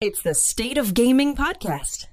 It's the State of Gaming podcast.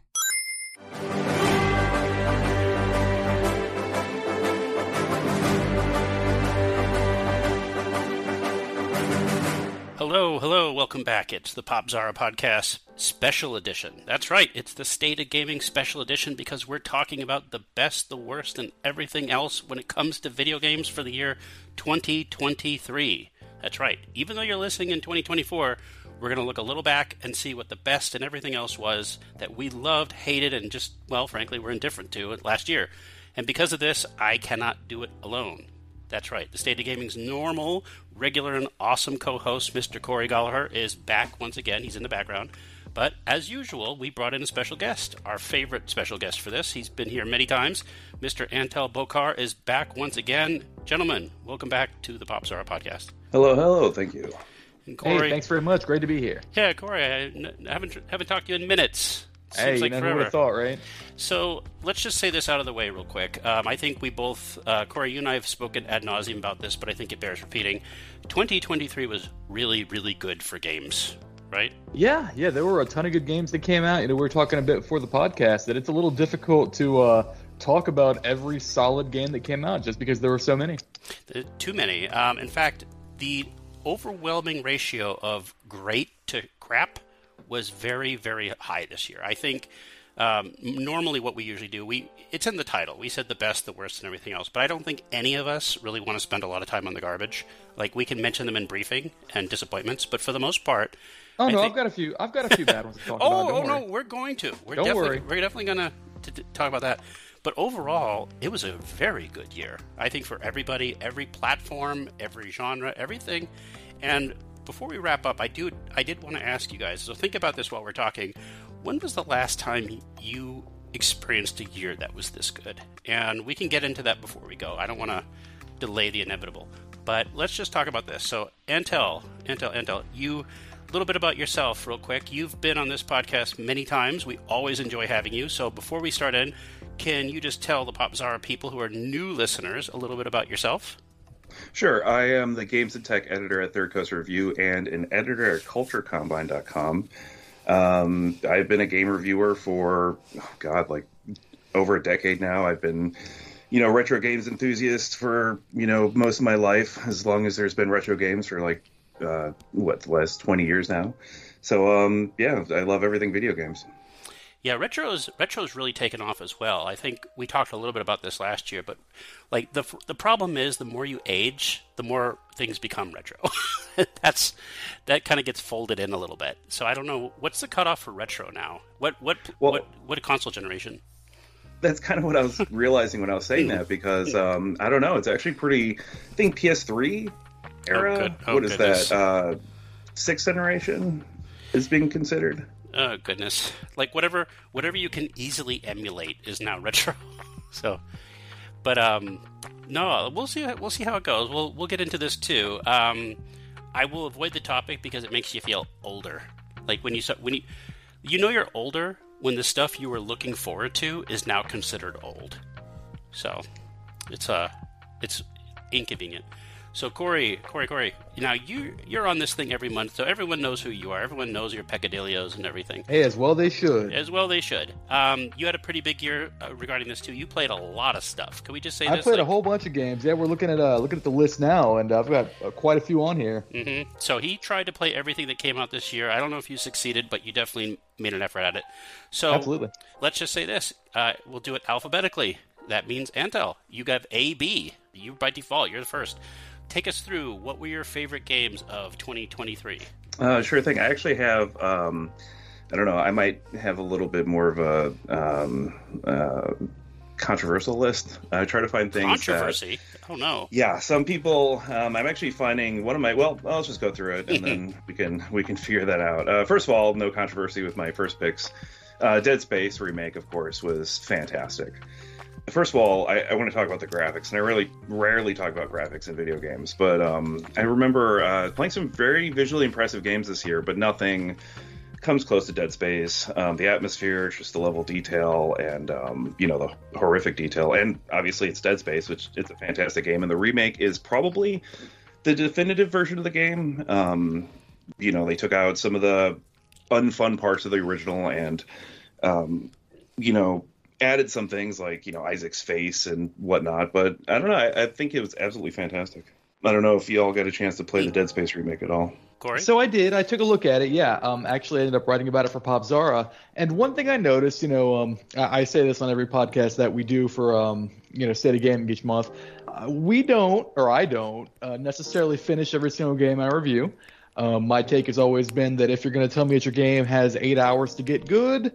Hello, hello, welcome back. It's the Popzara Podcast Special Edition. That's right, it's the State of Gaming Special Edition because we're talking about the best, the worst, and everything else when it comes to video games for the year 2023. That's right, even though you're listening in 2024, we're going to look a little back and see what the best and everything else was that we loved, hated, and just, well, frankly, were indifferent to last year. And because of this, I cannot do it alone. That's right. The State of Gaming's normal, regular, and awesome co host, Mr. Cory Galliher, is back once again. He's in the background. But as usual, we brought in a special guest, our favorite special guest for this. He's been here many times. Mr. Antal Bokor is back once again. Gentlemen, welcome back to the Pop podcast. Hello, hello. Thank you. And Hey, thanks very much. Great to be here. Yeah, Cory, I haven't haven't talked to you in minutes. Seems hey, like you never forever. would have thought, right? So let's just say this out of the way real quick. Um, I think we both, uh, Cory, you and I have spoken ad nauseum about this, but I think it bears repeating. 2023 was really, really good for games, right? Yeah, yeah. There were a ton of good games that came out. You know, we were talking a bit before the podcast that it's a little difficult to uh, talk about every solid game that came out just because there were so many. Too many. Um, in fact, the overwhelming ratio of great to crap was very, very high this year. I think um, normally what we usually do, we it's in the title. We said the best, the worst, and everything else. But I don't think any of us really want to spend a lot of time on the garbage. Like we can mention them in briefing and disappointments, but for the most part, Oh I no, think- I've got a few. I've got a few bad ones to talk Oh, about. oh Don't no, worry. we're going to. We're Don't definitely worry. we're definitely gonna to, to talk about that. But overall, it was a very good year. I think for everybody, every platform, every genre, everything. And before we wrap up, I do I did want to ask you guys. So think about this while we're talking. When was the last time you experienced a year that was this good? And we can get into that before we go. I don't want to delay the inevitable. But let's just talk about this. So, Antal, Antal, Antal, you a little bit about yourself, real quick. You've been on this podcast many times. We always enjoy having you. So, before we start in, can you just tell the Popzara people who are new listeners a little bit about yourself? Sure, I am the games and tech editor at Third Coast Review and an editor at CultureCombine.com. Um, I've been a game reviewer for, oh God, like over a decade now. I've been, you know, retro games enthusiast for, you know, most of my life, as long as there's been retro games for like, uh, what, the last 20 years now. So, um, yeah, I love everything video games. Yeah, retro's retro's really taken off as well. I think we talked a little bit about this last year, but like the the problem is the more you age, the more things become retro. That's that kind of gets folded in a little bit. So I don't know what's the cutoff for retro now. What what Well- what what console generation? that's kind of what I was realizing when I was saying that because um, I don't know. It's actually pretty. I think PS3 era. Oh. Oh, what is goodness. that? Uh, sixth generation is being considered. Oh goodness! Like whatever whatever you can easily emulate is now retro. so, but um, no, we'll see. We'll see how it goes. We'll we'll get into this too. Um, I will avoid the topic because it makes you feel older. Like when you when you you know you're older when the stuff you were looking forward to is now considered old. So, it's uh it's inconvenient. So Cory, Cory, Cory, now you you're on this thing every month, so everyone knows who you are. Everyone knows your peccadillos and everything. Hey, as well they should. As well, they should. Um, you had a pretty big year uh, regarding this too. You played a lot of stuff. Can we just say I this? played a whole bunch of games. Yeah, we're looking at uh, looking at the list now, and I've got uh, quite a few on here. Mhm. So he tried to play everything that came out this year. I don't know if you succeeded, but you definitely made an effort at it. So Absolutely. let's just say this: uh, we'll do it alphabetically. That means Antal. You got A, B. You by default, you're the first. Take us through. What were your favorite games of 2023? Uh, sure thing. I actually have. Um, I don't know. I might have a little bit more of a um, uh, controversial list. I try to find things that Controversy. Oh no. Yeah, some people. Um, I'm actually finding one of my. Well, I'll just go through it, and then we can we can figure that out. Uh, first of all, no controversy with my first picks. Uh, Dead Space remake, of course, was fantastic. First of all, I, I want to talk about the graphics, and I really rarely talk about graphics in video games. But um, I remember uh, playing some very visually impressive games this year, but nothing comes close to Dead Space. Um, the atmosphere, just the level detail, and um, you know the horrific detail, and obviously it's Dead Space, which it's a fantastic game. And the remake is probably the definitive version of the game. Um, you know, they took out some of the unfun parts of the original and um, you know added some things like you know Isaac's face and whatnot. But I don't know. I, I think it was absolutely fantastic. I don't know if you all got a chance to play the Dead Space remake at all. Cory? So I did. I took a look at it. Yeah. Um, actually, I ended up writing about it for Popzara. And one thing I noticed, you know, um, I, I say this on every podcast that we do for, um, you know, State of Gaming each month. Uh, we don't, or I don't, uh, necessarily finish every single game I review. Um, my take has always been that if you're going to tell me that your game has eight hours to get good,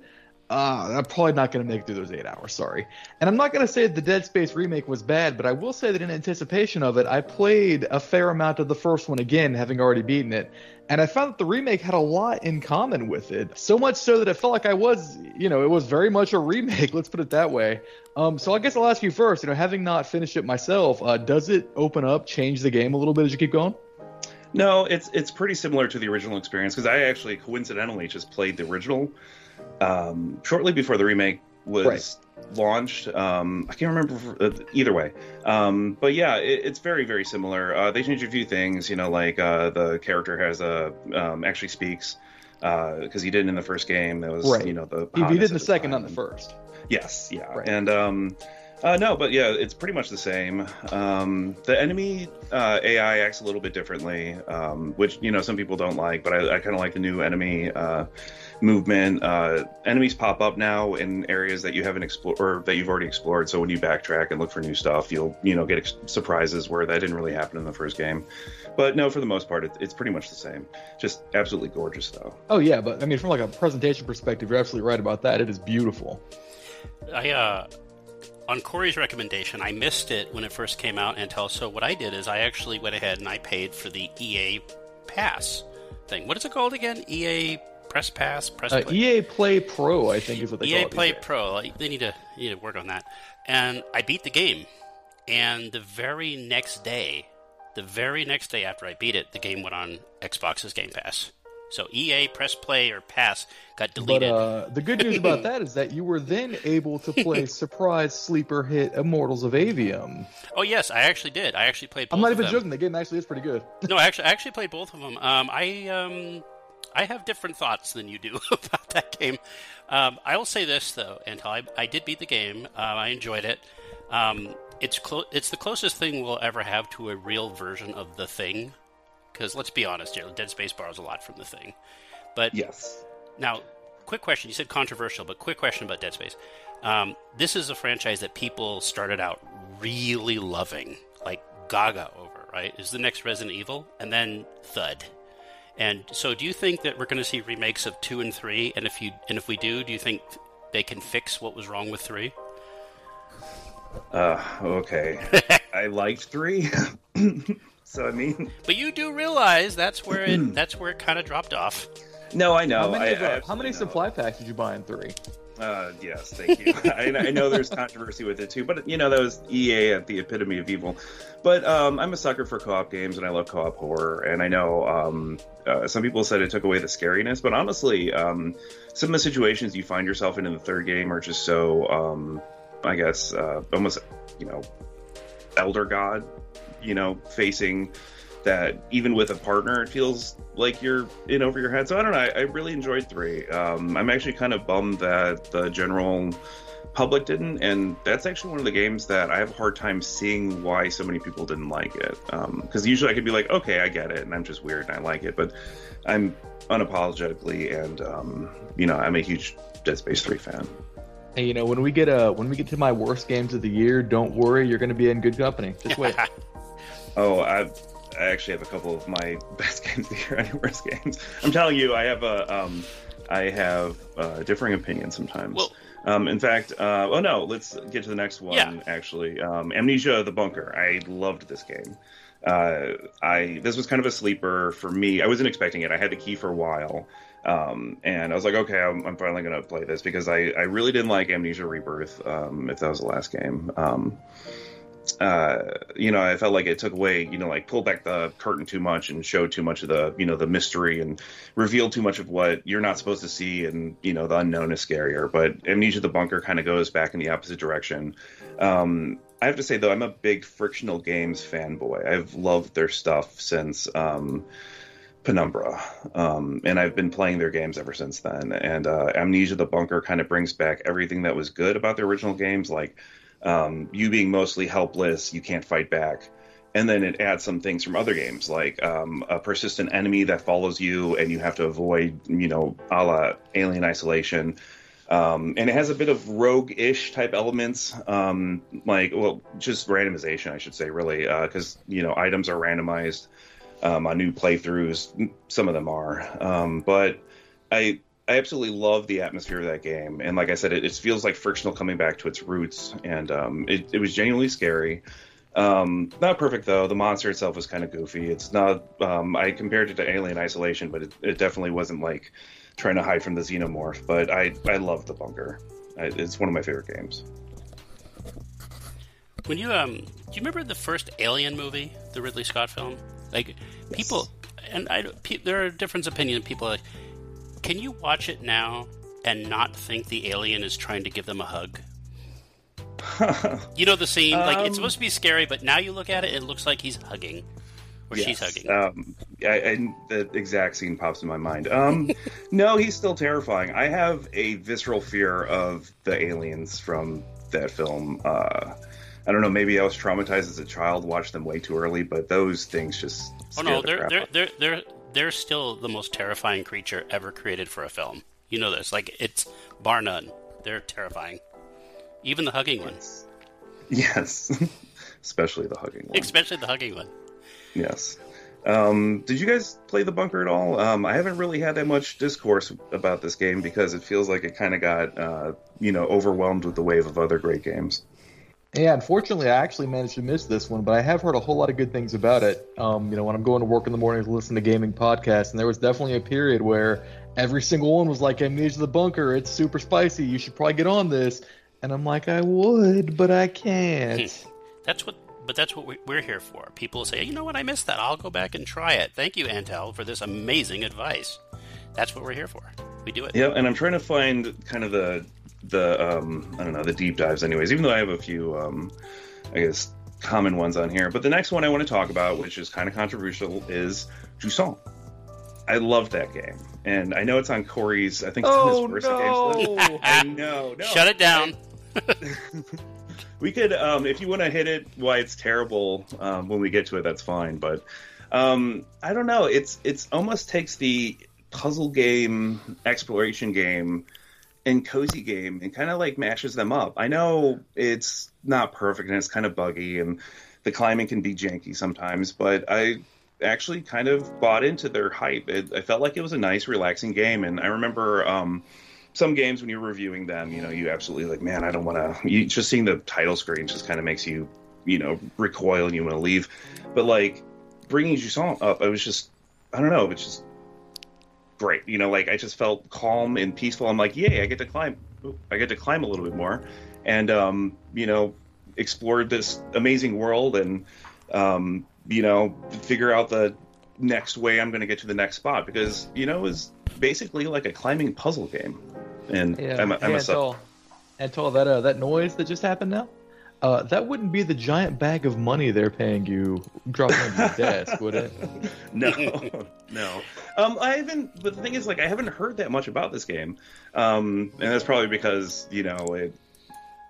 uh, I'm probably not going to make it through those eight hours. Sorry. And I'm not going to say the Dead Space remake was bad, but I will say that in anticipation of it, I played a fair amount of the first one again, having already beaten it. And I found that the remake had a lot in common with it. So much so that it felt like I was, you know, it was very much a remake. Let's put it that way. Um, so I guess I'll ask you first. You know, having not finished it myself, uh, does it open up, change the game a little bit as you keep going? No, it's it's pretty similar to the original experience because I actually coincidentally just played the original um, shortly before the remake was right. launched. Um, I can't remember uh, either way, um, but yeah, it, it's very very similar. Uh, they changed a few things, you know, like uh, the character has a um, actually speaks because uh, he didn't in the first game. That was right. you know the he, he did in the second, not the first. Yes, yeah, right. and um, uh, no, but yeah, it's pretty much the same. Um, the enemy uh, AI acts a little bit differently, um, which you know some people don't like, but I, I kind of like the new enemy uh, movement. Uh, enemies pop up now in areas that you haven't explored or that you've already explored. So when you backtrack and look for new stuff, you'll you know get ex- surprises where that didn't really happen in the first game. But no, for the most part, it, it's pretty much the same. Just absolutely gorgeous, though. Oh yeah, but I mean, from like a presentation perspective, you're absolutely right about that. It is beautiful. I uh on Cory's recommendation, I missed it when it first came out, Until So what I did is I actually went ahead and I paid for the EA Pass thing. What is it called again? EA Press Pass, Press uh, EA Play Pro, I think is what they EA call it. EA Play Pro. They need to they need to work on that. And I beat the game, and the very next day, the very next day after I beat it, the game went on Xbox's Game Pass. So EA Press Play or Pass got deleted. But uh, the good news about that is that you were then able to play surprise sleeper hit Immortals of Aveum. Oh yes, I actually did. I actually played. I'm not even them. joking. The game actually is pretty good. no, actually, I actually played both of them. Um, I um, I have different thoughts than you do about that game. Um, I will say this though, until I, I did beat the game. Uh, I enjoyed it. Um, it's clo- it's the closest thing we'll ever have to a real version of the thing because let's be honest here, Dead Space borrows a lot from the thing. But yes. Now, quick question. You said controversial, but quick question about Dead Space. Um, this is a franchise that people started out really loving, like gaga over. Right? Is the next Resident Evil, and then Thud. And so, do you think that we're going to see remakes of two and three? And if you and if we do, do you think they can fix what was wrong with three? Uh, okay. I liked three. So I mean, but you do realize that's where it that's where it kind of dropped off. No, I know. How many, I, I how many supply packs did you buy in three? Uh, yes, thank you. I, I, know there's controversy with it too, but you know that was EA at the epitome of evil. But um, I'm a sucker for co-op games, and I love co-op horror. And I know um, uh, some people said it took away the scariness, but honestly, um, some of the situations you find yourself in in the third game are just so, um, I guess, uh, almost you know, elder god you know, facing that even with a partner, it feels like you're in over your head. So I don't know. I, I really enjoyed three. Um, I'm actually kind of bummed that the general public didn't, and that's actually one of the games that I have a hard time seeing why so many people didn't like it. Because um, usually I could be like, okay, I get it, and I'm just weird and I like it, but I'm unapologetically and um, you know I'm a huge Dead Space three fan. Hey, you know when we get uh when we get to my worst games of the year, don't worry, you're going to be in good company. Just wait. Oh, I've, I actually have a couple of my best games of the year and worst games. I'm telling you, I have a, um, I have uh, differing opinions sometimes. Well, um, in fact, uh, oh no, let's get to the next one. Yeah. Actually, um, Amnesia: The Bunker. I loved this game. Uh, I this was kind of a sleeper for me. I wasn't expecting it. I had the key for a while, um, and I was like, okay, I'm, I'm finally going to play this because I, I really didn't like Amnesia Rebirth. Um, if that was the last game, um, uh, you know, I felt like it took away, you know, like pulled back the curtain too much and showed too much of the, you know, the mystery and revealed too much of what you're not supposed to see, and you know, the unknown is scarier. But Amnesia: The Bunker kind of goes back in the opposite direction. Um, I have to say though, I'm a big Frictional Games fanboy. I've loved their stuff since. Um, Penumbra, um, and I've been playing their games ever since then. And uh, Amnesia: The Bunker kind of brings back everything that was good about the original games, like um, you being mostly helpless, you can't fight back, and then it adds some things from other games, like um, a persistent enemy that follows you and you have to avoid, you know, a la Alien Isolation. Um, and it has a bit of rogue-ish type elements, um, like well, just randomization, I should say, really, because uh, you know items are randomized um, on new playthroughs. Some of them are, um, but I I absolutely love the atmosphere of that game, and like I said, it, it feels like frictional coming back to its roots, and um, it, it, was genuinely scary. Um, not perfect though. The monster itself was kind of goofy. It's not. Um, I compared it to Alien Isolation, but it, it, definitely wasn't like trying to hide from the xenomorph. But I I love the bunker. I, it's one of my favorite games. When you um, do you remember the first Alien movie, the Ridley Scott film? Like people, and I pe- there are different opinions. People like, can you watch it now and not think the alien is trying to give them a hug? you know the scene, like it's um, supposed to be scary, but now you look at it, it looks like he's hugging or yes, she's hugging. Um, I, and the exact scene pops in my mind. Um, no, he's still terrifying. I have a visceral fear of the aliens from that film. Uh, I don't know. Maybe I was traumatized as a child, watched them way too early, but those things just. Oh no, the they're they're, they're they're they're still the most terrifying creature ever created for a film. You know this, like it's bar none. They're terrifying. Even the hugging ones. Yes, especially the hugging one. Especially the hugging one. Yes. Um, did you guys play the bunker at all? Um, I haven't really had that much discourse about this game because it feels like it kind of got, uh, you know, overwhelmed with the wave of other great games. Yeah, unfortunately, I actually managed to miss this one, but I have heard a whole lot of good things about it. Um, you know, when I'm going to work in the morning to listen to gaming podcasts, and there was definitely a period where every single one was like, "Amnesia the Bunker, it's super spicy. You should probably get on this." And I'm like, "I would, but I can't." Hmm. That's what, but that's what we're here for. People say, "You know what? I missed that. I'll go back and try it." Thank you, Antal, for this amazing advice. That's what we're here for. We do it. Yeah, and I'm trying to find kind of the the um, I don't know the deep dives, anyways. Even though I have a few, um, I guess, common ones on here. But the next one I want to talk about, which is kind of controversial, is Jusant. I love that game, and I know it's on Cory's. I think it's oh, on his first no. games list. I know. No, Shut it down. we could, um, if you want to hit it, why it's terrible um, when we get to it, that's fine. But um, I don't know. It's it's almost takes the puzzle game, exploration game, and cozy game and kind of like mashes them up. I know it's not perfect and it's kind of buggy and the climbing can be janky sometimes, but I actually kind of bought into their hype. It, I felt like it was a nice, relaxing game, and I remember um, some games when you're reviewing them, you know, you absolutely like, man, I don't want to. Just seeing the title screen just kind of makes you, you know, recoil and you want to leave. But like bringing Jusant up, I was just, I don't know, it's just great. You know, like I just felt calm and peaceful. I'm like, yay, I get to climb. I get to climb a little bit more, and um, you know, explore this amazing world and um, you know, figure out the next way I'm going to get to the next spot because you know it's basically like a climbing puzzle game. And yeah, I'm, a, I'm hey, a Antal, that uh, that noise that just happened now. Uh, that wouldn't be the giant bag of money they're paying you dropping on your desk, would it? No, no. Um, I haven't. But the thing is, like, I haven't heard that much about this game, um, and that's probably because you know it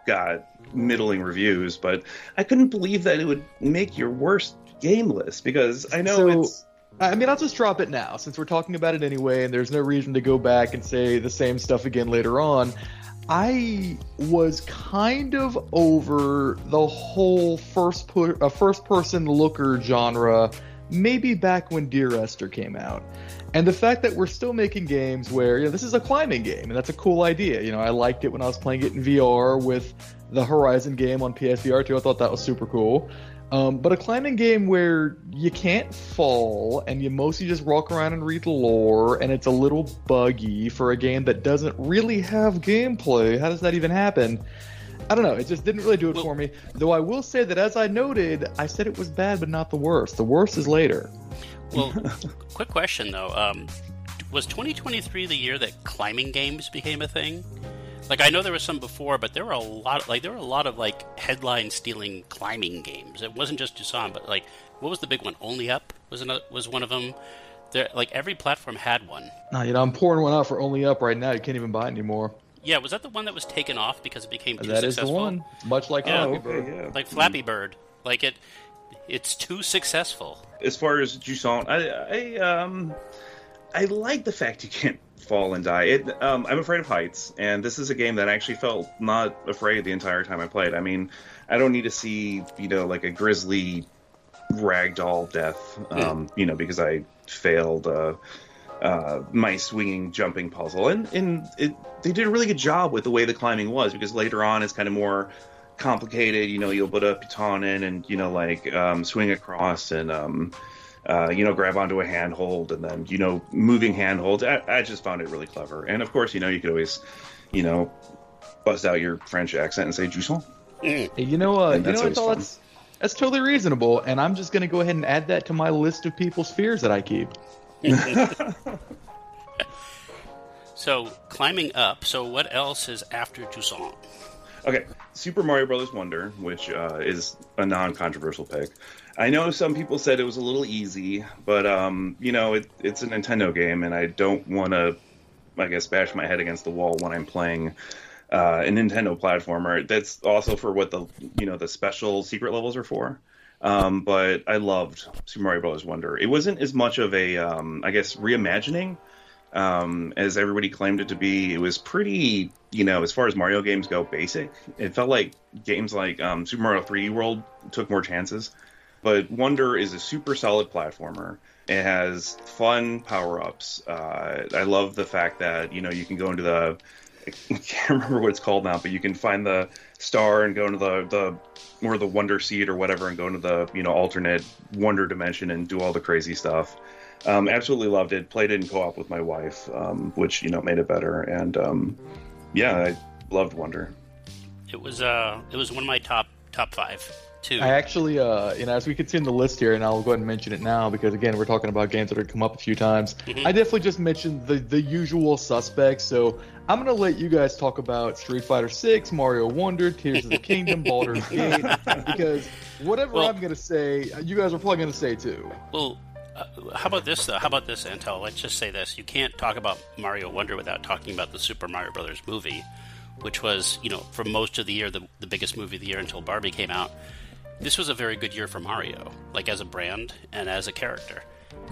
got middling reviews. But I couldn't believe that it would make your worst game list because I know so, it's. I mean, I'll just drop it now since we're talking about it anyway, and there's no reason to go back and say the same stuff again later on. I was kind of over the whole first pu- uh, first person looker genre maybe back when Dear Esther came out. And the fact that we're still making games where, you know, this is a climbing game and that's a cool idea. You know, I liked it when I was playing it in VR with the Horizon game on PSVR 2. I thought that was super cool. Um, but a climbing game where you can't fall and you mostly just walk around and read the lore, and it's a little buggy for a game that doesn't really have gameplay. How does that even happen? I don't know. It just didn't really do it well, for me. Though I will say that, as I noted, I said it was bad, but not the worst. The worst is later. Well, quick question though: um, Was 2023 the year that climbing games became a thing? Like I know there was some before, but there were a lot. Like there were a lot of like headline stealing climbing games. It wasn't just Jusant, but like what was the big one? Only Up was another, was one of them. There, like every platform had one. No, you know, I'm pouring one out for Only Up right now. You can't even buy it anymore. Yeah, was that the one that was taken off because it became too That is successful? the one. Much like Yeah. Flappy okay, Bird. yeah. Like Flappy Bird, like it, it's too successful. as far as Jusant, I, I um I like the fact you can't fall and die. It um I'm afraid of heights, and this is a game that I actually felt not afraid the entire time I played. I mean, I don't need to see you know like a grisly ragdoll death, um, you know, because I failed uh, uh, my swinging jumping puzzle, and and it, they did a really good job with the way the climbing was because later on it's kind of more complicated. You know, you'll put a baton in and you know like um, swing across and um, uh, you know grab onto a handhold and then you know moving handholds. I, I just found it really clever, and of course you know you could always you know bust out your French accent and say Jusant. Hey, you know, uh, you know, I always thought that's that's totally reasonable, and I'm just going to go ahead and add that to my list of people's fears that I keep. So climbing up. So what else is after Jusant? Okay, Super Mario Brothers Wonder, which uh, is a non-controversial pick. I know some people said it was a little easy, but um, you know, it, it's a Nintendo game, and I don't want to, I guess, bash my head against the wall when I'm playing uh, a Nintendo platformer. That's also for what the you know the special secret levels are for. Um, but I loved Super Mario Brothers Wonder. It wasn't as much of a, um, I guess, reimagining um, as everybody claimed it to be. It was pretty, you know, as far as Mario games go, basic. It felt like games like um, Super Mario 3D World took more chances. But Wonder is a super solid platformer. It has fun power ups. Uh, I love the fact that, you know, you can go into the. I can't remember what it's called now, but you can find the star and go into the, the or the wonder seed or whatever and go into the you know alternate wonder dimension and do all the crazy stuff. Um, absolutely loved it. Played it in co-op with my wife um, which you know made it better. And um, yeah i loved wonder. It was uh, it was one of my top top five too. I actually, uh, you know, as we can see in the list here, and I'll go ahead and mention it now because again, we're talking about games that have come up a few times. Mhm. I definitely just mentioned the the usual suspects. So I'm gonna let you guys talk about Street Fighter Six, Mario Wonder, Tears of the Kingdom, Baldur's Gate, because whatever Well- I'm gonna say, you guys are probably gonna say too. Well, uh, how about this though? How about this, Antal? Let's just say this: you can't talk about Mario Wonder without talking about the Super Mario Brothers movie, which was, you know, for most of the year the, the biggest movie of the year until Barbie came out. This was a very good year for Mario, like as a brand and as a character.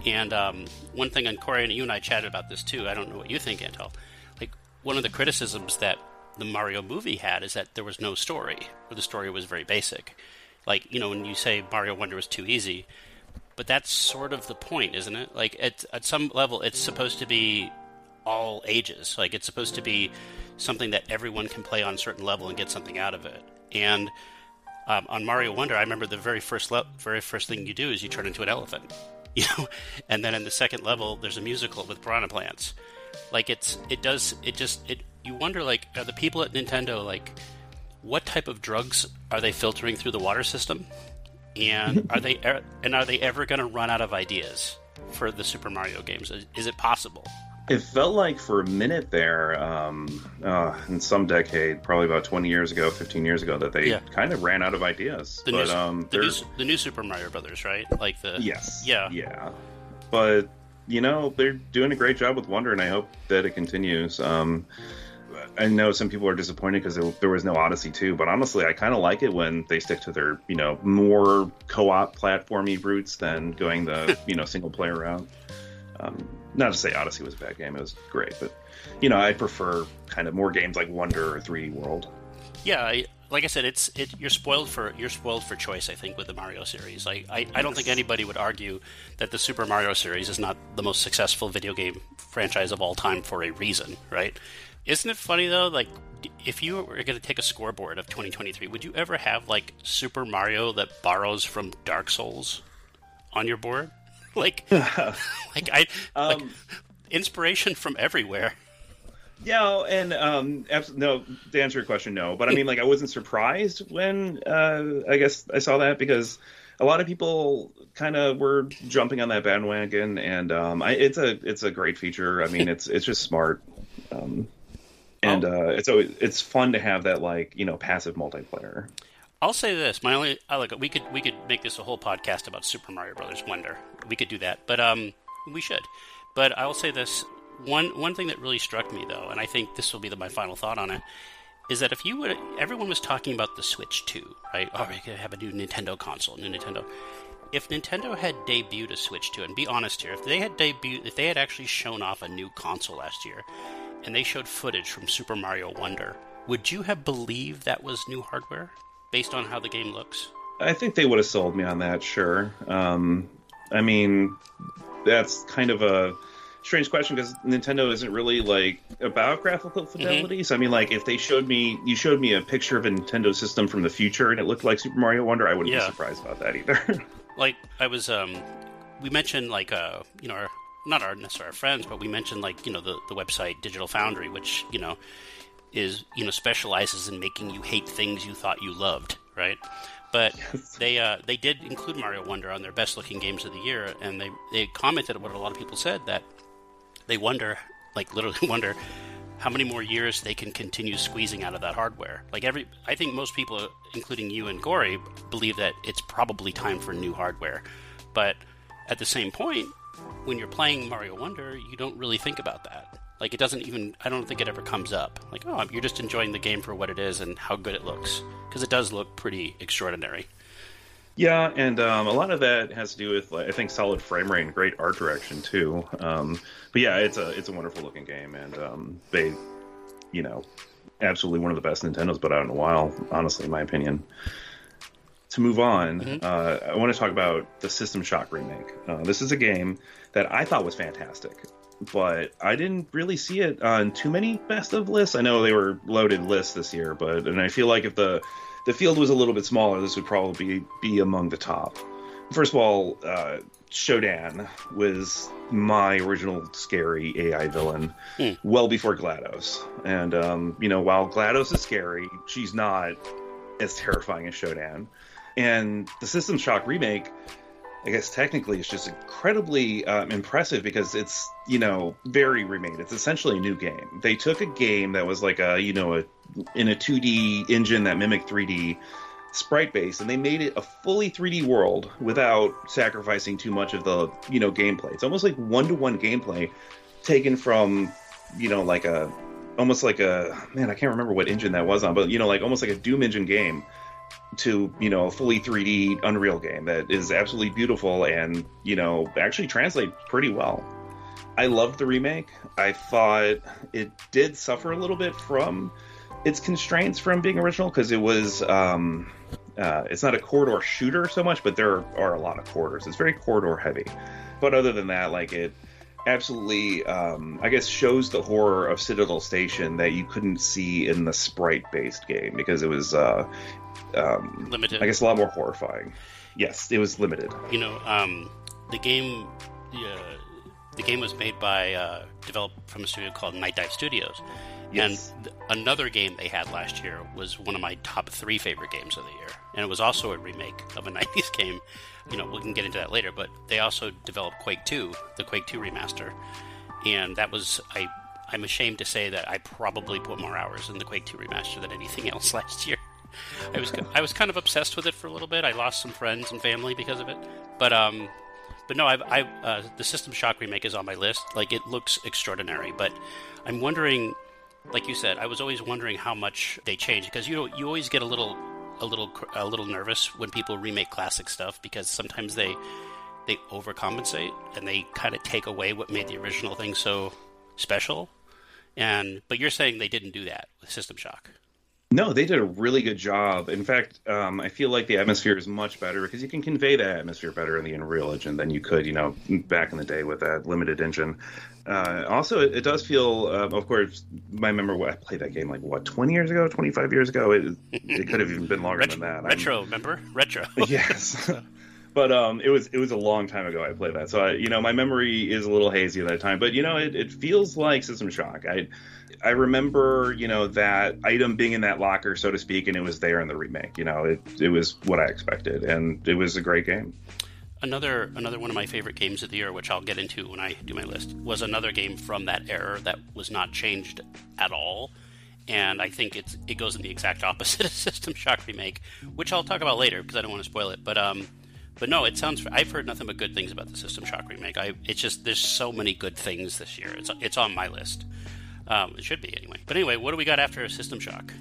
And um, one thing, and Cory and you and I chatted about this too. I don't know what you think, Antal. Like one of the criticisms that the Mario movie had is that there was no story, or the story was very basic. Like you know, when you say Mario Wonder was too easy, but that's sort of the point, isn't it? Like at at some level, it's supposed to be all ages. Like it's supposed to be something that everyone can play on a certain level and get something out of it. And um, on Mario Wonder, I remember the very first le- very first thing you do is you turn into an elephant, you know, and then in the second level, there's a musical with piranha plants. Like it's it does it just it you wonder like are the people at Nintendo like what type of drugs are they filtering through the water system? And are they er- and are they ever going to run out of ideas for the Super Mario games? Is, is it possible? It felt like for a minute there um, uh, in some decade probably about 20 years ago 15 years ago that they Yeah. kind of ran out of ideas The but new um, the, new, the new Super Mario Brothers, right? Like the Yes. Yeah. Yeah. But you know they're doing a great job with Wonder, and I hope that it continues. Um, I know some people are disappointed because there, there was no Odyssey 2, but honestly, I kind of like it when they stick to their you know more co-op platformy roots than going the you know single player route. Um, not to say Odyssey was a bad game; it was great, but you know I prefer kind of more games like Wonder or 3D World. Yeah, I, like I said, it's it. You're spoiled for you're spoiled for choice. I think with the Mario series, I, I, I don't think anybody would argue that the Super Mario series is not the most successful video game franchise of all time for a reason, right? Isn't it funny though? Like, if you were going to take a scoreboard of 2023, would you ever have like Super Mario that borrows from Dark Souls on your board? Like, like I like Um, inspiration from everywhere. Yeah, and um, abs- no. To answer your question, no. But I mean, like, I wasn't surprised when uh, I guess I saw that because a lot of people kind of were jumping on that bandwagon, and um, I, it's a it's a great feature. I mean, it's it's just smart, um, and uh, it's always it's fun to have that like you know passive multiplayer. I'll say this: my only, I we could we could make this a whole podcast about Super Mario Brothers Wonder. We could do that, but um, we should. But I'll say this one one thing that really struck me though, and I think this will be the, my final thought on it, is that if you would, everyone was talking about the Switch 2, right? Oh, we're gonna have a new Nintendo console, new Nintendo. If Nintendo had debuted a Switch 2, and be honest here, if they had debuted, if they had actually shown off a new console last year, and they showed footage from Super Mario Wonder, would you have believed that was new hardware based on how the game looks? I think they would have sold me on that, sure. Um, I mean, that's kind of a strange question because Nintendo isn't really like about graphical fidelity. Mm-hmm. So I mean, like if they showed me, you showed me a picture of a Nintendo system from the future and it looked like Super Mario Wonder, I wouldn't yeah. be surprised about that either. like I was, um, we mentioned like uh, you know, our, not our necessarily our friends, but we mentioned like you know the the website Digital Foundry, which you know is you know specializes in making you hate things you thought you loved, right? But yes. they uh, they did include Mario Wonder on their best looking games of the year, and they they commented what a lot of people said that they wonder, like literally wonder, how many more years they can continue squeezing out of that hardware. Like every, I think most people, including you and Cory, believe that it's probably time for new hardware. But at the same point, when you're playing Mario Wonder, you don't really think about that. Like it doesn't even, I don't think it ever comes up. Like, oh, you're just enjoying the game for what it is and how good it looks. Because it does look pretty extraordinary. Yeah, and um, a lot of that has to do with like, I think solid frame rate and great art direction too. Um, but yeah, it's a it's a wonderful looking game, and um, they, you know, absolutely one of the best Nintendo's put out in a while. Honestly, in my opinion. To move on, mm-hmm. uh, I want to talk about the System Shock remake. Uh, this is a game that I thought was fantastic, but I didn't really see it on too many best of lists. I know they were loaded lists this year, but and I feel like if the the field was a little bit smaller, this would probably be, be among the top. First of all, uh, Shodan was my original scary AI villain mm. well before GLaDOS. And, um, you know, while GLaDOS is scary, she's not as terrifying as Shodan. And the System Shock remake I guess technically it's just incredibly um, impressive because it's you know very remade. It's essentially a new game. They took a game that was like a you know a in a 2D engine that mimicked 3D sprite base, and they made it a fully 3D world without sacrificing too much of the you know gameplay. It's almost like one to one gameplay taken from you know like a almost like a man I can't remember what engine that was on, but you know like almost like a Doom engine game to you know a fully 3D Unreal game that is absolutely beautiful and you know actually translates pretty well. I loved the remake. I thought it did suffer a little bit from its constraints from being original because it was um, uh, it's not a corridor shooter so much, but there are a lot of corridors. It's very corridor heavy. But other than that, like it absolutely, um, I guess, shows the horror of Citadel Station that you couldn't see in the sprite-based game because it was uh, um, limited. I guess a lot more horrifying. Yes, it was limited. You know, um, the game, uh, the game was made by uh, developed from a studio called Nightdive Studios. Yes. And th- another game they had last year was one of my top three favorite games of the year, and it was also a remake of a '90s game. You know, we can get into that later, but they also developed Quake 2, the Quake 2 remaster, and that was I. I'm ashamed to say that I probably put more hours in the Quake 2 remaster than anything else last year. I was I was kind of obsessed with it for a little bit. I lost some friends and family because of it, but um, but no, I've, I uh, the System Shock remake is on my list. Like it looks extraordinary, but I'm wondering, like you said, I was always wondering how much they change because you you always get a little a little a little nervous when people remake classic stuff because sometimes they they overcompensate and they kind of take away what made the original thing so special. And but you're saying they didn't do that with System Shock. No, they did a really good job. In fact, um, I feel like the atmosphere is much better because you can convey that atmosphere better in the Unreal Engine than you could, you know, back in the day with that limited engine. Uh, also, it, it, does feel, uh, of course, I remember I played that game like what, 20 years ago, 25 years ago. It, it could have even been longer retro, than that. Retro, I'm, remember? Retro. yes. but um, it was it was a long time ago I played that, so I, you know my memory is a little hazy at that time. But you know it, it feels like System Shock. I I remember, you know, that item being in that locker, so to speak, and it was there in the remake. You know, it it was what I expected, and it was a great game. Another another one of my favorite games of the year, which I'll get into when I do my list, was another game from that era that was not changed at all. And I think it's it goes in the exact opposite of System Shock remake, which I'll talk about later because I don't want to spoil it. But um, But no, it sounds. I've heard nothing but good things about the System Shock remake. I it's just there's so many good things this year. It's it's on my list. Um, it should be anyway. But anyway, what do we got after System Shock?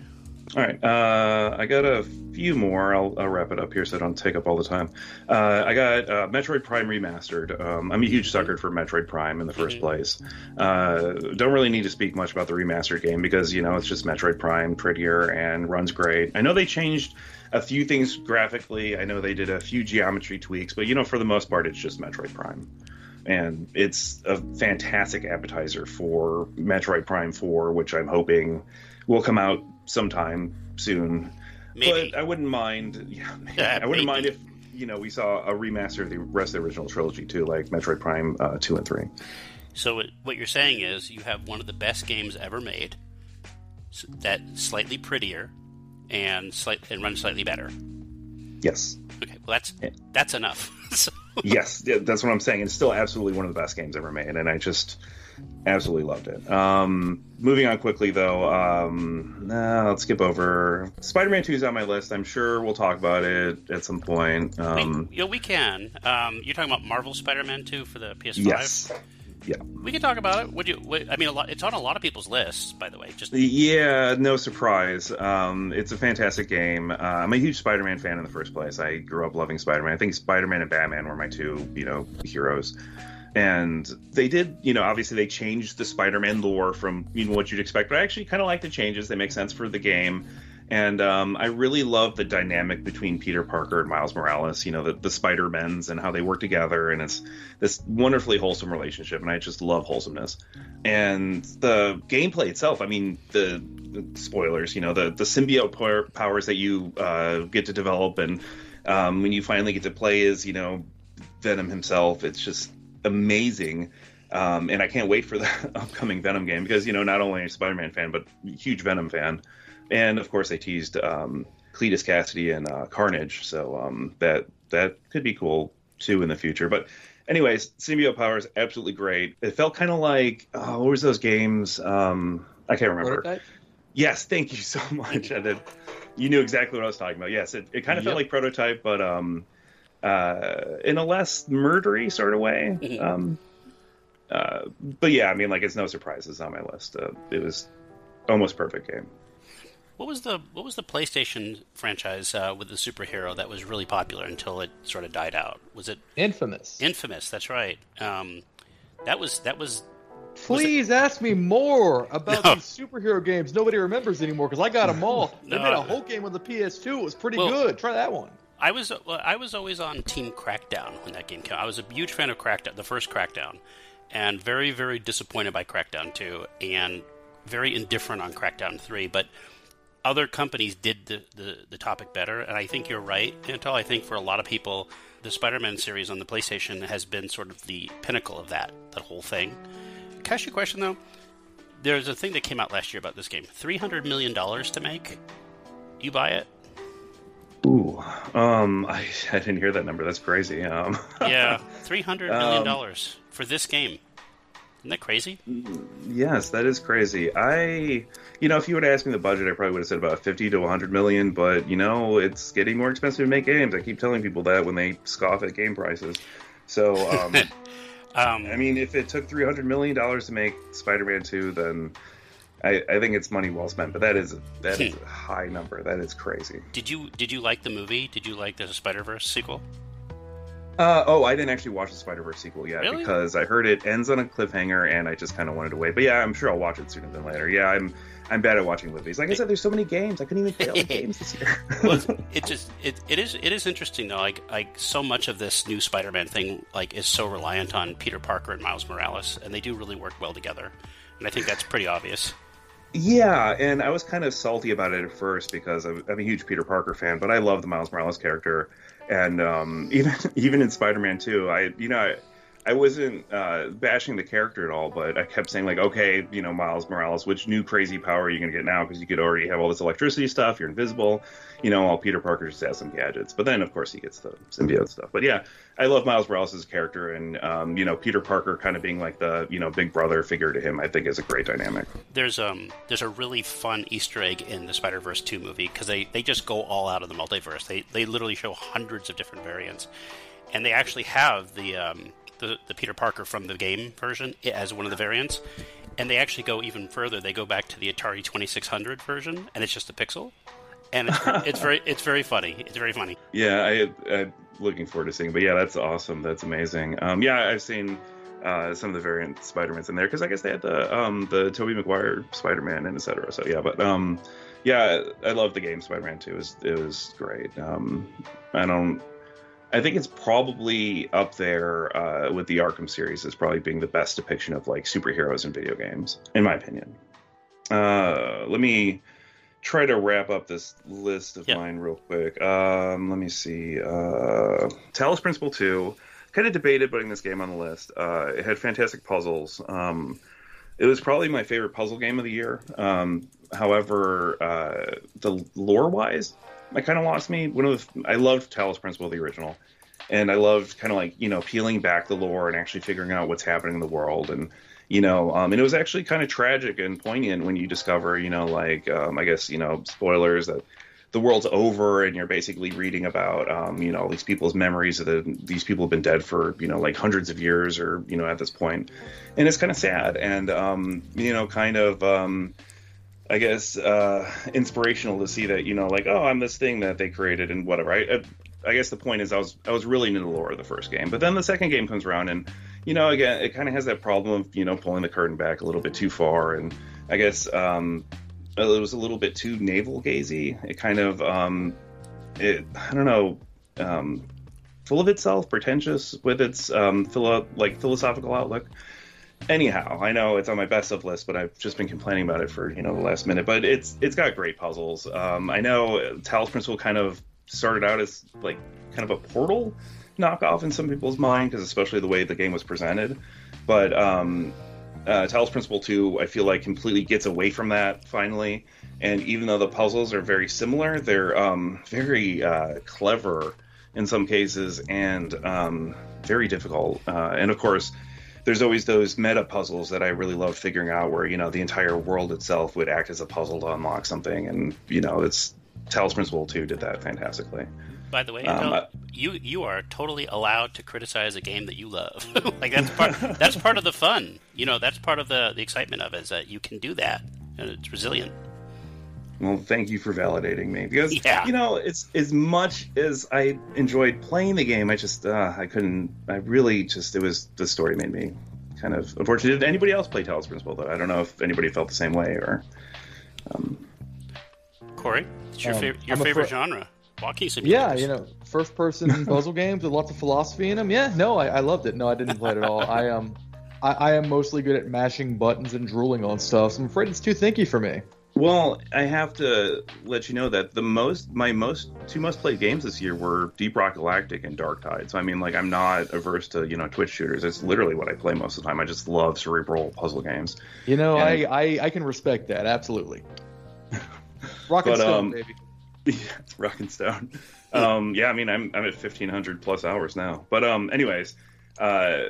All right, uh, I got a few more. I'll, I'll, wrap it up here so I don't take up all the time. Uh, I got uh, Metroid Prime Remastered. Um, I'm a huge sucker for Metroid Prime in the 1st mm-hmm. place. Uh, don't really need to speak much about the remastered game because, you know, it's just Metroid Prime, prettier, and runs great. I know they changed a few things graphically. I know they did a few geometry tweaks, but, you know, for the most part, it's just Metroid Prime and it's a fantastic appetizer for Metroid Prime 4, which I'm hoping will come out sometime soon. Maybe. But I wouldn't mind. Yeah, yeah I wouldn't maybe. mind if you know we saw a remaster of the rest of the original trilogy too, like Metroid Prime uh, two and three. So what you're saying is you have one of the best games ever made, that slightly prettier, and slight and runs slightly better. Yes. Okay. Well, that's that's enough. so. Yes, that's what I'm saying. It's still absolutely one of the best games ever made, and I just absolutely loved it. Um, moving on quickly though, um, nah, let's skip over Spider-Man Two is on my list. I'm sure we'll talk about it at some point. Um, we, yeah, we can. Um, you're talking about Marvel Spider-Man Two for the PS5. Yes. Yeah, we can talk about it. Would you? What, I mean, lot, it's on a lot of people's lists, by the way. Just yeah, no surprise. Um, it's a fantastic game. Uh, I'm a huge Spider-Man fan in the first place. I grew up loving Spider-Man. I think Spider-Man and Batman were my two, you know, heroes and they did you know obviously they changed the spider-man lore from you know what you'd expect but i actually kind of like the changes they make sense for the game and um, i really love the dynamic between peter parker and miles morales you know the, the spider-mens and how they work together and it's this wonderfully wholesome relationship and i just love wholesomeness and the gameplay itself i mean the, the spoilers you know the, the symbiote powers that you uh, get to develop and um, when you finally get to play as you know venom himself it's just amazing. Um, and I can't wait for the upcoming Venom game because you know not only a Spider-Man fan but huge Venom fan, and of course they teased um, Cletus Kasady and uh, Carnage, so um, that that could be cool too in the future. But anyways, Symbiote Power is absolutely great. It felt kind of like oh, what was those games? Um, I can't remember. Prototype? Yes, thank you so much. I You knew exactly what I was talking about. Yes, it, it kind of yep. felt like Prototype, but um, uh, in a less murdery sort of way. Mm-hmm. Um, uh, but yeah, I mean, like it's no surprises on my list. Uh, it was almost perfect game. What was the what was the PlayStation franchise uh, with the superhero that was really popular until it sort of died out? Was it Infamous? Infamous, that's right. Um, that was that was. Please ask me more about no. these superhero games. Nobody remembers anymore because I got them all. no, they made a whole game with the PS2. It was pretty well, good. Try that one. I was I was always on Team Crackdown when that game came. out. I was a huge fan of Crackdown, the first Crackdown, and very very disappointed by Crackdown two, and very indifferent on Crackdown three. But other companies did the, the, the topic better, and I think you're right, Antal. I think for a lot of people, the Spider-Man series on the PlayStation has been sort of the pinnacle of that that whole thing. Can I ask you a question though? There's a thing that came out last year about this game. Three hundred million dollars to make. You buy it? Ooh, um, I, I didn't hear that number. That's crazy. Um, yeah, three hundred million dollars um, for this game. Isn't that crazy? Yes, that is crazy. I, you know, if you would ask me the budget, I probably would have said about fifty to one hundred million. But you know, it's getting more expensive to make games. I keep telling people that when they scoff at game prices. So, um, um, I mean, if it took three hundred million dollars to make Spider-Man Two, then I, I think it's money well spent, but that is that is a high number. That is crazy. Did you did you like the movie? Did you like the Spider Verse sequel? Uh, oh, I didn't actually watch the Spider Verse sequel yet really? because I heard it ends on a cliffhanger, and I just kind of wanted to wait. But yeah, I'm sure I'll watch it sooner than later. Yeah, I'm I'm bad at watching movies. Like I said, there's so many games. I couldn't even play all the games this year. well, it just it, it is it is interesting though. Like like so much of this new Spider-Man thing like is so reliant on Peter Parker and Miles Morales, and they do really work well together. And I think that's pretty obvious. Yeah, and I was kind of salty about it at first because I'm, I'm, a huge Peter Parker fan, but I love the Miles Morales character, and um, even even in Spider-Man 2, I you know I, I wasn't uh, bashing the character at all, but I kept saying like, okay, you know, Miles Morales, which new crazy power are you to get now? Because you could already have all this electricity stuff. You're invisible, you know. While Peter Parker just has some gadgets, but then of course he gets the symbiote stuff. But yeah, I love Miles Morales' character, and um, you know, Peter Parker kind of being like the you know big brother figure to him. I think is a great dynamic. There's um there's a really fun Easter egg in the Spider Verse two movie because they they just go all out of the multiverse. They they literally show hundreds of different variants, and they actually have the um the, the Peter Parker from the game version as one of the variants. And they actually go even further. They go back to the Atari 2600 version, and it's just a pixel, and it's, it's very it's very funny. It's very funny. Yeah, I, I'm looking forward to seeing. But yeah, that's awesome. That's amazing. Um, yeah, I've seen uh, some of the variant Spider-Mans in there because I guess they had the um, the Tobey Maguire Spider-Man and etc. So yeah, but um, yeah, I love the game Spider-Man 2. It was it was great. Um, I don't I think it's probably up there uh, with the Arkham series as probably being the best depiction of like superheroes in video games, in my opinion. Uh, let me try to wrap up this list of yep. mine real quick. Um, let me see. Uh, Talos Principle 2, kind of debated putting this game on the list. Uh, it had fantastic puzzles. Um, it was probably my favorite puzzle game of the year. Um, however, uh, the lore wise, I kind of lost me. One of the, I loved Talos Principle, the original, and I loved kind of like you know peeling back the lore and actually figuring out what's happening in the world, and you know, um, and it was actually kind of tragic and poignant when you discover, you know, like um, I guess you know, spoilers that the world's over and you're basically reading about um, you know all these people's memories of the these people have been dead for you know like hundreds of years or you know at this point and it's kind of sad and um, you know kind of um, I guess uh, inspirational to see that you know like oh I'm this thing that they created and whatever. I, I guess the point is I was I was really into the lore of the first game, but then the second game comes around and you know again it kind of has that problem of you know pulling the curtain back a little bit too far and I guess um, it was a little bit too navel gazy. It kind of um, it I don't know um, full of itself, pretentious with its um, philo- like philosophical outlook anyhow, I know it's on my best of list, but I've just been complaining about it for you know the last minute. But it's it's got great puzzles. Um, I know Talos Principle kind of started out as like kind of a Portal knockoff in some people's mind, because especially the way the game was presented. But um, uh, Talos Principle Two, I feel like completely gets away from that finally. And even though the puzzles are very similar, they're um, very uh, clever in some cases and um, very difficult. Uh, and of course, there's always those meta puzzles that I really love figuring out where, you know, the entire world itself would act as a puzzle to unlock something. And, you know, it's Talos Principle 2 did that fantastically. By the way, um, no, you you are totally allowed to criticize a game that you love. like that's part that's part of the fun. You know, that's part of the, the excitement of it is that you can do that and it's resilient. Well, thank you for validating me because yeah. you know it's as much as I enjoyed playing the game, I just uh, I couldn't. I really just it was the story made me kind of unfortunate. Did anybody else play Talos Principle? Though I don't know if anybody felt the same way or. Um... Cory, it's your, um, favorite your favorite fr- genre. Walking simulators. Yeah, you know, first person puzzle games with lots of philosophy in them. Yeah, no, I, I loved it. No, I didn't play it at all. I um, I, I am mostly good at mashing buttons and drooling on stuff. So I'm afraid it's too thinky for me. Well, I have to let you know that the most my most two most played games this year were Deep Rock Galactic and Darktide. So I mean, like, I'm not averse to you know Twitch shooters. It's literally what I play most of the time. I just love cerebral puzzle games. You know, I, I, I can respect that absolutely. Rock and Stone, um, baby. Yeah, Rock and Stone. um, yeah, I mean, I'm I'm at 1500 plus hours now. But um, anyways, uh,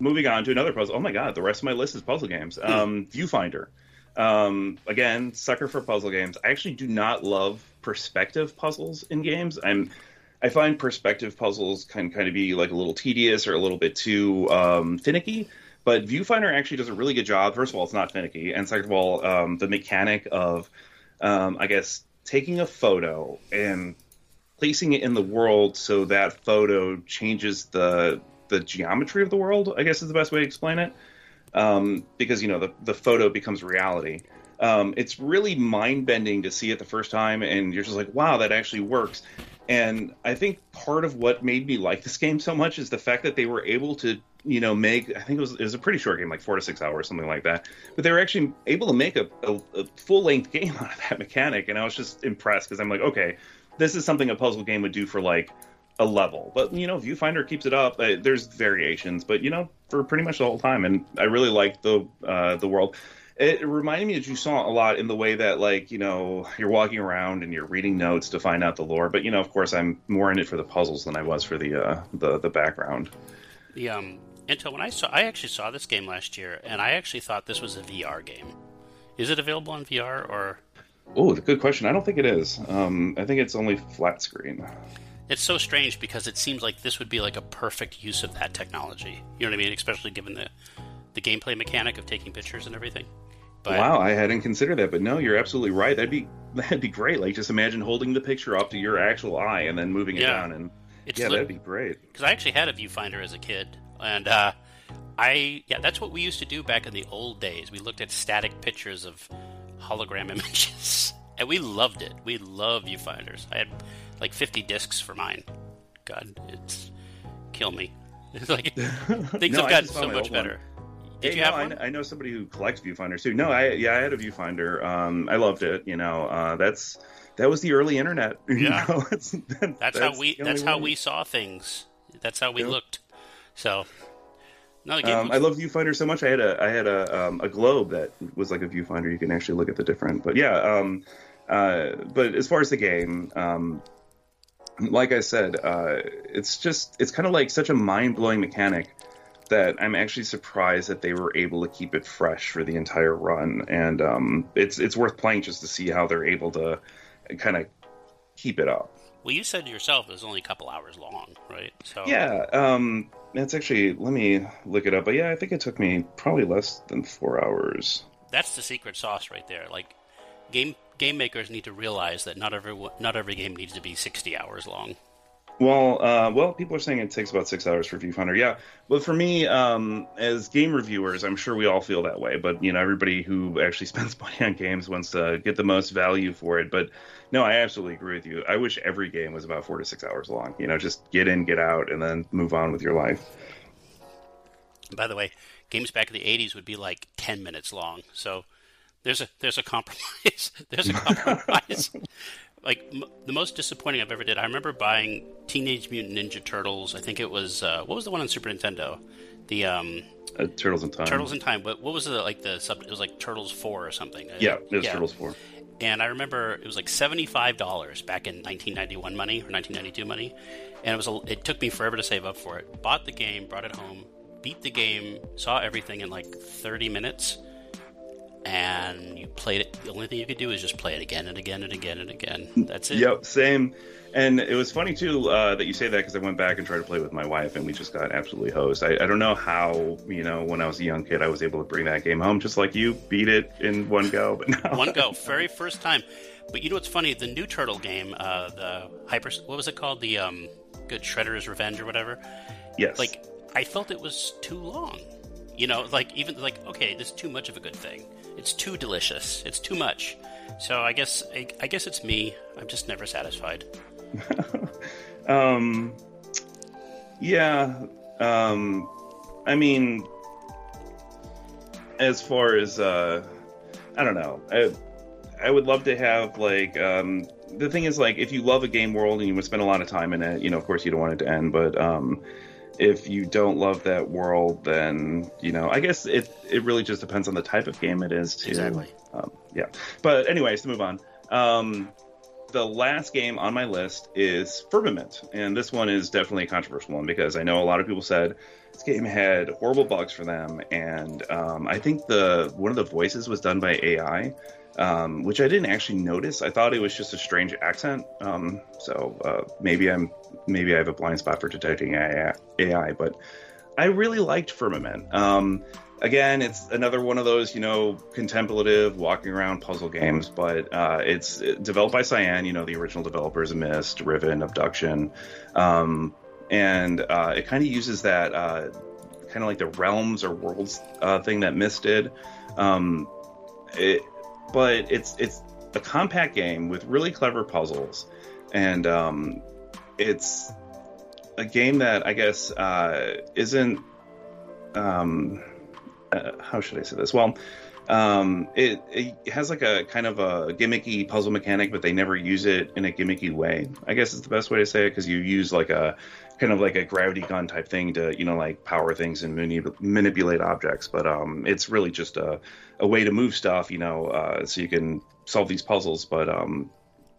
moving on to another puzzle. Oh my god, the rest of my list is puzzle games. Um, Viewfinder. Um, again, sucker for puzzle games. I actually do not love perspective puzzles in games. I'm I find perspective puzzles can kind of be like a little tedious or a little bit too um, finicky. But Viewfinder actually does a really good job. First of all, it's not finicky, and second of all, um, the mechanic of, um, I guess, taking a photo and placing it in the world so that photo changes the the geometry of the world. I guess is the best way to explain it um, because you know the the photo becomes reality. Um, it's really mind bending to see it the first time, and you're just like, wow, that actually works. And I think part of what made me like this game so much is the fact that they were able to, you know, make I think it was it was a pretty short game, like four to six hours, something like that. But they were actually able to make a, a, a full length game out of that mechanic, and I was just impressed because I'm like, okay, this is something a puzzle game would do for like a level. But you know, Viewfinder keeps it up. Uh, there's variations, but you know, for pretty much the whole time. And I really like the uh, the world. It reminded me that you saw a lot in the way that, like, you know, you're walking around and you're reading notes to find out the lore. But you know, of course, I'm more in it for the puzzles than I was for the uh, the the background. The um, until when I saw, I actually saw this game last year, and I actually thought this was a VR game. Is it available on VR or? Oh, good question. I don't think it is. Um, I think it's only flat screen. It's so strange because it seems like this would be like a perfect use of that technology. You know what I mean? Especially given the the gameplay mechanic of taking pictures and everything. But, wow, I hadn't considered that, but no, you're absolutely right. That'd be that'd be great. Like just imagine holding the picture up to your actual eye and then moving it Yeah. down, and It's yeah, lit- that'd be great. because I actually had a viewfinder as a kid, and uh, I yeah, that's what we used to do back in the old days. We looked at static pictures of hologram images, and we loved it. We love viewfinders. I had like 50 discs for mine. God, it's kill me. It's like things No, have I gotten so much one. better. Did Hey, you no, have I, one? I know somebody who collects viewfinders too. No, I yeah, I had a viewfinder. Um, I loved it. You know, uh, that's that was the early internet. You Yeah. know? It's- that- That's, how we. That's how way. we saw things. That's how we looked. So, no, the game Um, I love viewfinder so much. I had a I had a um, a globe that was like a viewfinder. You can actually look at the different. But yeah, um, uh, but as far as the game, um, like I said, uh, it's just it's kind of like such a mind blowing mechanic that I'm actually surprised that they were able to keep it fresh for the entire run. And um, it's it's worth playing just to see how they're able to kind of keep it up. Well, you said yourself it was only a couple hours long, right? So Yeah, um, it's actually let me look it up. But yeah, I think it took me probably less than four hours. that's the secret sauce right there. Like game game makers need to realize that not every not every game needs to be 60 hours long. Well, uh, well, people are saying it takes about six hours for Viewfinder. Yeah, but for me, um, as game reviewers, I'm sure we all feel that way. But you know, everybody who actually spends money on games wants to get the most value for it. But no, I absolutely agree with you. I wish every game was about four to six hours long. You know, just get in, get out, and then move on with your life. By the way, games back in the 80s would be like 10 minutes long. So there's a there's a compromise. there's a compromise. like m- the most disappointing I've ever did. I remember buying Teenage Mutant Ninja Turtles. I think it was uh, what was the one on Super Nintendo? The um, Uh, Turtles in Time. Turtles in Time. What, what was the like the sub? It was like Turtles Four or something. Yeah, it was Turtles Four. And I remember it was like seventy five dollars back in nineteen ninety one money or nineteen ninety two money, and it was a, it took me forever to save up for it. Bought the game, brought it home, beat the game, saw everything in like thirty minutes, and you played it. The only thing you could do is just play it again and again and again and again. That's it. Yep, same. And it was funny too uh, that you say that because I went back and tried to play with my wife, and we just got absolutely hosed. I, I don't know how you know when I was a young kid I was able to bring that game home just like you, beat it in one go. But no, One go, very first time. But you know what's funny? The new Turtle game, uh, the Hyper, what was it called? The um, Good Shredder's Revenge or whatever. yes, like I felt it was too long. You know, like even like okay, this is too much of a good thing. It's too delicious. It's too much. So I guess I, I guess it's me. I'm just never satisfied. um, yeah. Um, I mean, as far as uh, I don't know, I, I would love to have like um, the thing is like if you love a game world and you would spend a lot of time in it, you know, of course you don't want it to end, but um, if you don't love that world, then you know, I guess it it really just depends on the type of game it is too. Exactly. Um, yeah. But anyways, to move on. Um, the last game on my list is Firmament, and this one is definitely a controversial one because I know a lot of people said this game had horrible bugs for them, and um, I think the one of the voices was done by AI, um, which I didn't actually notice. I thought it was just a strange accent. Um, so uh, maybe I'm maybe I have a blind spot for detecting AI, AI but I really liked Firmament. Again, it's another one of those, you know, contemplative, walking around puzzle games, but uh, it's developed by Cyan, you know, the original developers of Myst, Riven, Obduction. Um, and uh, it kind of uses that uh, kind of like the realms or worlds uh, thing that Myst did. Um, it, but it's it's a compact game with really clever puzzles, and um, it's a game that I guess uh, isn't um, uh, how should I say this? Well, Um, it, it has like a kind of a gimmicky puzzle mechanic, but they never use it in a gimmicky way. I guess is the best way to say it because you use like a kind of like a gravity gun type thing to you know like power things and manip- manipulate objects. But um, it's really just a, a way to move stuff, you know, uh, so you can solve these puzzles. But um,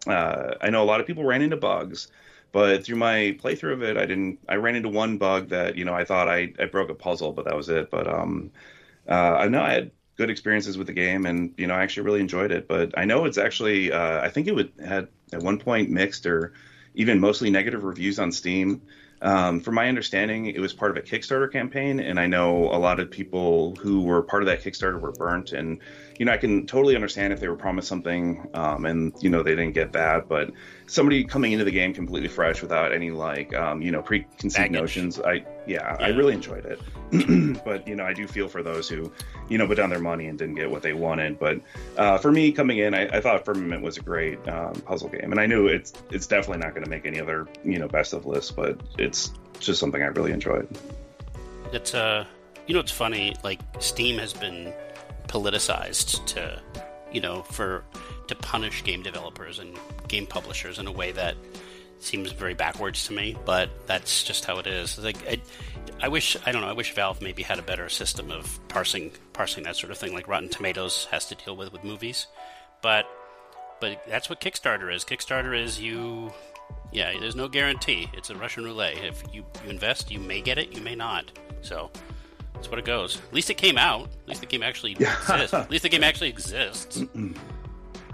uh, I know a lot of people ran into bugs. But through my playthrough of it, I didn't. I ran into one bug that you know I thought I, I broke a puzzle, but that was it. But um, uh, I know I had good experiences with the game, and you know I actually really enjoyed it. But I know it's actually uh, I think it would had at one point mixed or even mostly negative reviews on Steam. Um, from my understanding, it was part of a Kickstarter campaign, and I know a lot of people who were part of that Kickstarter were burnt. And you know, I can totally understand if they were promised something um, and you know they didn't get that. But somebody coming into the game completely fresh without any like um, you know preconceived Baggage. notions, I yeah, I really enjoyed it. but you know, I do feel for those who you know put down their money and didn't get what they wanted. But uh, for me, coming in, I, I thought Firmament was a great um, puzzle game, and I knew it's it's definitely not going to make any other you know best of lists, but it's just something I really enjoyed. It's uh, you know, it's funny. Like Steam has been politicized to, you know, for to punish game developers and game publishers in a way that seems very backwards to me. But that's just how it is. Like, I, I wish I don't know. I wish Valve maybe had a better system of parsing parsing that sort of thing, like Rotten Tomatoes has to deal with with movies. But but that's what Kickstarter is. Kickstarter is you. Yeah, there's no guarantee. It's a Russian roulette. If you, you invest, you may get it, you may not. So that's what it goes. At least it came out. At least the game actually exists. At least the game actually exists.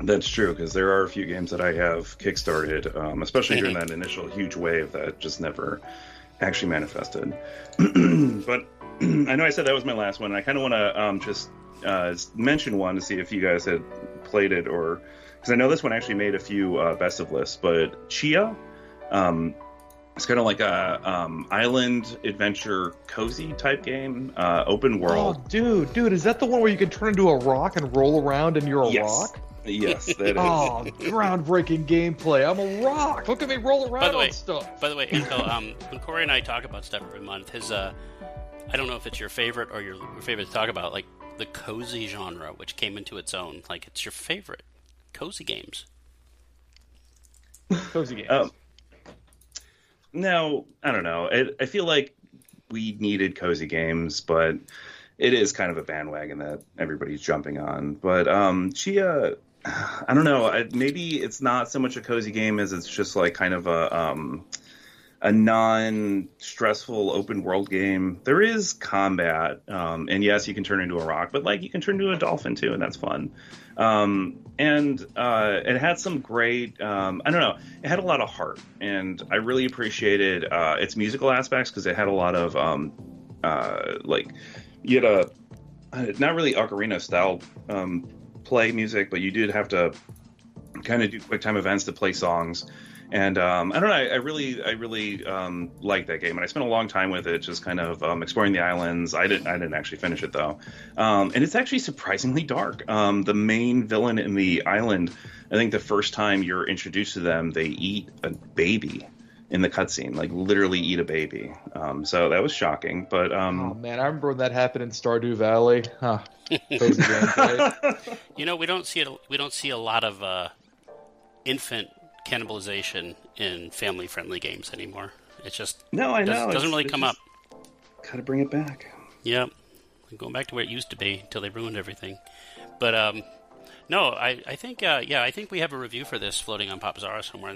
That's true because there are a few games that I have kickstarted, um, especially during that initial huge wave that just never actually manifested. but I know I said that was my last one. And I kind of want to um, just uh, mention one to see if you guys had played it or because I know this one actually made a few uh, best of lists. But Tchia, um, it's kind of like a um, island adventure cozy type game, uh, open world. Oh, dude, dude, is that the one where you can turn into a rock and roll around and you're a yes, rock? yes, that is. Oh, groundbreaking gameplay. I'm a rock. Look at me roll around by the way- on stuff. By the way, Antal, um, when Cory and I talk about stuff every month, his uh, I don't know if it's your favorite or your, your favorite to talk about, like the cozy genre, which came into its own. Like it's your favorite cozy games. Cozy games. Um, no, I don't know. I, I feel like we needed cozy games, but it is kind of a bandwagon that everybody's jumping on. But um, Tchia, I don't know. I, maybe it's not so much a cozy game as it's just like kind of a um, a non-stressful open world game. There is combat, um, and yes, you can turn into a rock, but like you can turn into a dolphin too, and that's fun. Um, and uh, it had some great, um, I don't know, it had a lot of heart, and I really appreciated uh, its musical aspects because it had a lot of um, uh, like you had a uh, not really ocarina style um, play music, but you did have to kind of do quick time events to play songs. And um, I don't know. I, I really, I really um, liked that game, and I spent a long time with it, just kind of um, exploring the islands. I didn't, I didn't actually finish it though, um, and it's actually surprisingly dark. Um, the main villain in the island, I think the first time you're introduced to them, they eat a baby in the cutscene, like literally eat a baby. Um, so that was shocking. But um, oh man, I remember when that happened in Stardew Valley. Huh. Cozy gameplay. You know, we don't see it. We don't see a lot of uh, infant cannibalization in family-friendly games anymore. It's just no, I does, know doesn't really come up. Gotta bring it back. Yep. Going back to where it used to be until they ruined everything. But um, no, I, I think uh, yeah, I think we have a review for this floating on Popzara somewhere.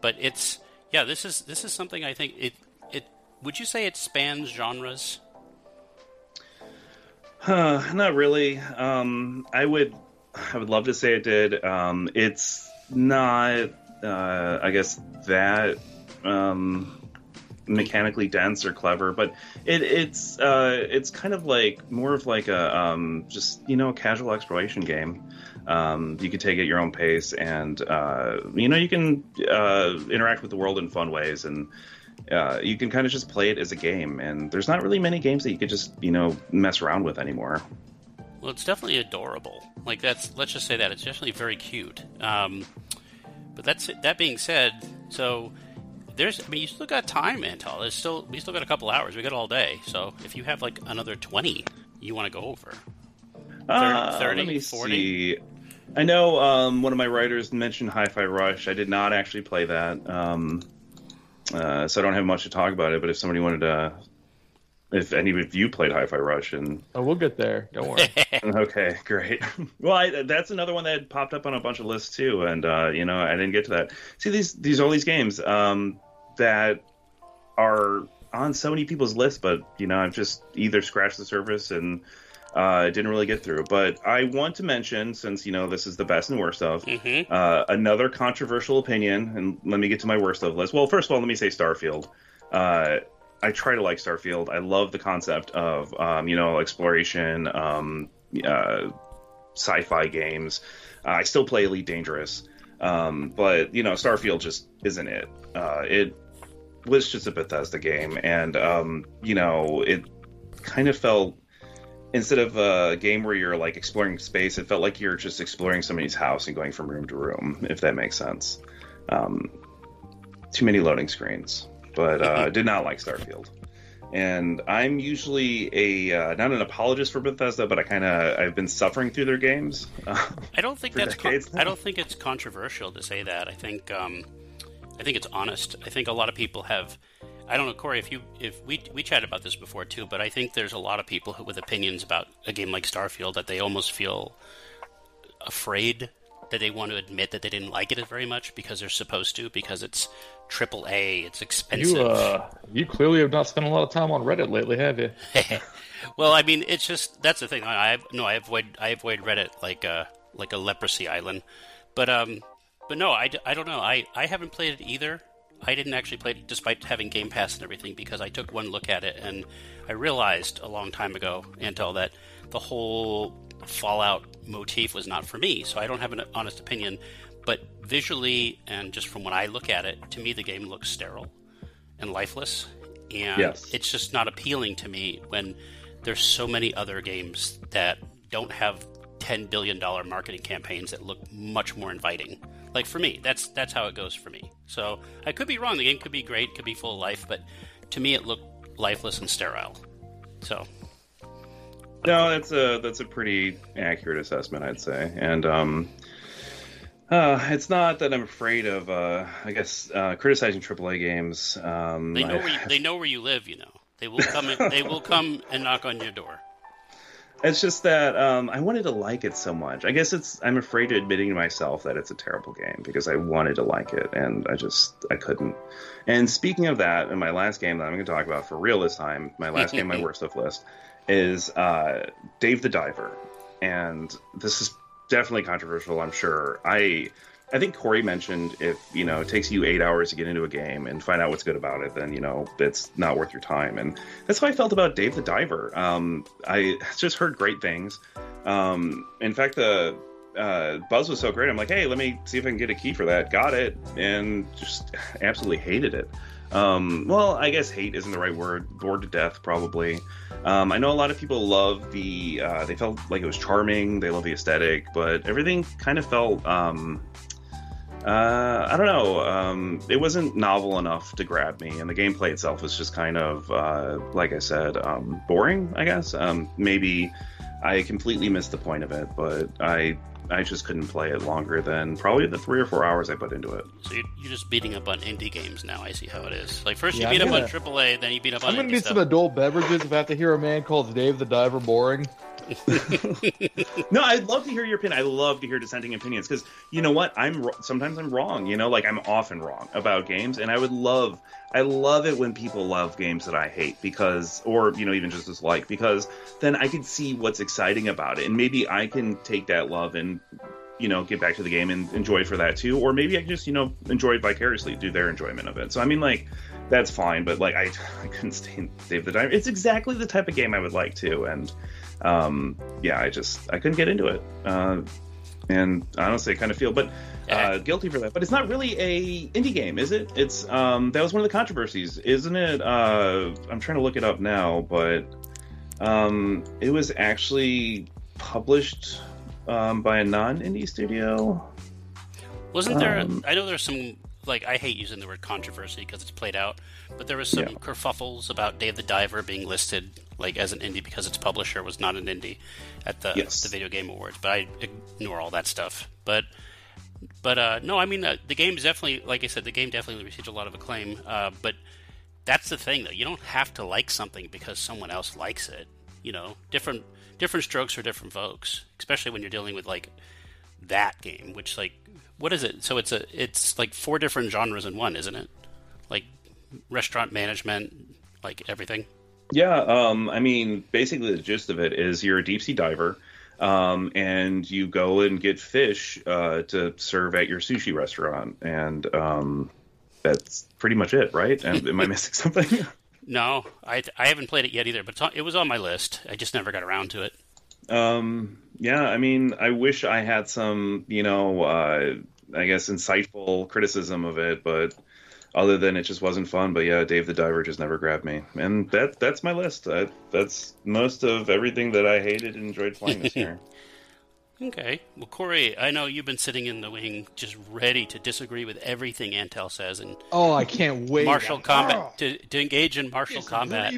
But it's yeah, this is this is something I think it it. Would you say it spans genres? Huh, not really. Um, I would, I would love to say it did. Um, it's not, uh, I guess that um, mechanically dense or clever, but it, it's uh, it's kind of like more of like a um, just you know a casual exploration game. Um, you can take it at your own pace, and uh, you know you can uh, interact with the world in fun ways and uh, you can kind of just play it as a game, and there's not really many games that you could just you know mess around with anymore. Well, it's definitely adorable. Like that's let's just say that it's definitely very cute. Um, but that's it. that being said, so there's I mean you still got time, Antal. There's still we still got a couple hours. We got all day. So if you have like another twenty, you want to go over. Uh, 30, let me 40? see. I know um, one of my writers mentioned Hi-Fi Rush. I did not actually play that, um, uh, so I don't have much to talk about it. But if somebody wanted to, if any of you played Hi-Fi Rush, and Oh, we'll get there. Don't worry. okay, great. well, I, that's another one that had popped up on a bunch of lists too, and uh, you know I didn't get to that. See these these all these games um, that are on so many people's lists, but you know I've just either scratched the surface and uh, didn't really get through. But I want to mention, since you know this is the best and worst of, Mm-hmm. uh, another controversial opinion, and let me get to my worst of list. Well, first of all, let me say Starfield. Uh, I try to like Starfield. I love the concept of um, you know exploration, um, uh, sci-fi games. Uh, I still play Elite Dangerous, um, but you know Starfield just isn't it. Uh, it was just a Bethesda game, and um, you know it kind of felt instead of a game where you're like exploring space, it felt like you're just exploring somebody's house and going from room to room, if that makes sense. Um, too many loading screens, but uh, did not like Starfield. And I'm usually a uh, not an apologist for Bethesda, but I kind of I've been suffering through their games. I don't think that's. Con- I don't think it's controversial to say that. I think. Um, I think it's honest. I think a lot of people have. I don't know, Cory. If you if we we chatted about this before too, but I think there's a lot of people who, with opinions about a game like Starfield that they almost feel afraid that they want to admit that they didn't like it very much because they're supposed to because it's triple A, it's expensive. you uh, you clearly have not spent a lot of time on Reddit lately, have you? well, I mean, it's just that's the thing. I, no, I avoid I avoid Reddit like a like a leprosy island, but um, but no, I, I don't know. I I haven't played it either. I didn't actually play it despite having Game Pass and everything because I took one look at it and I realized a long time ago, Antal, that the whole Fallout motif was not for me. So I don't have an honest opinion. But visually and just from when I look at it, to me the game looks sterile and lifeless, and Yes. it's just not appealing to me when there's so many other games that don't have ten billion dollar marketing campaigns that look much more inviting. Like for me, that's that's how it goes for me. So I could be wrong. The game could be great, could be full of life, but to me it looked lifeless and sterile. So No, that's a that's a pretty accurate assessment, I'd say. And um, uh, it's not that I'm afraid of, uh, I guess, uh, criticizing AAA games. Um, they know I- where you, they know where you live. You know they will come. In, they will come and knock on your door. It's just that um, I wanted to like it so much. I guess it's I'm afraid of admitting to myself that it's a terrible game because I wanted to like it and I just I couldn't. And speaking of that, in my last game that I'm going to talk about for real this time, my last game, my worst of list, is uh, Dave the Diver, and this is definitely controversial. I'm sure. I I think Cory mentioned if you know it takes you eight hours to get into a game and find out what's good about it, then you know it's not worth your time. And that's how I felt about Dave the Diver. Um, I just heard great things. Um, in fact, the uh, buzz was so great. I'm like, hey, let me see if I can get a key for that. Got it, and just absolutely hated it. Um, well, I guess hate isn't the right word. Bored to death, probably. Um, I know a lot of people love the. Uh, they felt like it was charming. They love the aesthetic, but everything kind of felt. Um, uh, I don't know. Um, it wasn't novel enough to grab me, and the gameplay itself was just kind of, uh, like I said, um, boring. I guess. Um, maybe I completely missed the point of it, but I I just couldn't play it longer than probably the three or four hours I put into it. So you're, you're just beating up on indie games now. I see how it is. Like first you Yeah, beat I'm up on gonna- AAA, then you beat up on I'm gonna indie need stuff. some adult beverages if I have to hear a man called Dave the Diver boring. No, I'd love to hear your opinion. I love to hear dissenting opinions because you know what? I'm sometimes I'm wrong. You know, like I'm often wrong about games, and I would love, I love it when people love games that I hate because, or you know, even just dislike because then I can see what's exciting about it, and maybe I can take that love and you know get back to the game and enjoy for that too, or maybe I can just you know enjoy it vicariously do their enjoyment of it. So I mean, like that's fine, but like I, I couldn't stand Dave the Diver. It's exactly the type of game I would like to, and um, yeah, I just I couldn't get into it. Uh, and honestly, I kind of feel, but uh, guilty for that. But it's not really a indie game, is it? It's um, that was one of the controversies, isn't it? Uh, I'm trying to look it up now, but um, it was actually published um, by a non-indie studio. Wasn't there? Um, I know there's some like I hate using the word controversy because it's played out, but there was some Yeah. kerfuffles about Dave the Diver being listed like as an indie because its publisher was not an indie at the Yes. the Video Game Awards. But I ignore all that stuff. But but uh, no, I mean uh, the game is definitely, like I said, the game definitely received a lot of acclaim. Uh, but that's the thing, though. You don't have to like something because someone else likes it. You know, different different strokes for different folks, especially when you're dealing with like that game, which like what is it? So it's a it's like four different genres in one, isn't it? Like restaurant management, like everything. Yeah, um, I mean, basically the gist of it is you're a deep sea diver, um, and you go and get fish uh, to serve at your sushi restaurant, and um, that's pretty much it, right? And am I missing something? No, I I haven't played it yet either, but on, it was on my list. I just never got around to it. Um, yeah, I mean, I wish I had some, you know, uh, I guess insightful criticism of it, but other than it just wasn't fun. But yeah, Dave the Diver just never grabbed me, and that that's my list. I, that's most of everything that I hated and enjoyed flying this year. Okay. Well, Cory, I know you've been sitting in the wing just ready to disagree with everything Antal says and Oh, I can't wait. martial I'm- combat Oh, to, to engage in martial combat.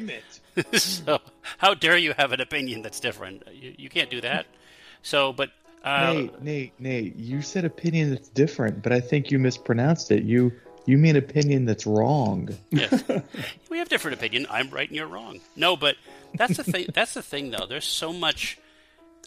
so, how dare you have an opinion that's different? You, you can't do that. So, but uh, Nate, Nate, Nate, you said opinion that's different, but I think you mispronounced it. You you mean opinion that's wrong. yes, we have different opinion. I'm right and you're wrong. No, but that's the thing. That's the thing, though. There's so much.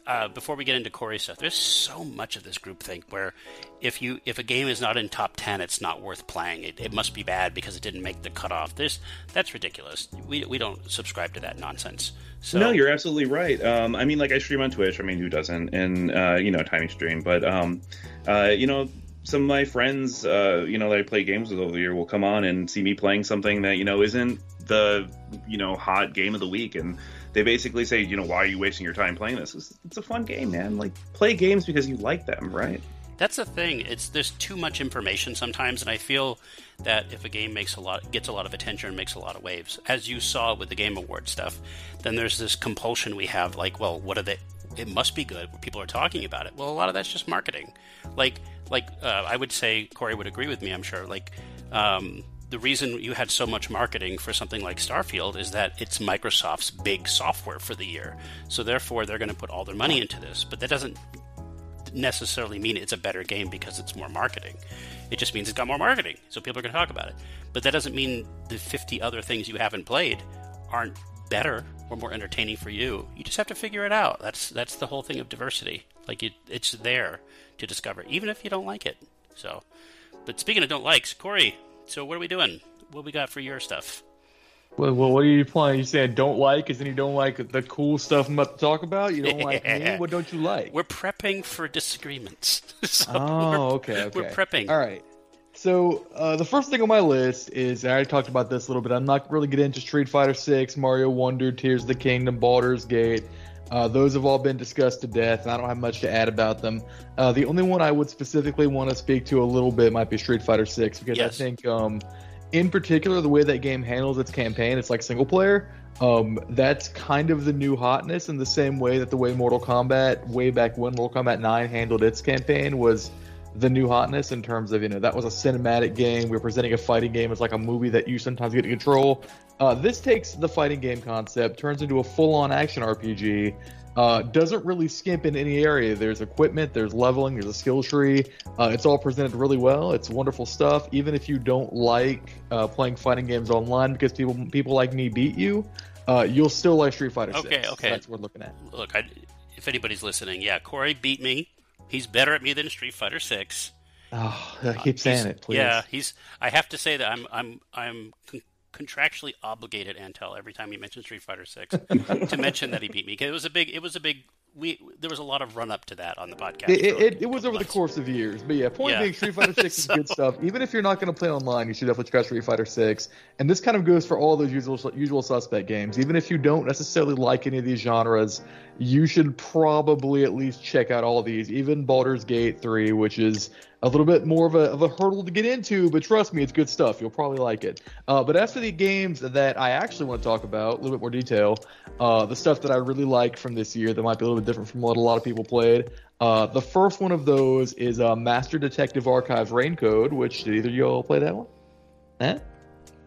Uh, before we get into Cory stuff, there's so much of this group think where if you if a game is not in top ten, it's not worth playing. It, it must be bad because it didn't make the cutoff. This that's ridiculous. We we don't subscribe to that nonsense. So No, you're absolutely right. Um, I mean, like I stream on Twitch. I mean, who doesn't? And uh, you know, tiny stream. But um, uh, you know, some of my friends, uh, you know, that I play games with over the year, will come on and see me playing something that you know isn't the you know hot game of the week, and they basically say, you know, why are you wasting your time playing this? It's, it's a fun game, man. Like play games because you like them, right? That's the thing. It's there's too much information sometimes, and I feel that if a game makes a lot gets a lot of attention and makes a lot of waves, as you saw with the Game Award stuff, then there's this compulsion we have. Like, well, what are they? It must be good. People are talking about it. Well, a lot of that's just marketing. Like, like uh, I would say, Cory would agree with me. I'm sure. Like, um, the reason you had so much marketing for something like Starfield is that it's Microsoft's big software for the year. So therefore, they're going to put all their money into this. But that doesn't necessarily mean it's a better game because it's more marketing. It just means it's got more marketing, so people are going to talk about it. But that doesn't mean the 50 other things you haven't played aren't better or more entertaining for you. You just have to figure it out. That's that's the whole thing of diversity. Like it, it's there to discover, even if you don't like it. So, but speaking of don't likes, Cory. So what are we doing? What we got for your stuff? Well, well, what are you playing? You saying don't like, Is in you don't like the cool stuff I'm about to talk about? You don't like me? What don't you like? We're prepping for disagreements. so Oh, okay, okay. We're prepping. All right. So uh, the first thing on my list is I already talked about this a little bit. I'm not really getting into Street Fighter Six, Mario Wonder, Tears of the Kingdom, Baldur's Gate. Uh, those have all been discussed to death, and I don't have much to add about them. Uh, the only one I would specifically want to speak to a little bit might be Street Fighter Six because I think, um, in particular, the way that game handles its campaign, it's like single player. Um, that's kind of the new hotness in the same way that the way Mortal Kombat, way back when Mortal Kombat 9 handled its campaign, was the new hotness in terms of you know that was a cinematic game. We are presenting a fighting game as like a movie that you sometimes get to control. Uh, this takes the fighting game concept, turns into a full-on action RPG. Uh, doesn't really skimp in any area. There's equipment, there's leveling, there's a skill tree. Uh, it's all presented really well. It's wonderful stuff. Even if you don't like uh, playing fighting games online because people people like me beat you, uh, you'll still like Street Fighter. Okay, 6. okay. That's what we're looking at. look, I, if anybody's listening, yeah, Cory beat me. He's better at me than Street Fighter Six. Oh, I keep saying He's- it, please. Yeah, he's. I have to say that I'm. I'm. I'm contractually obligated, Antal, every time he mentions Street Fighter Six, to mention that he beat me. 'Cause It was a big. It was a big. We there was a lot of run up to that on the podcast. It, it, it was over the course of years, but yeah. Point Yeah. being, Street Fighter Six is good stuff. Even if you're not going to play online, you should definitely out Street Fighter Six. And this kind of goes for all those usual usual suspect games. Even if you don't necessarily like any of these genres, you should probably at least check out all these. Even Baldur's Gate Three, which is a little bit more of a, of a hurdle to get into, but trust me, it's good stuff. You'll probably like it. Uh, but as for the games that I actually want to talk about, a little bit more detail, uh, the stuff that I really like from this year that might be a little bit different from what a lot of people played. Uh, the first one of those is uh, Master Detective Archives Rain Code, which did either of you all play that one? Huh?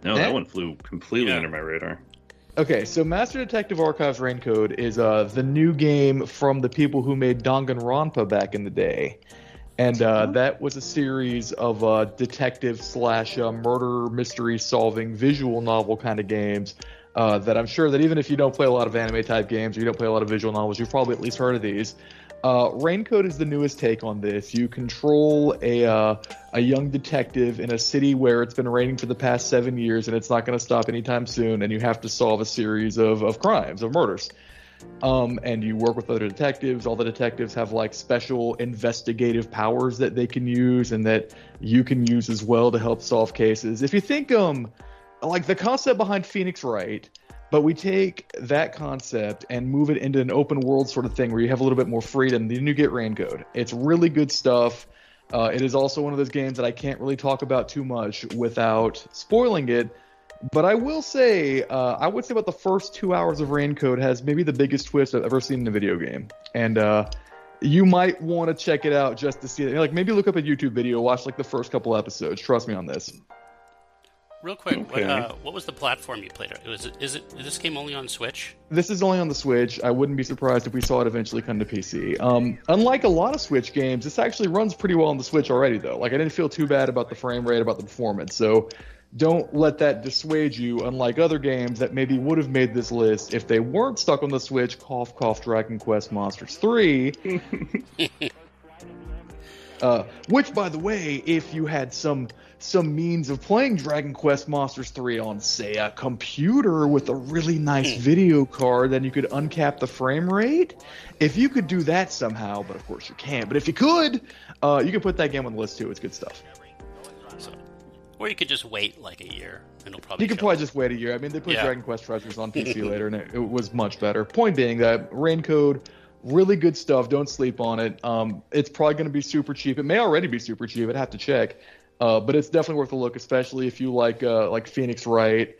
No, Eh? that one flew completely Yeah. under my radar. Okay, so Master Detective Archives Rain Code is uh, the new game from the people who made Danganronpa back in the day. And uh, that was a series of uh, detective slash uh, murder mystery solving visual novel kind of games uh, that I'm sure that even if you don't play a lot of anime type games or you don't play a lot of visual novels, you've probably at least heard of these. Uh, Rain Code is the newest take on this. You control a uh, a young detective in a city where it's been raining for the past seven years, and it's not going to stop anytime soon. And you have to solve a series of, of crimes, of murders. Um, and you work with other detectives. All the detectives have like special investigative powers that they can use, and that you can use as well to help solve cases. If you think um, like the concept behind Phoenix Wright but we take that concept and move it into an open world sort of thing where you have a little bit more freedom. Then you get Rain Code. It's really good stuff. Uh, it is also one of those games that I can't really talk about too much without spoiling it. But I will say, uh, I would say about the first two hours of Rain Code has maybe the biggest twist I've ever seen in a video game. And uh, you might want to check it out just to see it. Like maybe look up a YouTube video, watch like the first couple episodes. Trust me on this. Real quick, okay. what, uh, what, was the platform you played? It was is it is this game only on Switch? This is only on the Switch. I wouldn't be surprised if we saw it eventually come to PC. Um, unlike a lot of Switch games, this actually runs pretty well on the Switch already, though. Like I didn't feel too bad about the frame rate, about the performance. So don't let that dissuade you. Unlike other games that maybe would have made this list if they weren't stuck on the Switch. Cough, cough. Dragon Quest Monsters Three. uh, which, by the way, if you had some some means of playing Dragon Quest Monsters 3 on, say, a computer with a really nice hmm. video card, then you could uncap the frame rate. If you could do that somehow, but of course you can't, but if you could, uh, you could put that game on the list too. It's good stuff. So, or you could just wait like a year. And it'll probably you could probably just wait a year. I mean, they put yeah. Dragon Quest Treasures on PC later, and it, it was much better. Point being that Rain Code, really good stuff. Don't sleep on it. Um, it's probably going to be super cheap. It may already be super cheap. I'd have to check. Uh, but it's definitely worth a look, especially if you like uh, like Phoenix Wright,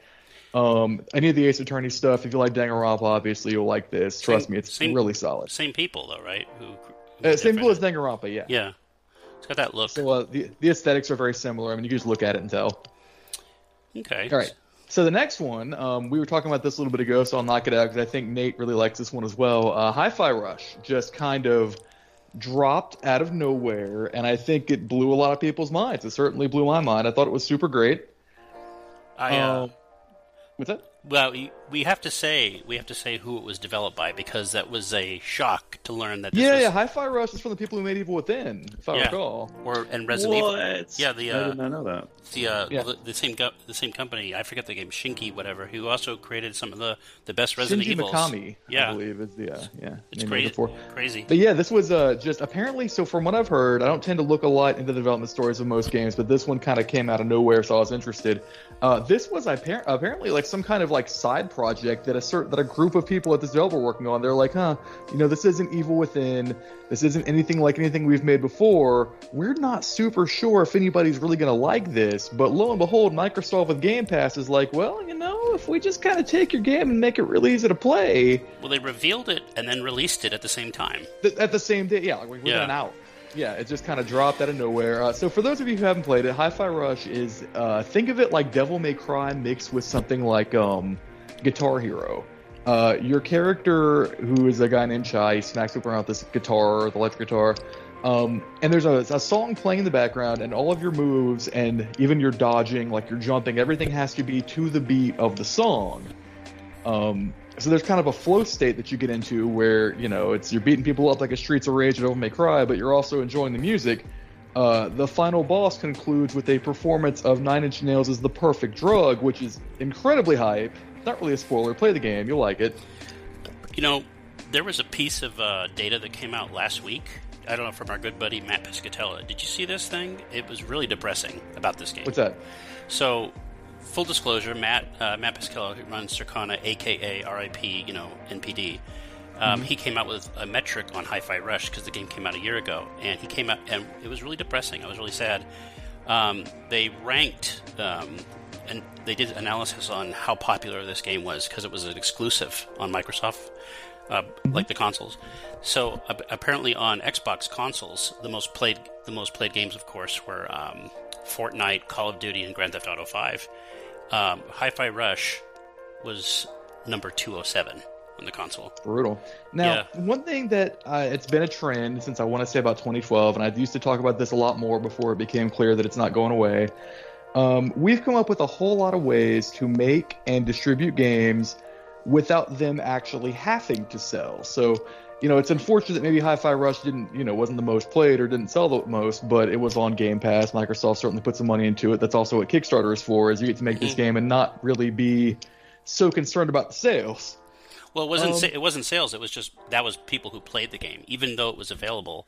um, any of the Ace Attorney stuff. If you like Danganronpa, obviously you'll like this. Trust same, me, it's same, really solid. Same people though, right? Who, uh, same people as Danganronpa, yeah. Yeah, it's got that look. So uh, the the aesthetics are very similar. I mean, you can just look at it and tell. Okay. All right. So the next one, um, we were talking about this a little bit ago, so I'll knock it out because I think Nate really likes this one as well. Uh, Hi-Fi Rush just kind of dropped out of nowhere, and I think it blew a lot of people's minds. It certainly blew my mind. I thought it was super great. I uh, um, what's that? Well, we have to say we have to say who it was developed by because that was a shock to learn that. yeah, was... yeah. Hi-Fi Rush is from the people who made Evil Within, if I yeah. recall. Or and Resident what? Evil. Yeah, the uh, I did not know that. The uh, yeah. the, the, same go- the same company. I forget the game Shinji whatever. Who also created some of the, the best Resident Shinji Evils. Mikami, yeah, I believe is the uh, yeah. It's crazy. Crazy. But yeah, this was uh, just apparently. So from what I've heard, I don't tend to look a lot into the development stories of most games, but this one kind of came out of nowhere, so I was interested. Uh, this was apparently like some kind of like side project that a certain that a group of people at this developer were working on. They're like, huh, you know, this isn't Evil Within. This isn't anything like anything we've made before. We're not super sure if anybody's really going to like this. But lo and behold, Microsoft with Game Pass is like, well, you know, if we just kind of take your game and make it really easy to play. Well, they revealed it and then released it at the same time. Th- at the same day, yeah, like within yeah. an hour. Yeah, it just kind of dropped out of nowhere. Uh, so for those of you who haven't played it, Hi-Fi Rush is uh, think of it like Devil May Cry mixed with something like um, Guitar Hero. Uh, your character, who is a guy named Chai, he smacks up around this guitar, the electric guitar. Um, and there's a, a, song playing in the background, and all of your moves and even your dodging, like your jumping, everything has to be to the beat of the song. Um, so there's kind of a flow state that you get into where you know it's you're beating people up like a Streets of Rage or Devil May Cry, but you're also enjoying the music. Uh, the final boss concludes with a performance of Nine Inch Nails' as "The Perfect Drug," which is incredibly hype not really a spoiler. Play the game, you'll like it. You know, there was a piece of uh, data that came out last week. I don't know from our good buddy Matt Piscatella. Did you see this thing? It was really depressing about this game. What's that? So, full disclosure, Matt uh, Matt Piscatella, who runs Circana, aka RIP, you know NPD. Um, mm-hmm. He came out with a metric on Hi-Fi Rush because the game came out a year ago, and he came out and it was really depressing. I was really sad. Um, they ranked um, and they did analysis on how popular this game was because it was an exclusive on Microsoft, uh, mm-hmm. like the consoles. So uh, apparently on Xbox consoles, the most played the most played games, of course, were um, Fortnite, Call of Duty, and Grand Theft Auto Five. Um, Hi-Fi Rush was number 207 on the console. Brutal. Now, one thing that uh, it's been a trend since I want to say about 2012, and I used to talk about this a lot more before it became clear that it's not going away. Um, we've come up with a whole lot of ways to make and distribute games without them actually having to sell. So, you know, it's unfortunate that maybe Hi-Fi Rush didn't, you know, wasn't the most played or didn't sell the most, but it was on Game Pass. Microsoft certainly put some money into it. That's also what Kickstarter is for, is you get to make this game and not really be so concerned about the sales. Well, it wasn't Um, sa- it wasn't sales. It was just that was people who played the game, even though it was available.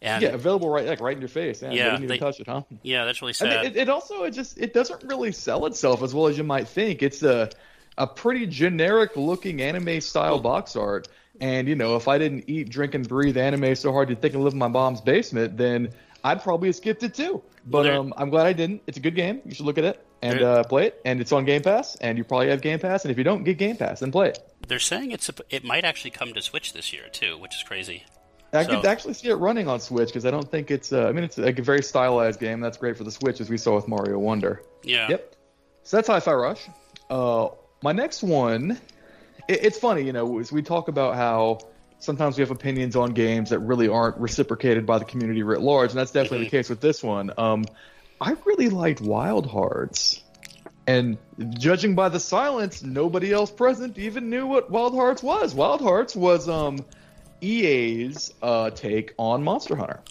And yeah, available right, like right in your face. Yeah, Yeah, didn't even they- touch it, huh? yeah, that's really And sad. it, it also it just it doesn't really sell itself as well as you might think. It's a a pretty generic looking anime style box art. And you know, if I didn't eat, drink, and breathe anime so hard you'd think I live in my mom's basement, then I'd probably have skipped it too. But there- um, I'm glad I didn't. It's a good game. You should look at it and uh, play it. And it's on Game Pass. And you probably have Game Pass. And if you don't, get Game Pass and play it. They're saying it's a, it might actually come to Switch this year too, which is crazy. I So- could actually see it running on Switch because I don't think it's. Uh, I mean, it's like a very stylized game. That's great for the Switch, as we saw with Mario Wonder. Yeah. Yep. So that's Hi-Fi Rush. Uh, my next one, it, it's funny, you know, as we talk about how sometimes we have opinions on games that really aren't reciprocated by the community writ large, and that's definitely the case with this one. Um, I really liked Wild Hearts. And judging by the silence, nobody else present even knew what Wild Hearts was. Wild Hearts was um, EA's uh, take on Monster Hunter.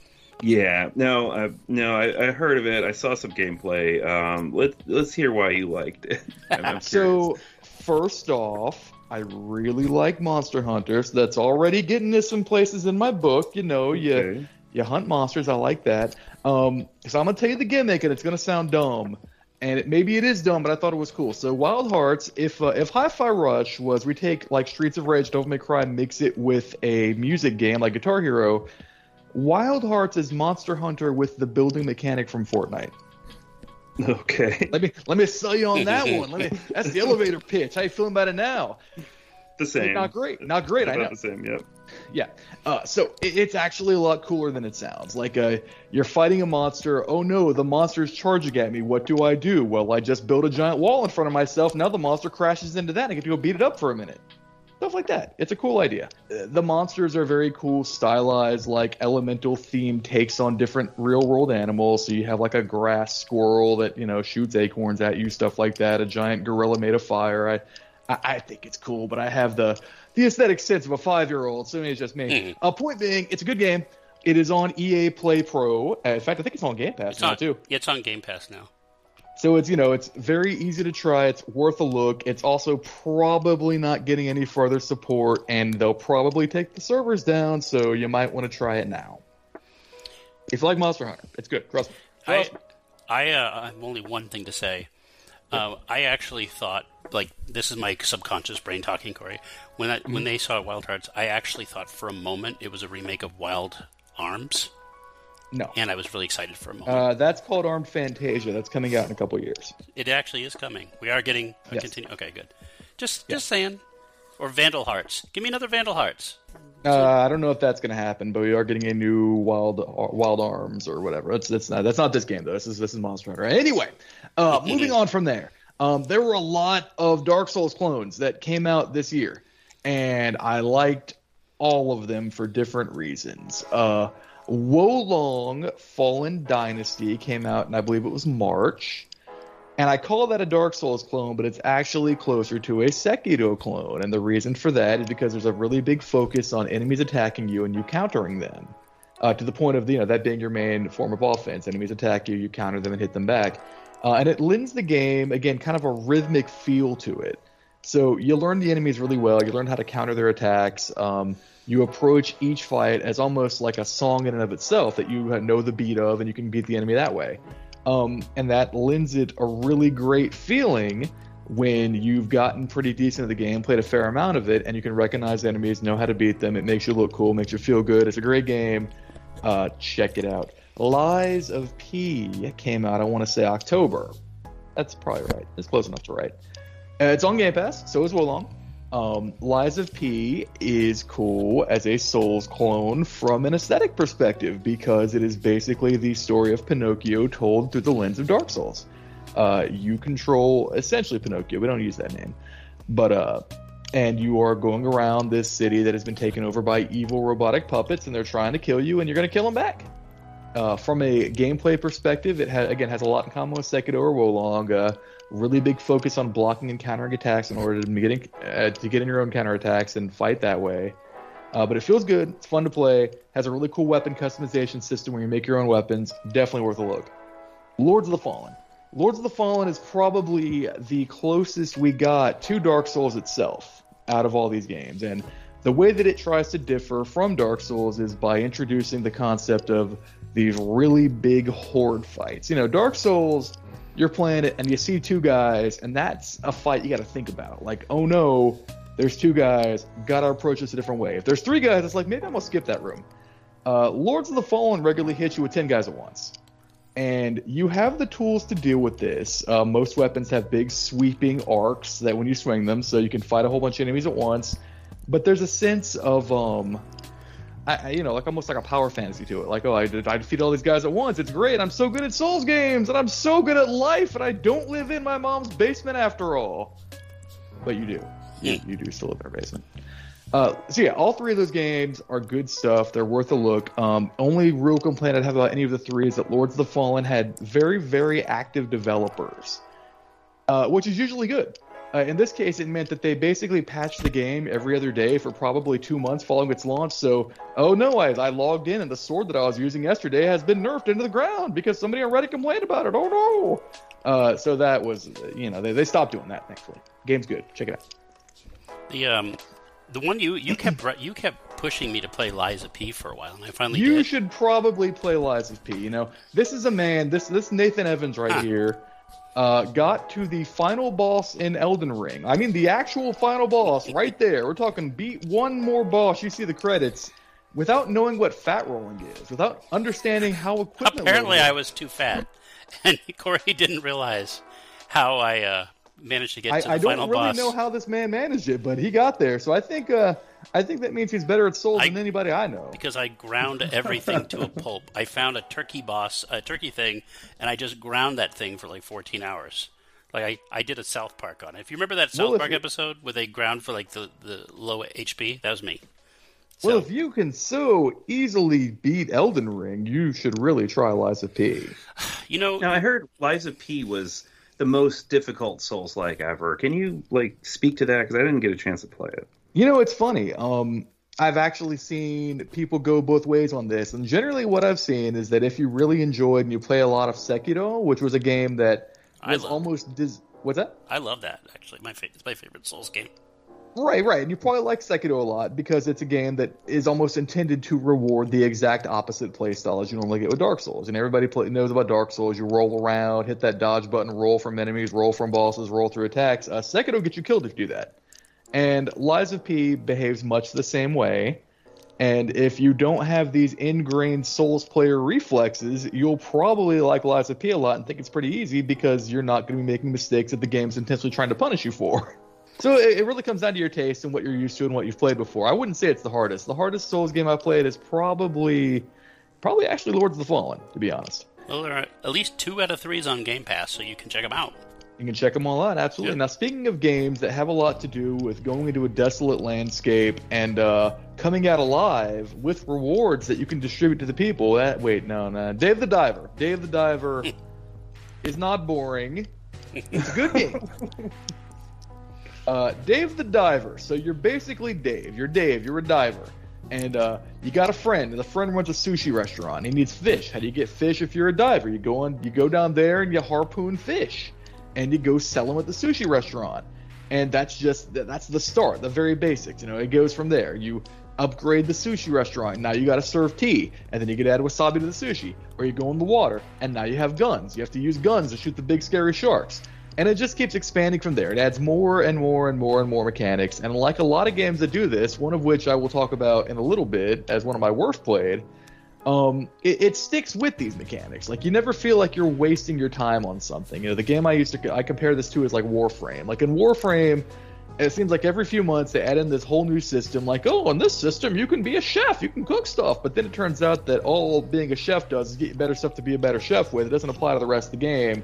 Yeah, no, uh, no, I, I heard of it. I saw some gameplay. Um, let let's hear why you liked it. So, first off, I really like Monster Hunter. So that's already getting us some places in my book. You know, you Okay. you hunt monsters. I like that. Um, so I'm gonna tell you the gimmick, and it's gonna sound dumb, and it, maybe it is dumb, but I thought it was cool. So Wild Hearts, if uh, if Hi-Fi Rush was we take like Streets of Rage, Devil May Cry, mix it with a music game like Guitar Hero. Wild Hearts is Monster Hunter with the building mechanic from Fortnite. Okay, Let me let me sell you on that one. Let me. That's the elevator pitch. How you feeling about it now? the same. Not great. Not great. I know. the same. Yep. Yeah. Uh, so it, it's actually a lot cooler than it sounds. Like uh, you're fighting a monster. Oh no, the monster's charging at me. What do I do? Well, I just build a giant wall in front of myself. Now the monster crashes into that. and I get to go beat it up for a minute. Stuff like that. It's a cool idea. Uh, The monsters are very cool, stylized, like elemental theme takes on different real world animals. So you have like a grass squirrel that you know shoots acorns at you, stuff like that. A giant gorilla made of fire. I, I, I think it's cool, but I have the the aesthetic sense of a five year old, so maybe it's just me. Uh, point being, it's a good game. It is on EA Play Pro. Uh, in fact, I think it's on Game Pass It's now on, too. yeah, it's on Game Pass now. So it's you know it's very easy to try. It's worth a look. It's also probably not getting any further support, and they'll probably take the servers down. So you might want to try it now. If you like Monster Hunter, it's good. Trust me. I, me. I, uh, I have only one thing to say. Uh, I actually thought, like, this is my subconscious brain talking, Cory. When I, Mm-hmm. when they saw Wild Hearts, I actually thought for a moment it was a remake of Wild Arms, No, and I was really excited for a moment. uh, that's called Armed Fantasia. That's coming out in a couple years. it actually is coming. We are getting a Yes. continue. Okay, good. Just just saying. Or Vandal Hearts. Give me another Vandal Hearts. Uh, I don't know if that's going to happen, but we are getting a new Wild Wild Arms or whatever. That's that's not that's not this game though. This is this is Monster Hunter. Anyway, uh, moving on from there. Um, there were a lot of Dark Souls clones that came out this year, and I liked all of them for different reasons. Uh, Wo Long Fallen Dynasty came out, and I believe it was March. And I call that a Dark Souls clone, but it's actually closer to a Sekiro clone. And the reason for that is because there's a really big focus on enemies attacking you and you countering them. Uh, to the point of you know that being your main form of offense. Enemies attack you, you counter them and hit them back. Uh, and it lends the game again kind of a rhythmic feel to it. So you learn the enemies really well. You learn how to counter their attacks. Um, you approach each fight as almost like a song in and of itself that you know the beat of, and you can beat the enemy that way. Um, and that lends it a really great feeling when you've gotten pretty decent at the game, played a fair amount of it, and you can recognize enemies, know how to beat them. It makes you look cool, makes you feel good. It's a great game. Uh, check it out. Lies of P came out, I want to say October. That's probably right. It's close enough to right. Uh, it's on Game Pass, so is Wo Long. Um, Lies of P is cool as a Souls clone from an aesthetic perspective because it is basically the story of Pinocchio told through the lens of Dark Souls. Uh, you control essentially Pinocchio. We don't use that name, but uh, and you are going around this city that has been taken over by evil robotic puppets, and they're trying to kill you, and you're going to kill them back. Uh, from a gameplay perspective, it ha- again has a lot in common with Sekiro or Wo Long. Really big focus on blocking and countering attacks in order to get in, uh, to get in your own counterattacks and fight that way. Uh, but it feels good. It's fun to play. Has a really cool weapon customization system where you make your own weapons. Definitely worth a look. Lords of the Fallen. Lords of the Fallen is probably the closest we got to Dark Souls itself out of all these games. And the way that it tries to differ from Dark Souls is by introducing the concept of these really big horde fights. You know, Dark Souls, you're playing it and you see two guys, and that's a fight you got to think about. Like, oh no, there's two guys, gotta approach this a different way. If there's three guys, it's like maybe I'm gonna skip that room. Uh, Lords of the Fallen regularly hit you with ten guys at once, and you have the tools to deal with this. Uh, most weapons have big sweeping arcs that when you swing them, so you can fight a whole bunch of enemies at once. But there's a sense of um, I, you know, like almost like a power fantasy to it. Like, oh, I, I defeat all these guys at once. It's great. I'm so good at Souls games, and I'm so good at life, and I don't live in my mom's basement after all. But you do. You, you do still live in her basement. Uh, so yeah, all three of those games are good stuff. They're worth a look. Um, only real complaint I'd have about any of the three is that Lords of the Fallen had very, very active developers, uh, which is usually good. Uh, in this case, it meant that they basically patched the game every other day for probably two months following its launch. So, oh no, I, I logged in and the sword that I was using yesterday has been nerfed into the ground because somebody on Reddit complained about it. Oh no! Uh, so that was, you know, they, they stopped doing that. Thankfully, game's good. Check it out. The um, the one you you kept you kept pushing me to play Lies of P for a while, and I finally you did. should probably play Lies of P. You know, this is a man. This this Nathan Evans right Huh. here. Uh, got to the final boss in Elden Ring. I mean, the actual final boss right there. We're talking beat one more boss. You see the credits without knowing what fat rolling is, without understanding how equipment. Apparently, I was too fat, and Cory didn't realize how I uh, managed to get I, to the I don't really boss. know how this man managed it, but he got there. So I think uh, I think that means he's better at Souls I- than anybody I know. because I ground everything to a pulp. I found a turkey boss, a turkey thing, and I just ground that thing for like 14 hours. Like I, I did a South Park on it. If you remember that South Well, Park you- episode where they ground for like the, the low HP, that was me. Well, if you can so easily beat Elden Ring, you should really try Lies of P. You know, Now I heard Lies of P was the most difficult Souls like ever. Can you like speak to that? Because I didn't get a chance to play it. You know, it's funny. Um, I've actually seen people go both ways on this, and generally, what I've seen is that if you really enjoyed and you play a lot of Sekiro, which was a game that I was almost dis- what's that? I love that actually. My fa- it's my favorite Souls game. Right, right. And you probably like Sekiro a lot because it's a game that is almost intended to reward the exact opposite playstyle as you normally get with Dark Souls. And everybody play, knows about Dark Souls. You roll around, hit that dodge button, roll from enemies, roll from bosses, roll through attacks. Uh, Sekiro gets you killed if you do that. And Lies of P behaves much the same way. And if you don't have these ingrained Souls player reflexes, you'll probably like Lies of P a lot and think it's pretty easy because you're not going to be making mistakes that the game's intentionally trying to punish you for. So it, it really comes down to your taste and what you're used to and what you've played before. I wouldn't say it's the hardest. The hardest Souls game I've played is probably, probably actually Lords of the Fallen, to be honest. Well, there are at least two out of threes on Game Pass, so you can check them out. You can check them all out, absolutely. Now, speaking of games that have a lot to do with going into a desolate landscape and uh, coming out alive with rewards that you can distribute to the people, that wait, no, no, Dave the Diver. Dave the Diver is not boring. It's a good game. Uh, Dave the Diver. So you're basically Dave. You're Dave. You're a diver. And uh, you got a friend, and the friend runs a sushi restaurant. He needs fish. How do you get fish if you're a diver? You go on, you go down there and you harpoon fish, and you go sell them at the sushi restaurant. And that's just that's the start, the very basics. You know, it goes from there. You upgrade the sushi restaurant. Now you got to serve tea, and then you get add wasabi to the sushi. Or you go in the water, and now you have guns. You have to use guns to shoot the big scary sharks. And it just keeps expanding from there. It adds more and more and more and more mechanics. And like a lot of games that do this, one of which I will talk about in a little bit as one of my worst played, um, it, it sticks with these mechanics. Like you never feel like you're wasting your time on something. You know, the game I used to I compare this to is like Warframe. Like in Warframe, it seems like every few months they add in this whole new system. Like, oh, in this system you can be a chef, you can cook stuff. But then it turns out that all being a chef does is get you better stuff to be a better chef with. It doesn't apply to the rest of the game.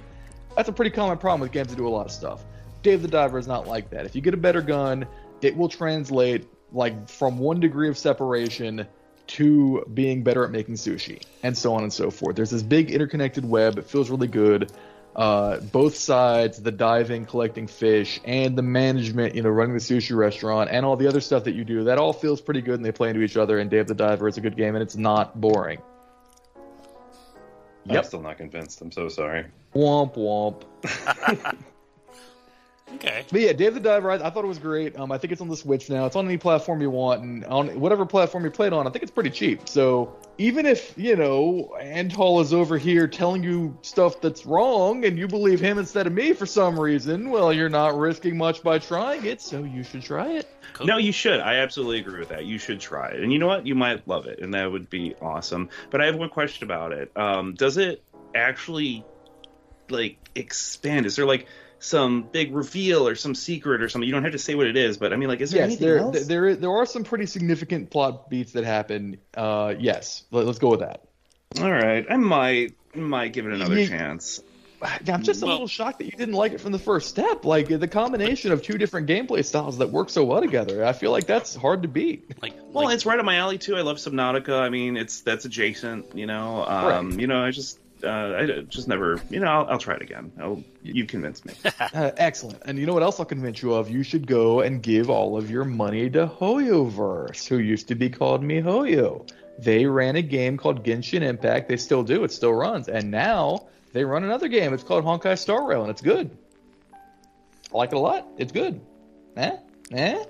That's a pretty common problem with games that do a lot of stuff. Dave the Diver is not like that. If you get a better gun, it will translate like from one degree of separation to being better at making sushi, and so on and so forth. There's this big interconnected web. It feels really good. Uh, both sides, the diving, collecting fish, and the management, you know, running the sushi restaurant, and all the other stuff that you do, that all feels pretty good, and they play into each other. And Dave the Diver is a good game, and it's not boring. I'm still not convinced. I'm so sorry. Womp womp. Okay. But yeah, Dave the Diver, I, I thought it was great. Um, I think it's on the Switch now. It's on any platform you want, and on whatever platform you play it on, I think it's pretty cheap. So even if you know Antal is over here telling you stuff that's wrong, and you believe him instead of me for some reason, well, you're not risking much by trying it, so you should try it. Cool. No, you should. I absolutely agree with that. You should try it. And you know what? You might love it, and that would be awesome. But I have one question about it. Um, does it actually like expand? Is there like some big reveal or some secret or something? You don't have to say what it is, but I mean, like, is there yes, anything there, else? there there are some pretty significant plot beats that happen. Uh, yes, Let, us go with that. All right, I might might give it another Yeah. chance. I'm just a Well- little shocked that you didn't like it from the first step. Like the combination of two different gameplay styles that work so well together. I feel like that's hard to beat. Like, Well, like it's right up my alley too. I love Subnautica. I mean, it's that's adjacent. You know, um, Right. you know, I just. Uh, I just never, you know, I'll, I'll try it again. I'll, you convinced me. Uh, excellent. And you know what else I'll convince you of? You should go and give all of your money to Hoyoverse, who used to be called MiHoYo. They ran a game called Genshin Impact. They still do. It still runs. And now they run another game. It's called Honkai Star Rail, and it's good. I like it a lot. It's good. Eh? Eh?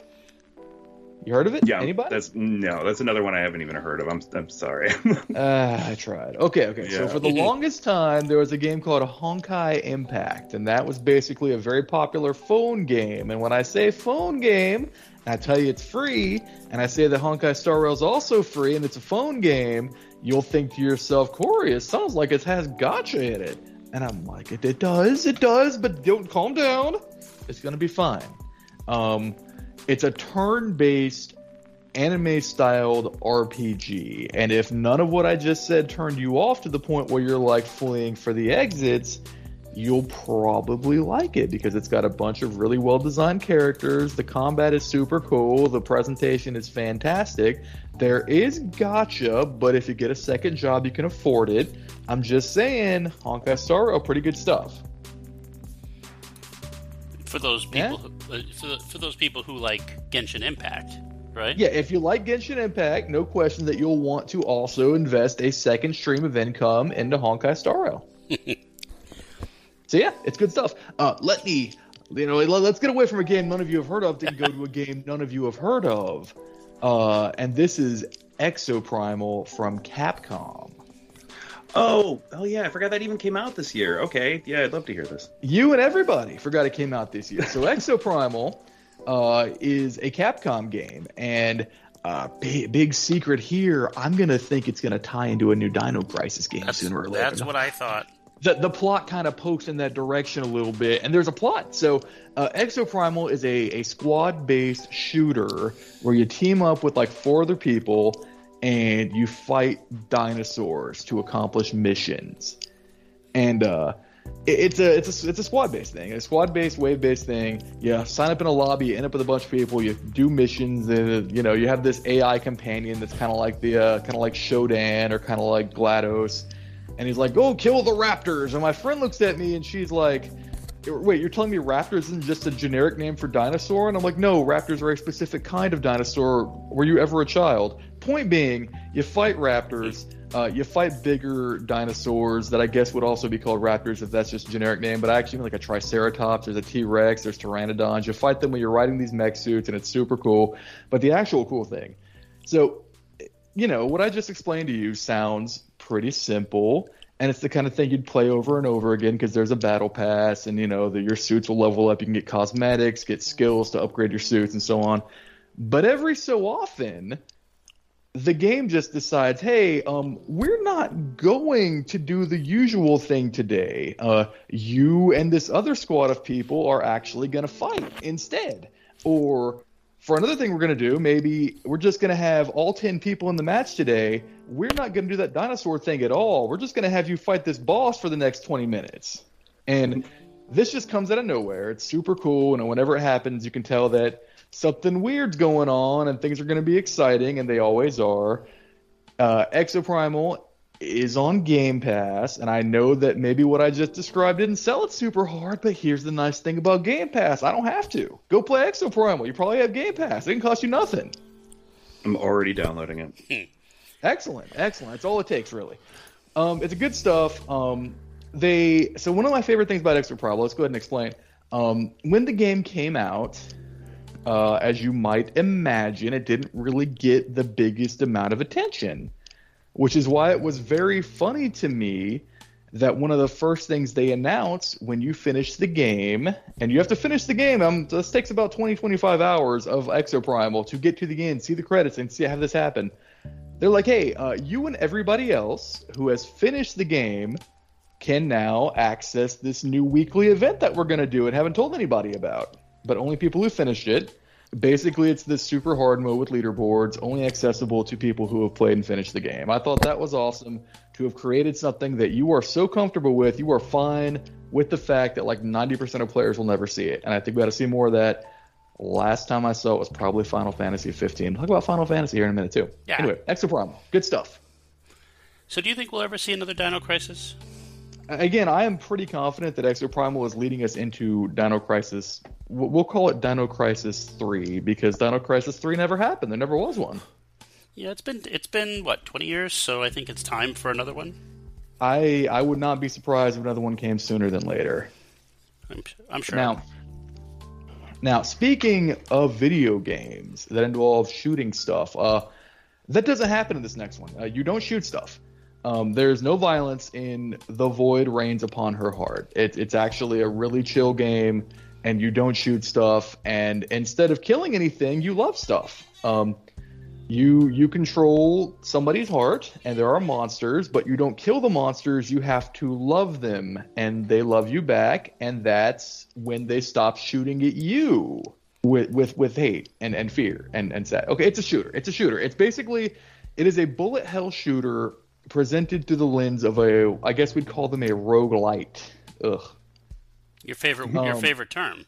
You heard of it? Yeah, Anybody? that's no, that's another one I haven't even heard of. I'm, I'm sorry. Uh, I tried. Okay, okay. So for the longest time, there was a game called Honkai Impact, and that was basically a very popular phone game. And when I say phone game, I tell you it's free, and I say that Honkai Star Rail is also free, and it's a phone game, you'll think to yourself, Cory, it sounds like it has gacha in it. And I'm like, it, it does, it does, but don't calm down. It's gonna be fine. Um, it's a turn-based anime styled RPG. And if none of what I just said turned you off to the point where you're like fleeing for the exits, you'll probably like it because it's got a bunch of really well designed characters. The combat is super cool. The presentation is fantastic. There is gacha, but if you get a second job, you can afford it. I'm just saying, Honkai Star Rail, pretty good stuff. for those Yeah? people, who, uh, for, for those people who like Genshin Impact, right? Yeah, if you like Genshin Impact, no question that you'll want to also invest a second stream of income into Honkai Star Rail. so yeah, it's good stuff. Uh, let me, you know, let- let's get away from a game none of you have heard of. Didn't go to a game none of you have heard of, uh, and this is Exoprimal from Capcom. Oh, oh yeah, I forgot that even came out this year. Okay, yeah, I'd love to hear this. You and everybody forgot it came out this year. So Exoprimal uh, is a Capcom game, and uh, big, big secret here. I'm gonna think it's gonna tie into a new Dino Crisis game That's, sooner or later. that's what I thought. the the plot kind of pokes in that direction a little bit, and there's a plot. So, uh, Exoprimal is a, a squad based shooter where you team up with like four other people and you fight dinosaurs to accomplish missions. And uh, it- it's a it's a it's a squad based thing, a squad based wave based thing. You sign up in a lobby, you end up with a bunch of people, you do missions, and you know you have this AI companion that's kind of like the uh, kind of like Shodan or kind of like Glados and he's like, "Go kill the raptors." And my friend looks at me and she's like, "Wait, you're telling me raptors isn't just a generic name for dinosaur?" And I'm like, "No, raptors are a specific kind of dinosaur. Were you ever a child?" Point being, you fight raptors. Uh, you fight bigger dinosaurs that I guess would also be called raptors if that's just a generic name. But I actually mean like a Triceratops. There's a T Rex. There's pteranodons. You fight them when you're riding these mech suits, and it's super cool. But the actual cool thing, so you know, what I just explained to you sounds pretty simple, and it's the kind of thing you'd play over and over again because there's a battle pass, and you know, the, your suits will level up. You can get cosmetics, get skills to upgrade your suits, and so on. But every so often, the game just decides, hey, um, we're not going to do the usual thing today. Uh, you and this other squad of people are actually going to fight instead. Or for another thing we're going to do, maybe we're just going to have all 10 people in the match today. We're not going to do that dinosaur thing at all. We're just going to have you fight this boss for the next 20 minutes. And this just comes out of nowhere. It's super cool. And whenever it happens, you can tell that something weird's going on and things are going to be exciting, and they always are. Uh, Exoprimal is on Game Pass, and I know that maybe what I just described didn't sell it super hard, but here's the nice thing about Game Pass. I don't have to. Go play Exoprimal. You probably have Game Pass. It can cost you nothing. I'm already downloading it. Excellent, excellent. That's all it takes, really. Um, it's a good stuff. Um, they so one of my favorite things about Exoprimal. Let's go ahead and explain. Um, when the game came out, uh, as you might imagine, it didn't really get the biggest amount of attention, which is why it was very funny to me that one of the first things they announce when you finish the game, and you have to finish the game, um, this takes about 20, 25 hours of Exoprimal to get to the end, see the credits, and see have this happen. They're like, hey, uh, you and everybody else who has finished the game can now access this new weekly event that we're going to do and haven't told anybody about, but only people who finished it. Basically, it's this super hard mode with leaderboards, only accessible to people who have played and finished the game. I thought that was awesome to have created something that you are so comfortable with. You are fine with the fact that like 90% of players will never see it. And I think we got to see more of that. Last time I saw it was probably Final Fantasy 15. Talk about Final Fantasy here in a minute too. Yeah. Anyway, Exoprimal, good stuff. So, do you think we'll ever see another Dino Crisis? Again, I am pretty confident that Exoprimal is leading us into Dino Crisis. We'll call it Dino Crisis 3 because Dino Crisis 3 never happened. There never was one. Yeah, it's been it's been what twenty years, so I think it's time for another one. I I would not be surprised if another one came sooner than later. I'm, I'm sure. Now, now speaking of video games that involve shooting stuff, uh, that doesn't happen in this next one. Uh, you don't shoot stuff. Um, there's no violence in The Void Rains Upon Her Heart. It, it's actually a really chill game, and you don't shoot stuff. And instead of killing anything, you love stuff. Um, you you control somebody's heart, and there are monsters, but you don't kill the monsters. You have to love them, and they love you back. And that's when they stop shooting at you with with with hate and and fear and and sad. Okay, it's a shooter. It's a shooter. It's basically it is a bullet hell shooter presented through the lens of a I guess we'd call them a roguelite. Ugh. Your favorite your Um, favorite term.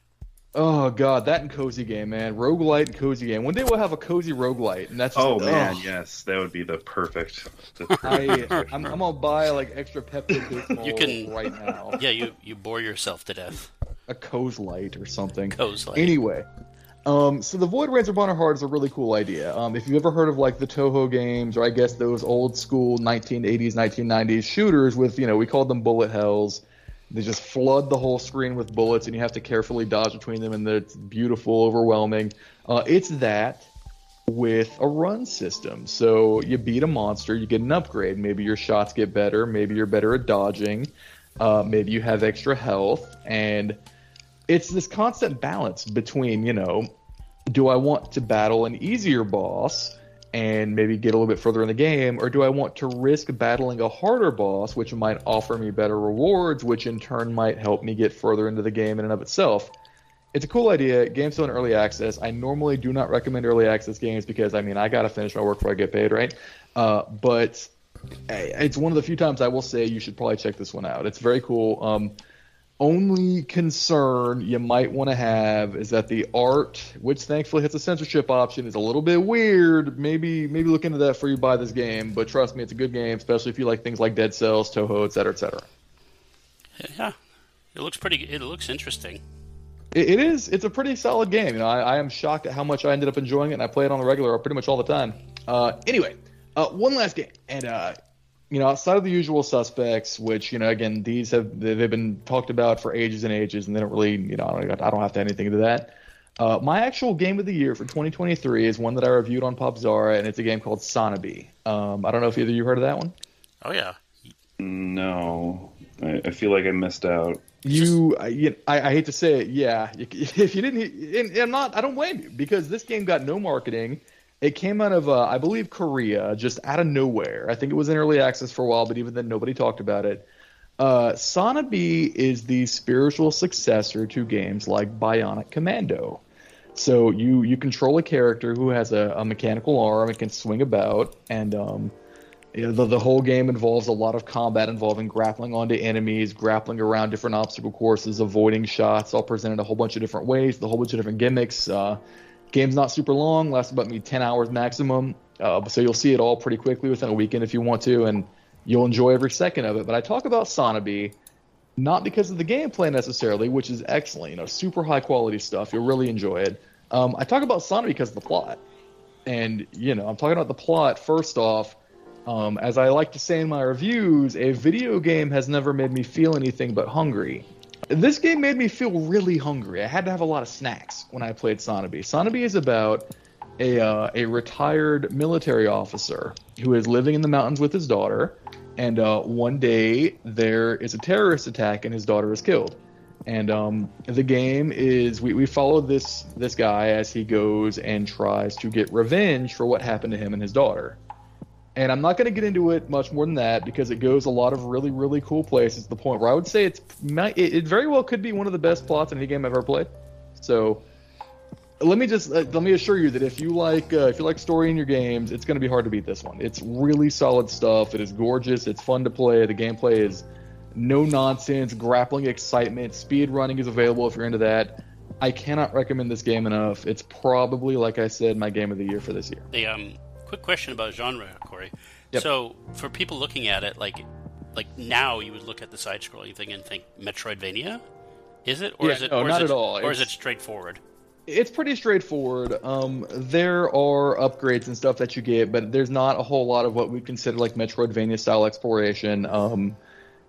Oh god, that and cozy game, man. Roguelite and cozy game. One day we'll have a cozy roguelite, and that's just, Oh man, ugh. yes, that would be the perfect. the I, perfect I'm, I'm gonna buy like extra Pepto You can- right now. Yeah, you you bore yourself to death. A Coz Light or something. Coz Light. Anyway, um, so the Void Rains Our Heart is a really cool idea. Um, if you've ever heard of like the Touhou games, or I guess those old school 1980s, 1990s shooters with, you know, we called them bullet hells. They just flood the whole screen with bullets, and you have to carefully dodge between them, and it's beautiful, overwhelming. Uh, it's that with a run system. So you beat a monster, you get an upgrade. Maybe your shots get better. Maybe you're better at dodging. Uh, maybe you have extra health, and it's this constant balance between, you know, do I want to battle an easier boss and maybe get a little bit further in the game, or do I want to risk battling a harder boss, which might offer me better rewards, which in turn might help me get further into the game in and of itself? It's a cool idea. Game's still in early access. I normally do not recommend early access games because I mean I gotta finish my work before I get paid, right? Uh, but eh, it's one of the few times I will say you should probably check this one out. It's very cool. Um, only concern you might want to have is that the art, which thankfully has a censorship option, is a little bit weird. Maybe maybe look into that before you buy this game. But trust me, it's a good game, especially if you like things like Dead Cells, Touhou, etc., etc. Yeah, it looks pretty. It looks interesting. It, it is. It's a pretty solid game. You know, I, I am shocked at how much I ended up enjoying it, and I play it on the regular pretty much all the time. Uh, anyway, uh, one last game, and uh, you know, outside of the usual suspects, which you know, again, these have they- they've been talked about for ages and ages, and they don't really, you know, I don't, I don't have to add anything to that. Uh, my actual game of the year for 2023 is one that I reviewed on Popzara, and it's a game called Sanabi. Um, I don't know if either of you heard of that one. Oh yeah, no, I, I feel like I missed out. You, I, you I, I hate to say it, yeah. If you didn't, and, and I'm not, I don't blame you because this game got no marketing. It came out of, uh, I believe, Korea, just out of nowhere. I think it was in early access for a while, but even then, nobody talked about it. Uh, Sanabi is the spiritual successor to games like Bionic Commando. So you you control a character who has a, a mechanical arm and can swing about, and um, you know, the, the whole game involves a lot of combat involving grappling onto enemies, grappling around different obstacle courses, avoiding shots, all presented a whole bunch of different ways, a whole bunch of different gimmicks. Uh, game's not super long, lasts about maybe 10 hours maximum. Uh, so you'll see it all pretty quickly within a weekend if you want to, and you'll enjoy every second of it. But I talk about Sanabi not because of the gameplay necessarily, which is excellent, you know, super high quality stuff. You'll really enjoy it. Um, I talk about Sanabi because of the plot. And, you know, I'm talking about the plot first off. Um, as I like to say in my reviews, a video game has never made me feel anything but hungry. This game made me feel really hungry. I had to have a lot of snacks when I played Sanabi. Sanabi is about a, uh, a retired military officer who is living in the mountains with his daughter, and uh, one day there is a terrorist attack and his daughter is killed. And um, the game is we, we follow this this guy as he goes and tries to get revenge for what happened to him and his daughter. And I'm not going to get into it much more than that because it goes a lot of really really cool places. To the point where I would say it's it, very well could be one of the best plots in any game I've ever played. So let me just uh, let me assure you that if you like uh, if you like story in your games, it's going to be hard to beat this one. It's really solid stuff. It is gorgeous. It's fun to play. The gameplay is no nonsense, grappling excitement. Speed running is available if you're into that. I cannot recommend this game enough. It's probably, like I said, my game of the year for this year. A um, quick question about genre, Cory. Yep. So, for people looking at it, like, like now, you would look at the side-scrolling thing and think Metroidvania. Is it, or Yeah, is it, no, or not is it, at all. or is it straightforward? It's pretty straightforward. Um, there are upgrades and stuff that you get, but there's not a whole lot of what we consider like Metroidvania style exploration. Um,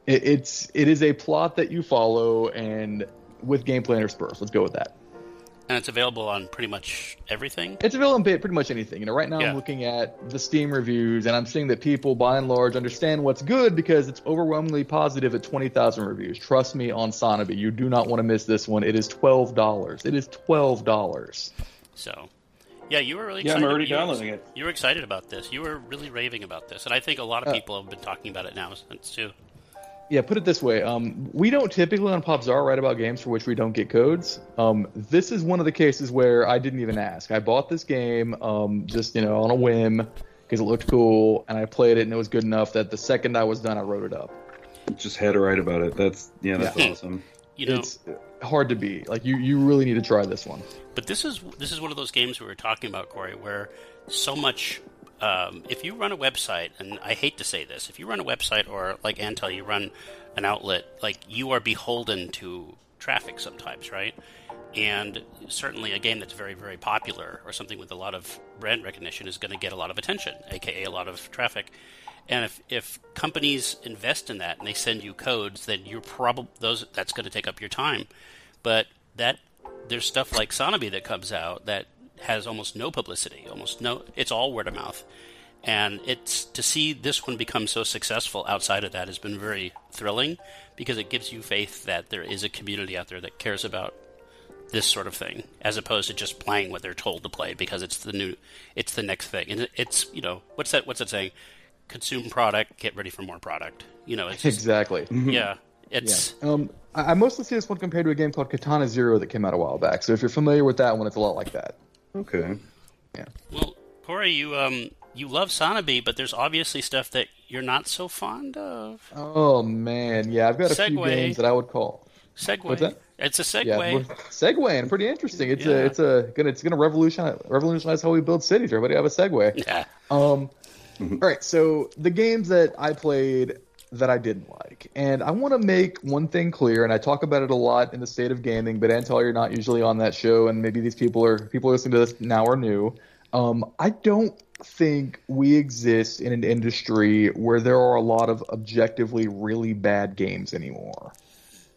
it, it's it is a plot that you follow, and with gameplay interspersed. Let's go with that. And it's available on pretty much everything. It's available on pretty much anything. You know, right now Yeah. I'm looking at the Steam reviews, and I'm seeing that people, by and large, understand what's good because it's overwhelmingly positive at 20,000 reviews. Trust me on Sanabi, you do not want to miss this one. It is twelve dollars. It is twelve dollars. So, yeah, you were really Yeah, I'm excited. already you were- downloading it. You were excited about this. You were really raving about this, and I think a lot of Uh, people have been talking about it now since too. Yeah, put it this way. Um, we don't typically on Popzara write about games for which we don't get codes. Um, this is one of the cases where I didn't even ask. I bought this game um, just you know on a whim because it looked cool, and I played it, and it was good enough that the second I was done, I wrote it up. Just had to write about it. That's yeah, that's Yeah. awesome. You know, it's hard to be Like you, you really need to try this one. But this is this is one of those games we were talking about, Cory, where so much. Um, if you run a website, and I hate to say this, if you run a website or like Antal, you run an outlet, like you are beholden to traffic sometimes, right? And certainly a game that's very, very popular or something with a lot of brand recognition is going to get a lot of attention, aka a lot of traffic. And if, if companies invest in that and they send you codes, then you're probably those that's going to take up your time. But that there's stuff like Sanabi that comes out that has almost no publicity, almost no. It's all word of mouth, and it's to see this one become so successful outside of that has been very thrilling because it gives you faith that there is a community out there that cares about this sort of thing, as opposed to just playing what they're told to play because it's the new, it's the next thing, and it's you know what's that? What's that saying? Consume product, get ready for more product. You know, it's just, Exactly. yeah, it's Yeah. Um, I I mostly see this one compared to a game called Katana Zero that came out a while back. So if you're familiar with that one, it's a lot like that. Okay. Yeah. Well, Cory, you um you love Sanabi, but there's obviously stuff that you're not so fond of. Oh man, yeah, I've got a few games that I would call. Segway. What's that? It's a segue. Yeah, we're- segue and pretty interesting. It's Yeah. a it's a gonna it's gonna revolutionize revolutionize how we build cities. Everybody have a segue. Yeah. Um, all right, so the games that I played that I didn't like, and I want to make one thing clear, and I talk about it a lot in the state of gaming, but Antal, you're not usually on that show, and maybe these people are people listening to this now are new. Um, I don't think we exist in an industry where there are a lot of objectively really bad games anymore.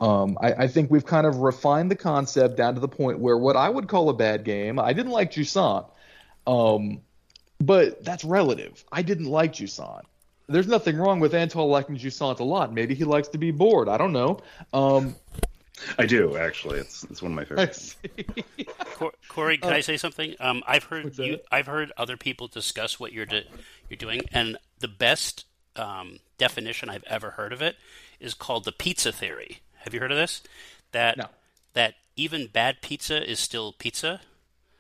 Um, I, I think we've kind of refined the concept down to the point where what I would call a bad game, I didn't like Jusant, um, but that's relative. I didn't like Jusant. There's nothing wrong with Antal liking Jusant a lot. Maybe he likes to be bored. I don't know. Um, I do actually. It's it's one of my favorites. Cor- Cory, can I say something? Um, I've heard. What's that? you, I've heard other people discuss what you're do- you're doing, and the best um, definition I've ever heard of it is called the pizza theory. Have you heard of this? That No. that even bad pizza is still pizza.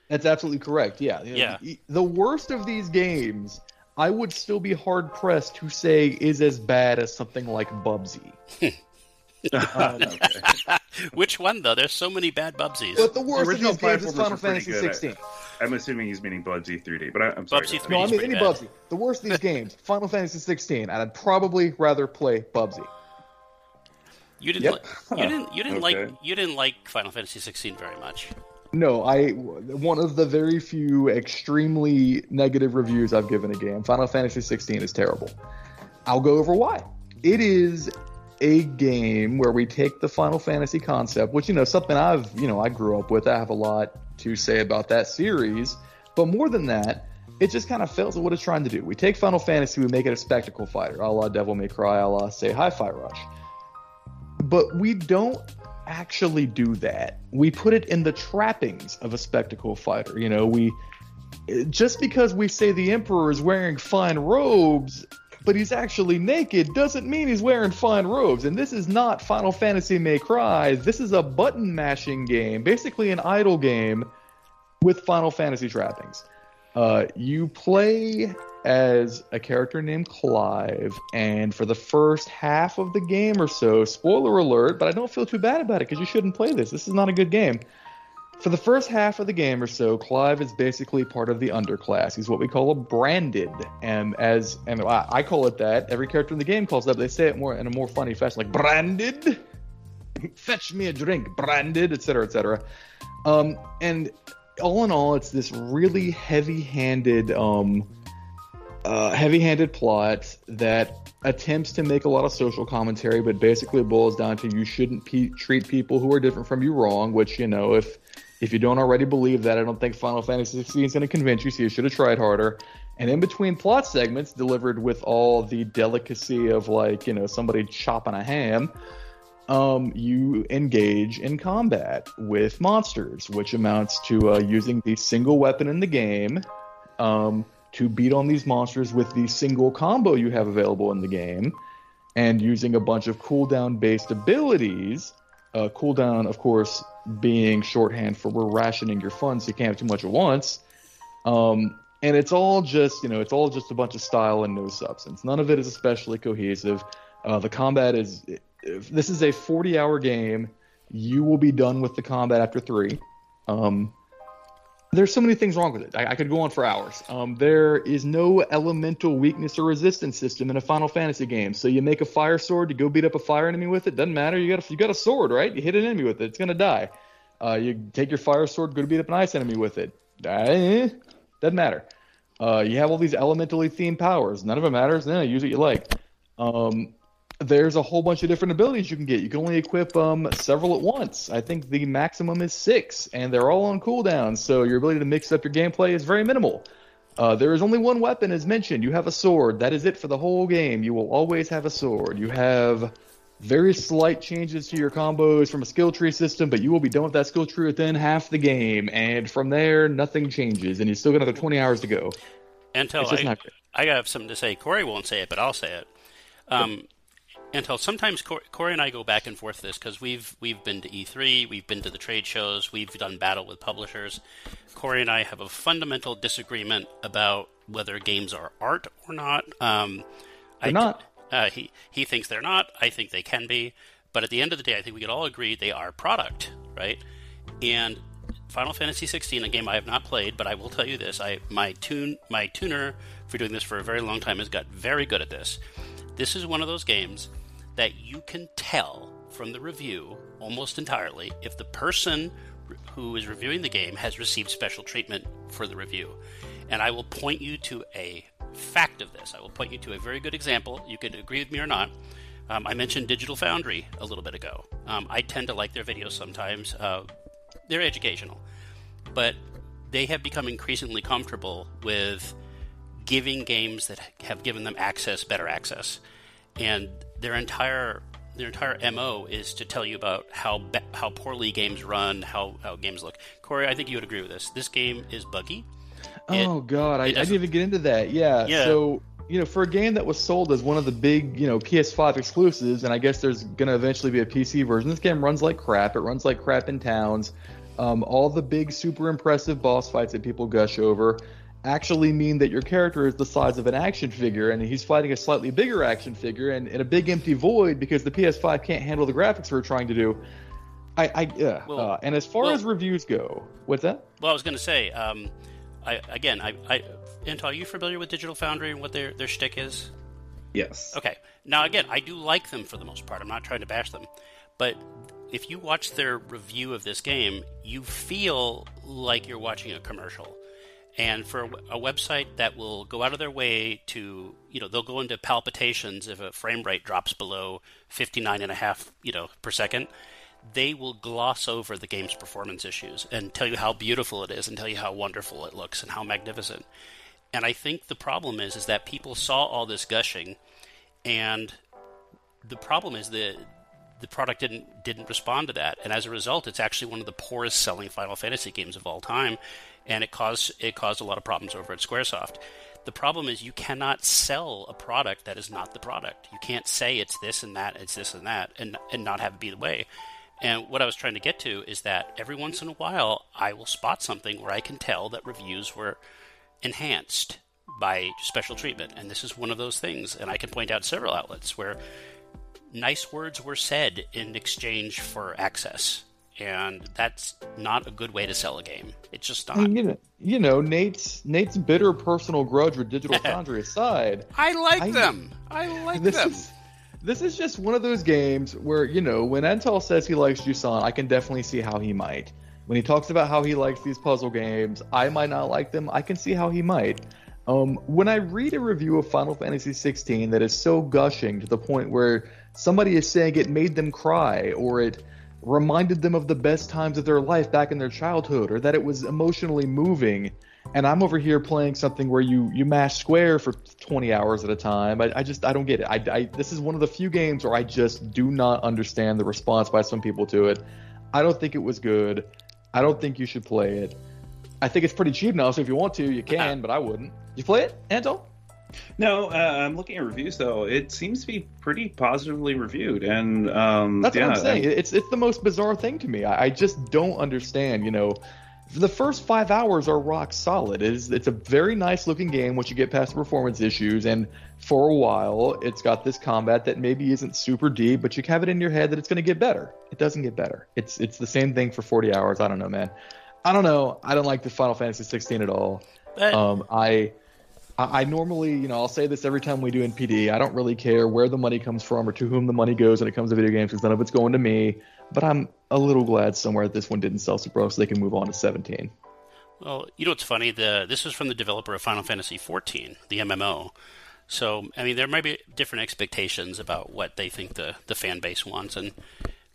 That's absolutely correct. Yeah. Yeah. The- The worst of these games, I would still be hard pressed to say is as bad as something like Bubsy. Um, Okay. Which one though? There's so many bad Bubsies. but the worst of original these games is Final Fantasy good. 16. I'm assuming he's meaning Bubsy 3D, but I, I'm sorry. Bubsy go 3D. ahead. No, I is mean pretty any bad. Bubsy. The worst of these games, Final Fantasy 16, and I'd probably rather play Bubsy. you didn't. Yep. Like, you didn't. You didn't like. You didn't like Final Fantasy 16 very much. No, I one of the very few extremely negative reviews I've given a game. Final Fantasy 16 is terrible. I'll go over why. It is a game where we take the Final Fantasy concept, which you know something I've you know I grew up with. I have a lot to say about that series, but more than that, it just kind of fails at what it's trying to do. We take Final Fantasy, we make it a spectacle fighter, a la Devil May Cry, a la say Hi-Fi Rush, but we don't actually do that. We put it in the trappings of a spectacle fighter. You know, we just because we say the emperor is wearing fine robes, but he's actually naked doesn't mean he's wearing fine robes. And this is not Final Fantasy May Cry. This is a button mashing game, basically an idle game with Final Fantasy trappings. Uh, you play as a character named Clive, and for the first half of the game or so, spoiler alert, but I don't feel too bad about it because you shouldn't play this. This is not a good game. For the first half of the game or so, Clive is basically part of the underclass. He's what we call a branded, and as and I call it that. Every character in the game calls that. They say it more in a more funny fashion, like branded. Fetch me a drink, branded, etc., etc. Um, and all in all, it's this really heavy-handed, um, uh, heavy-handed plot that attempts to make a lot of social commentary, but basically boils down to you shouldn't pe- treat people who are different from you wrong. Which you know, if if you don't already believe that, I don't think Final Fantasy 16 is going to convince you. So you should have tried harder. And in between plot segments, delivered with all the delicacy of like you know somebody chopping a ham um, you engage in combat with monsters, which amounts to uh, using the single weapon in the game um, to beat on these monsters with the single combo you have available in the game, and using a bunch of cooldown based abilities. Uh, cooldown, of course, being shorthand for we're rationing your funds, so you can't have too much at once. Um, and it's all just, you know, it's all just a bunch of style and no substance. None of it is especially cohesive. Uh, the combat is if this is a 40 hour game you will be done with the combat after three um, there's so many things wrong with it. I, I could go on for hours. Um, there is no elemental weakness or resistance system in a final fantasy game. So you make a fire sword you go beat up a fire enemy with it doesn't matter. You got a, you got a sword right? You hit an enemy with it it's gonna die. Uh, you take your fire sword go to beat up an ice enemy with it. Eh, doesn't matter. Uh, you have all these elementally themed powers. None of it matters no use what you like. Um, there's a whole bunch of different abilities you can get. You can only equip um, several at once. I think the maximum is six, and they're all on cooldown, so your ability to mix up your gameplay is very minimal. Uh, there is only one weapon, as mentioned. You have a sword. That is it for the whole game. You will always have a sword. You have very slight changes to your combos from a skill tree system, but you will be done with that skill tree within half the game, and from there, nothing changes, and you still got another 20 hours to go. Until I. I have something to say. Cory won't say it, but I'll say it. Um, until sometimes Cory and I go back and forth this because we've we've been to E3, we've been to the trade shows, we've done battle with publishers. Cory and I have a fundamental disagreement about whether games are art or not. Um, They're not. Uh, he he thinks they're not. I think they can be. But at the end of the day, I think we could all agree they are product, right? And Final Fantasy 16, a game I have not played, but I will tell you this: I my tune my tuner for doing this for a very long time has got very good at this. This is one of those games that you can tell from the review almost entirely if the person who is reviewing the game has received special treatment for the review. And I will point you to a fact of this. I will point you to a very good example. You can agree with me or not. Um, I mentioned Digital Foundry a little bit ago. Um, I tend to like their videos sometimes. Uh, they're educational, but they have become increasingly comfortable with giving games that have given them access better access, and their entire their entire mo is to tell you about how be- how poorly games run, how how games look. Cory, I think you would agree with this. This game is buggy. It- oh God, I, I didn't even get into that. Yeah. Yeah. So you know, for a game that was sold as one of the big, you know, PS5 exclusives, and I guess there's gonna eventually be a PC version. This game runs like crap. It runs like crap in towns. Um, all the big, super impressive boss fights that people gush over, actually mean that your character is the size of an action figure and he's fighting a slightly bigger action figure and in a big empty void because the PS5 can't handle the graphics we're trying to do. I, I uh, Well- uh, and as far well- as reviews go, what's that? Well, I was going to say, um, I, again, I, I, Antal, are you familiar with Digital Foundry and what their their shtick is? Yes. Okay. Now, again, I do like them for the most part. I'm not trying to bash them, but if you watch their review of this game, you feel like you're watching a commercial. And for a website that will go out of their way to, you know, they'll go into palpitations if a frame rate drops below 59 and a half, you know, per second, they will gloss over the game's performance issues and tell you how beautiful it is and tell you how wonderful it looks and how magnificent. And I think the problem is is that people saw all this gushing and the problem is that the product didn't didn't respond to that, and as a result, it's actually one of the poorest selling Final Fantasy games of all time, and it caused it caused a lot of problems over at SquareSoft. The problem is you cannot sell a product that is not the product. You can't say it's this and that, it's this and that, and and not have it be the way. And what I was trying to get to is that every once in a while, I will spot something where I can tell that reviews were enhanced by special treatment. And this is one of those things. And I can point out several outlets where nice words were said in exchange for access. And that's not a good way to sell a game. It's just not. You know, you know, Nate's Nate's bitter personal grudge with Digital Foundry aside, I like I- them. I like this them. is this is just one of those games where you know when Antal says he likes Jusant, I can definitely see how he might. When he talks about how he likes these puzzle games, I might not like them. I can see how he might. Um, when I read a review of Final Fantasy 16 that is so gushing to the point where somebody is saying it made them cry or it reminded them of the best times of their life back in their childhood or that it was emotionally moving and I'm over here playing something where you you mash square for 20 hours at a time. I, I just I don't get it. I, I this is one of the few games where I just do not understand the response by some people to it. I don't think it was good. I don't think you should play it. I think it's pretty cheap now, so if you want to, you can, but I wouldn't. You play it, Antal? No, uh, I'm looking at reviews though. It seems to be pretty positively reviewed, and um, That's yeah, what I'm saying. It's it's the most bizarre thing to me. I, I just don't understand. You know, the first five hours are rock solid. It is it's a very nice looking game once you get past the performance issues, and for a while it's got this combat that maybe isn't super deep, but you have it in your head that it's going to get better. It doesn't get better. It's it's the same thing for 40 hours. I don't know, man. I don't know. I don't like the Final Fantasy 16 at all. But- Um, I I normally, you know, I'll say this every time we do NPD. I don't really care where the money comes from or to whom the money goes when it comes to video games because none of it's going to me. But I'm a little glad somewhere that this one didn't sell super well so they can move on to 17. Well, you know what's funny? The this is from the developer of Final Fantasy XIV, the MMO. So, I mean, there might be different expectations about what they think the, the fan base wants, and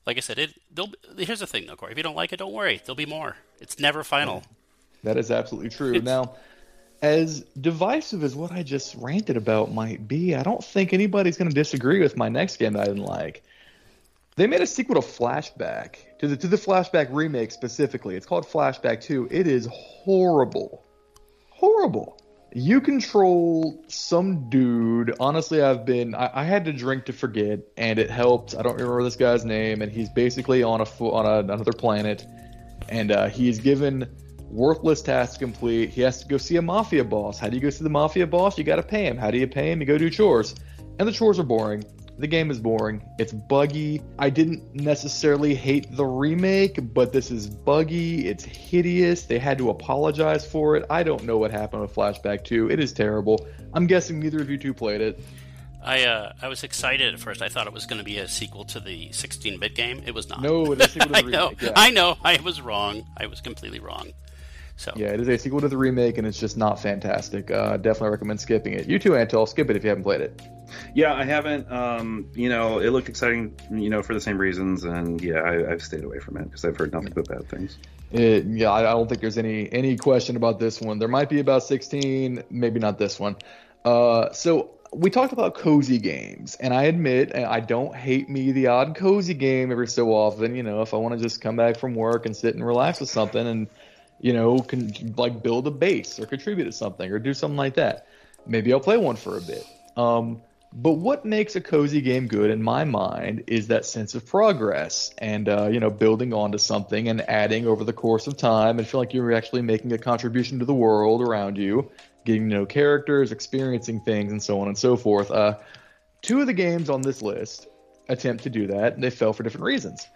like I said, it. They'll, here's the thing, though, Cory. If you don't like it, don't worry. There'll be more. It's never final. That is absolutely true. now, as divisive as what I just ranted about might be, I don't think anybody's going to disagree with my next game that I didn't like. They made a sequel to Flashback, to the to the Flashback remake specifically. It's called Flashback 2. It is horrible. Horrible. You control some dude. Honestly, I've been I, I had to drink to forget, and it helped. I don't remember this guy's name, and he's basically on a on a, another planet, and uh, he's given worthless tasks to complete. He has to go see a mafia boss. How do you go see the mafia boss? You got to pay him. How do you pay him? You go do chores, and the chores are boring. The game is boring. It's buggy. I didn't necessarily hate the remake, but this is buggy. It's hideous. They had to apologize for it. I don't know what happened with Flashback 2. It is terrible. I'm guessing neither of you two played it. I uh, I was excited at first. I thought it was going to be a sequel to the 16-bit game. It was not. No, it is a sequel to I the know. remake. Yeah. I know. I was wrong. I was completely wrong. So Yeah, it is a sequel to the remake, and it's just not fantastic. Uh, definitely recommend skipping it. You too, Antal, skip it if you haven't played it. Yeah, I haven't. Um, you know, it looked exciting. You know, for the same reasons, and yeah, I, I've stayed away from it because I've heard nothing but bad things. It, yeah, I I don't think there's any any question about this one. There might be about 16, maybe not this one. Uh, so we talked about cozy games, and I admit and I don't hate me the odd cozy game every so often. You know, if I want to just come back from work and sit and relax with something, and you know, can like build a base or contribute to something or do something like that. Maybe I'll play one for a bit. Um, But what makes a cozy game good in my mind is that sense of progress and uh, you know building onto something and adding over the course of time and feel like you're actually making a contribution to the world around you, getting to know characters, experiencing things, and so on and so forth. Uh, two of the games on this list attempt to do that, and they fell for different reasons.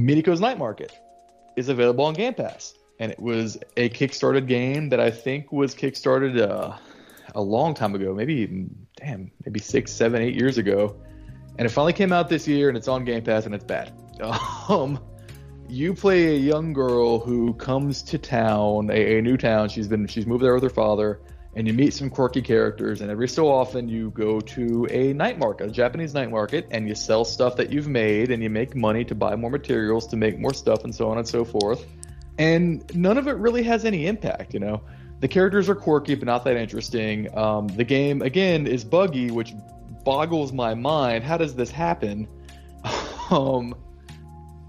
Mineko's Night Market is available on Game Pass, and it was a kickstarted game that I think was kickstarted uh, a long time ago, maybe even, damn, maybe six, seven, eight years ago, and it finally came out this year, and it's on Game Pass, and it's bad. Um, you play a young girl who comes to town, a, a new town. She's been she's moved there with her father, and you meet some quirky characters. And every so often, you go to a night market, a Japanese night market, and you sell stuff that you've made, and you make money to buy more materials to make more stuff, and so on and so forth. And none of it really has any impact, you know the characters are quirky but not that interesting. Um, the game again is buggy, which boggles my mind. How does this happen? um,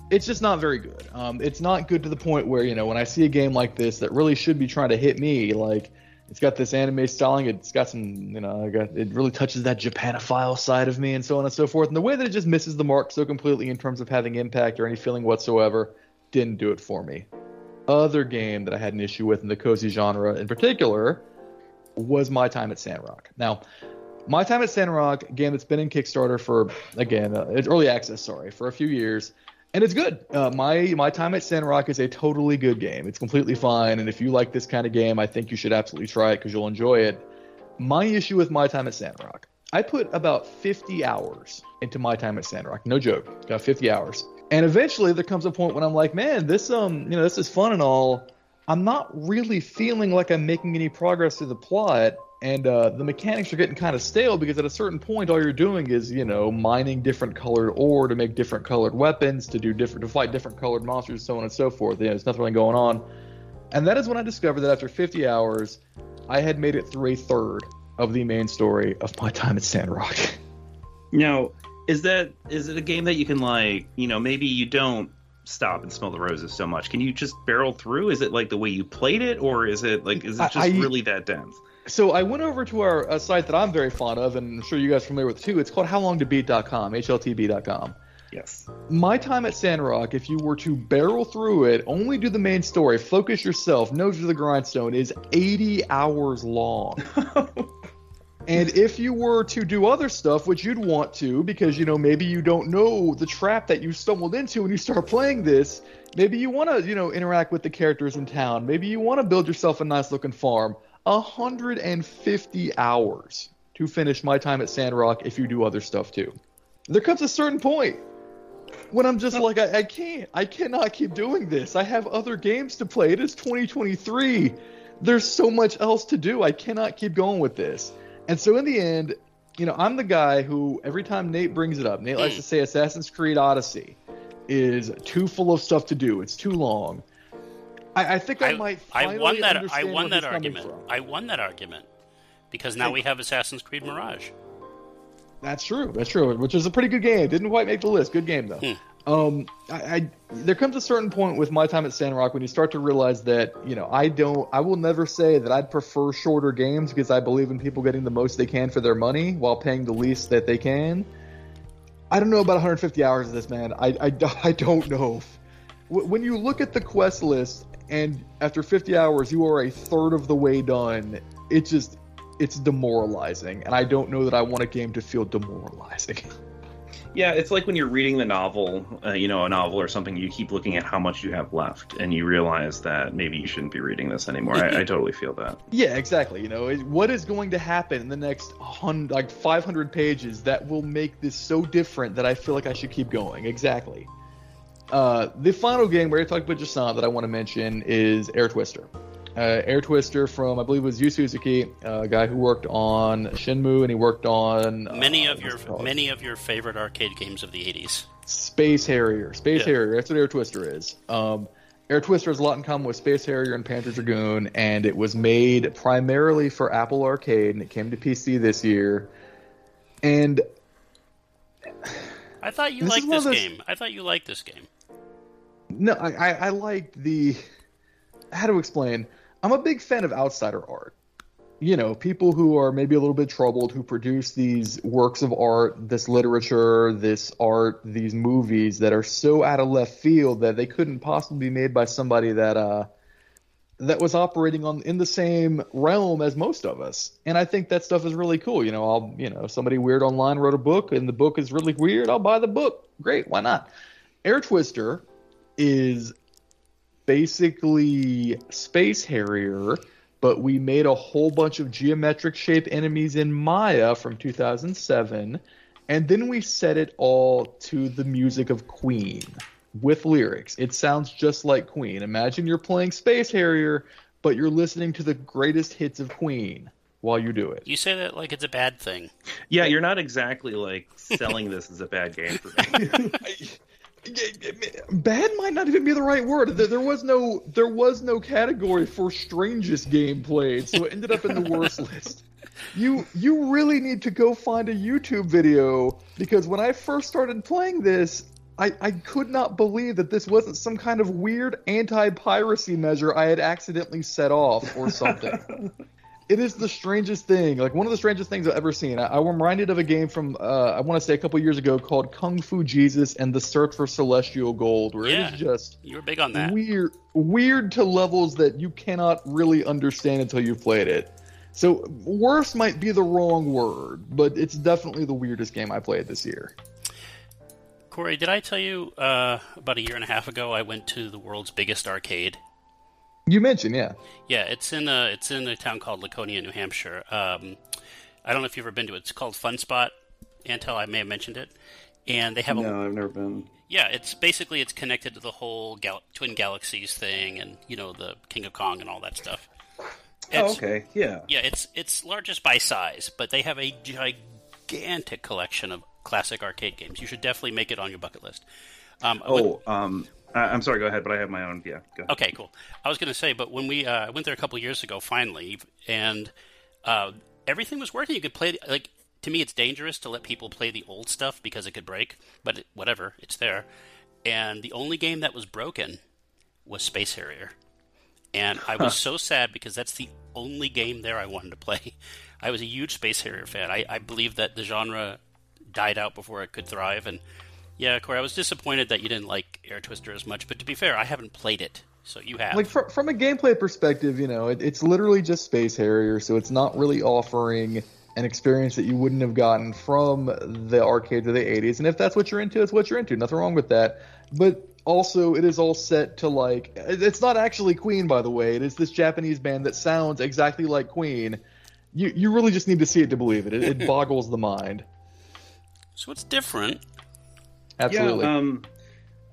it's just not very good. Um, it's not good to the point where you know when I see a game like this that really should be trying to hit me, like it's got this anime styling, it's got some you know, got, it really touches that Japanophile side of me, and so on and so forth. And the way that it just misses the mark so completely in terms of having impact or any feeling whatsoever didn't do it for me other game that I had an issue with in the cozy genre in particular was My Time at Sandrock. Now, My Time at Sandrock, game that's been in Kickstarter for, again, uh, early access, sorry, for a few years. And it's good. Uh, my my time at Sandrock is a totally good game. It's completely fine, and if you like this kind of game, I think you should absolutely try it because you'll enjoy it. My issue with my time at Sandrock, I put about 50 hours into my time at Sandrock. No joke, got 50 hours. And eventually there comes a point when I'm like, man, this um, you know, this is fun and all. I'm not really feeling like I'm making any progress through the plot, and uh, the mechanics are getting kind of stale because at a certain point, all you're doing is, you know, mining different colored ore to make different colored weapons, to do different, to fight different colored monsters, so on and so forth. You know, there's nothing really going on. And that is when I discovered that after 50 hours, I had made it through a third of the main story of my time at Sandrock. Now, is that is it a game that you can like you know maybe you don't stop and smell the roses so much. Can you just barrel through? Is it like the way you played it or is it like is it just I, really that dense? So i went over to our uh, site that i'm very fond of and i'm sure you guys are familiar with too. It's called howlongtobeat.com hltb.com yes. My time at sandrock if you were to barrel through it only do the main story focus yourself nose to the grindstone is 80 hours long And if you were to do other stuff, which you'd want to, because you know maybe you don't know the trap that you stumbled into when you start playing this, maybe you want to you know interact with the characters in town, maybe you want to build yourself a nice looking farm. 150 hours to finish my time at Sandrock if you do other stuff too. There comes a certain point when I'm just like, I, I, can't, I cannot keep doing this. I have other games to play. It is 2023. There's so much else to do. I cannot keep going with this. And so in the end, you know, I'm the guy who every time Nate brings it up, Nate likes to say Assassin's Creed Odyssey is too full of stuff to do. It's too long. I, I think I, I might. I won that. I won that argument. I won that argument because now we have Assassin's Creed Mirage. That's true. That's true. Which is a pretty good game. Didn't quite make the list. Good game though. Hmm. Um, I, I, there comes a certain point with my time at Sandrock when you start to realize that you know I don't I will never say that I'd prefer shorter games because I believe in people getting the most they can for their money while paying the least that they can. I don't know about 150 hours of this, man. I I, I don't know. When you look at the quest list and after 50 hours you are a third of the way done, it just it's demoralizing, and I don't know that I want a game to feel demoralizing. Yeah, it's like when you're reading the novel, uh, you know, a novel or something, you keep looking at how much you have left, and you realize that maybe you shouldn't be reading this anymore. I, I totally feel that. Yeah, exactly. You know, what is going to happen in the next hundred, like 500 pages that will make this so different that I feel like I should keep going? Exactly. Uh, the final game where I talked about just now that I want to mention is Air Twister uh, Air Twister from I believe it was Yu Suzuki, a guy who worked on Shenmue and he worked on many uh, of your many of your favorite arcade games of the '80s. Space Harrier, Space yeah. Harrier. That's what Air Twister is. Um, Air Twister has a lot in common with Space Harrier and Panzer Dragoon, and it was made primarily for Apple Arcade, and it came to PC this year. And I thought you this liked this those... game. I thought you liked this game. No, I, I, I liked the. How to explain? I'm a big fan of outsider art. you know, people who are maybe a little bit troubled who produce these works of art, this literature, this art, these movies that are so out of left field that they couldn't possibly be made by somebody that uh that was operating on in the same realm as most of us. And I think that stuff is really cool. You know, I'll you know, somebody weird online wrote a book and the book is really weird, I'll buy the book. Great, why not? Air Twister is basically Space Harrier but we made a whole bunch of geometric shape enemies in Maya from 2007, and then we set it all to the music of Queen with lyrics. It sounds just like Queen. Imagine you're playing Space Harrier, but you're listening to the greatest hits of Queen while you do it. You say that like it's a bad thing. Yeah, you're not exactly like selling this as a bad game for me. bad might not even be the right word. There was no there was no category for strangest game played, so it ended up in the worst list. You you really need to go find a YouTube video because when I first started playing this, I, I could not believe that this wasn't some kind of weird anti piracy measure I had accidentally set off or something. it is the strangest thing. Like one of the strangest things I've ever seen. I, am reminded of a game from uh, I want to say a couple years ago called Kung Fu Jesus and the Search for Celestial Gold, where yeah, it is just you were big on that weird, weird to levels that you cannot really understand until you've played it. So worse might be the wrong word, but it's definitely the weirdest game I played this year. Cory, did I tell you uh, about a year and a half ago I went to the world's biggest arcade? You mentioned, yeah. Yeah, it's in a it's in a town called Laconia, New Hampshire. Um, I don't know if you've ever been to it. It's called Fun Spot. Antal, I may have mentioned it. And they have no, a No, I've never been. Yeah, it's basically it's connected to the whole gal- Twin Galaxies thing, and you know the King of Kong and all that stuff. Oh, It's- oh, okay. Yeah. Yeah, it's it's largest by size, but they have a gigantic collection of classic arcade games. You should definitely make it on your bucket list. Um, when- Oh, um, I- I'm sorry. Go ahead, but I have my own. Yeah. Go ahead. Okay, cool. I was going to say, but when we uh, went there a couple years ago, finally, and uh, everything was working. You could play like to me, it's dangerous to let people play the old stuff because it could break. But it, whatever, it's there. And the only game that was broken was Space Harrier, and I was so sad because that's the only game there I wanted to play. I was a huge Space Harrier fan. I, I believe that the genre died out before it could thrive, and yeah, Cory, I was disappointed that you didn't like Air Twister as much. But to be fair, I haven't played it, so you have. Like fr- from a gameplay perspective, you know, it, it's literally just Space Harrier, so it's not really offering an experience that you wouldn't have gotten from the arcades of the 80s. And if that's what you're into, it's what you're into. Nothing wrong with that. But also, it is all set to like. It's not actually Queen, by the way. It is this Japanese band that sounds exactly like Queen. You you really just need to see it to believe it. It, it boggles the mind. so it's different. Absolutely. Yeah, um,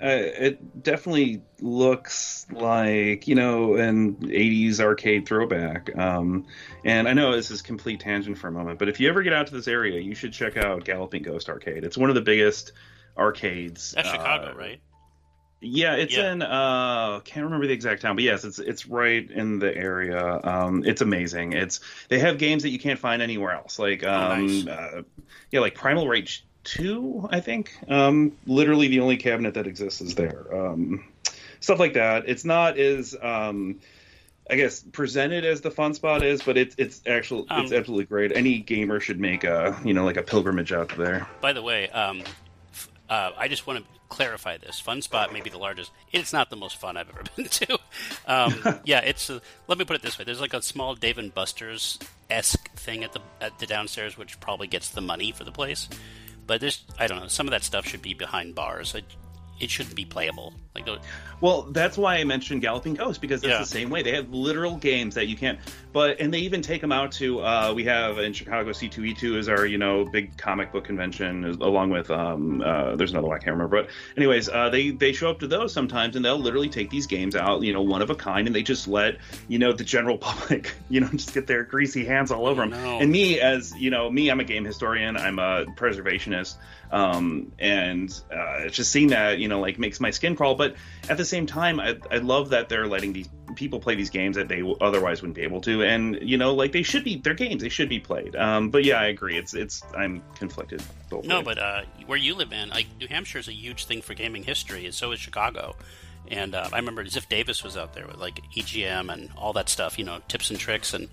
uh, it definitely looks like you know an '80s arcade throwback. Um, and I know this is complete tangent for a moment, but if you ever get out to this area, you should check out Galloping Ghost Arcade. It's one of the biggest arcades. That's Chicago, uh, right? Yeah, it's Yeah. in uh can't remember the exact town, but yes, it's it's right in the area. Um it's amazing. It's they have games that you can't find anywhere else. Like um nice. uh, yeah, like Primal Rage 2, I think. Um literally the only cabinet that exists is there. Um stuff like that. It's not as um I guess presented as the fun spot is, but it's it's actual it's Um, absolutely great. Any gamer should make a you know like a pilgrimage out there. By the way, um, f- uh, I just want to clarify this. Fun Spot may be the largest. It's not the most fun I've ever been to. Um, yeah, it's. Uh, let me put it this way: there's like a small Dave and Buster's esque thing at the at the downstairs, which probably gets the money for the place. But there's, I don't know, some of that stuff should be behind bars. It, it shouldn't be playable. Like, Well, that's why I mentioned Galloping Ghost because that's Yeah. the same way. They have literal games that you can't. But and they even take them out to. Uh, we have in Chicago C2E2 is our you know big comic book convention along with um uh, there's another one I can't remember. But anyways, uh, they they show up to those sometimes and they'll literally take these games out you know one of a kind and they just let you know the general public you know just get their greasy hands all over them. no. And me as you know me I'm a game historian. I'm a preservationist. Um, and uh, just seeing that you know like makes my skin crawl. But at the same time, I, I love that they're letting these people play these games that they otherwise wouldn't be able to, and you know like they should be they're games they should be played. Um, but yeah, I agree. It's it's I'm conflicted. Both no, ways. but uh, where you live, in, like New Hampshire is a huge thing for gaming history, and so is Chicago. And uh, I remember Ziff Davis was out there with like EGM and all that stuff, you know, tips and tricks. And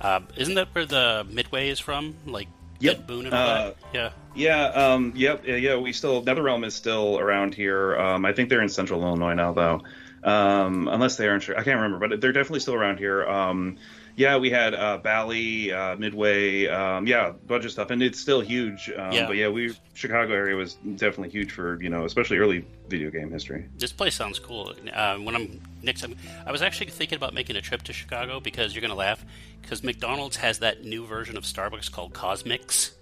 Uh, isn't that where the Midway is from? Like Yep. Ed Boon and all Uh, that? Yeah. Yeah, um, yep, yeah, yeah. We still NetherRealm is still around here. Um, I think they're in Central Illinois now, though. Um, unless they aren't, I can't remember, but they're definitely still around here. Um, yeah, we had uh, Bally, uh, Midway, um, yeah, a bunch of stuff, and it's still huge. Um, Yeah. But yeah, we Chicago area was definitely huge for you know, especially early video game history. This place sounds cool. Uh, when I'm next time, I was actually thinking about making a trip to Chicago because you're gonna laugh because McDonald's has that new version of Starbucks called CosMc's,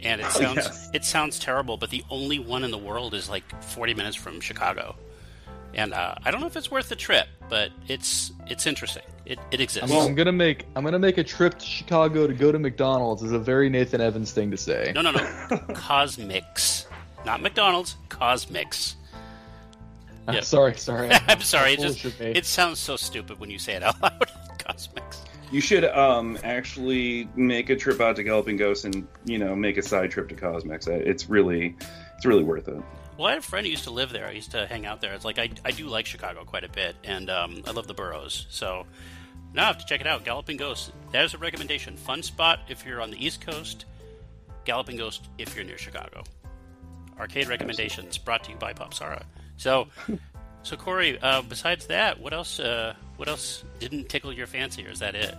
and it Oh, sounds yes. it sounds terrible, but the only one in the world is like 40 minutes from Chicago, and uh, I don't know if it's worth the trip, but it's it's interesting. It it exists. I'm, I'm gonna make I'm gonna make a trip to Chicago to go to McDonald's. Is a very Nathan Evans thing to say. no, no, no, CosMc's, not McDonald's. CosMc's. I'm sorry, sorry. I'm sorry. It just it sounds so stupid when you say it out loud. CosMc's. You should um, actually make a trip out to Galloping Ghost and you know make a side trip to CosMc's. It's really, it's really worth it. Well, I had a friend who used to live there. I used to hang out there. It's like I, I do like Chicago quite a bit, and um, I love the boroughs. So now I have to check it out. Galloping Ghost. That is a recommendation. Fun spot if you're on the East Coast. Galloping Ghost if you're near Chicago. Arcade recommendations brought to you by Popzara. So, so Cory. Uh, besides that, what else? Uh, what else didn't tickle your fancy, or is that it?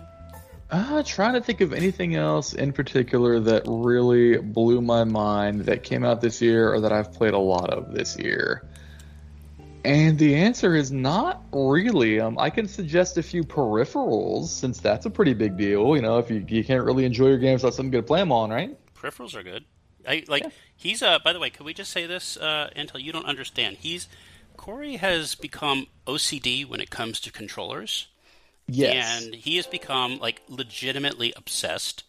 Uh, trying to think of anything else in particular that really blew my mind that came out this year or that I've played a lot of this year. And the answer is not really. Um, I can suggest a few peripherals since that's a pretty big deal. You know, if you, you can't really enjoy your games without something good to play them on, right? Peripherals are good. I like he's uh by the way, could we just say this uh Antal you don't understand. He's Cory has become OCD when it comes to controllers. Yes. And he has become like legitimately obsessed.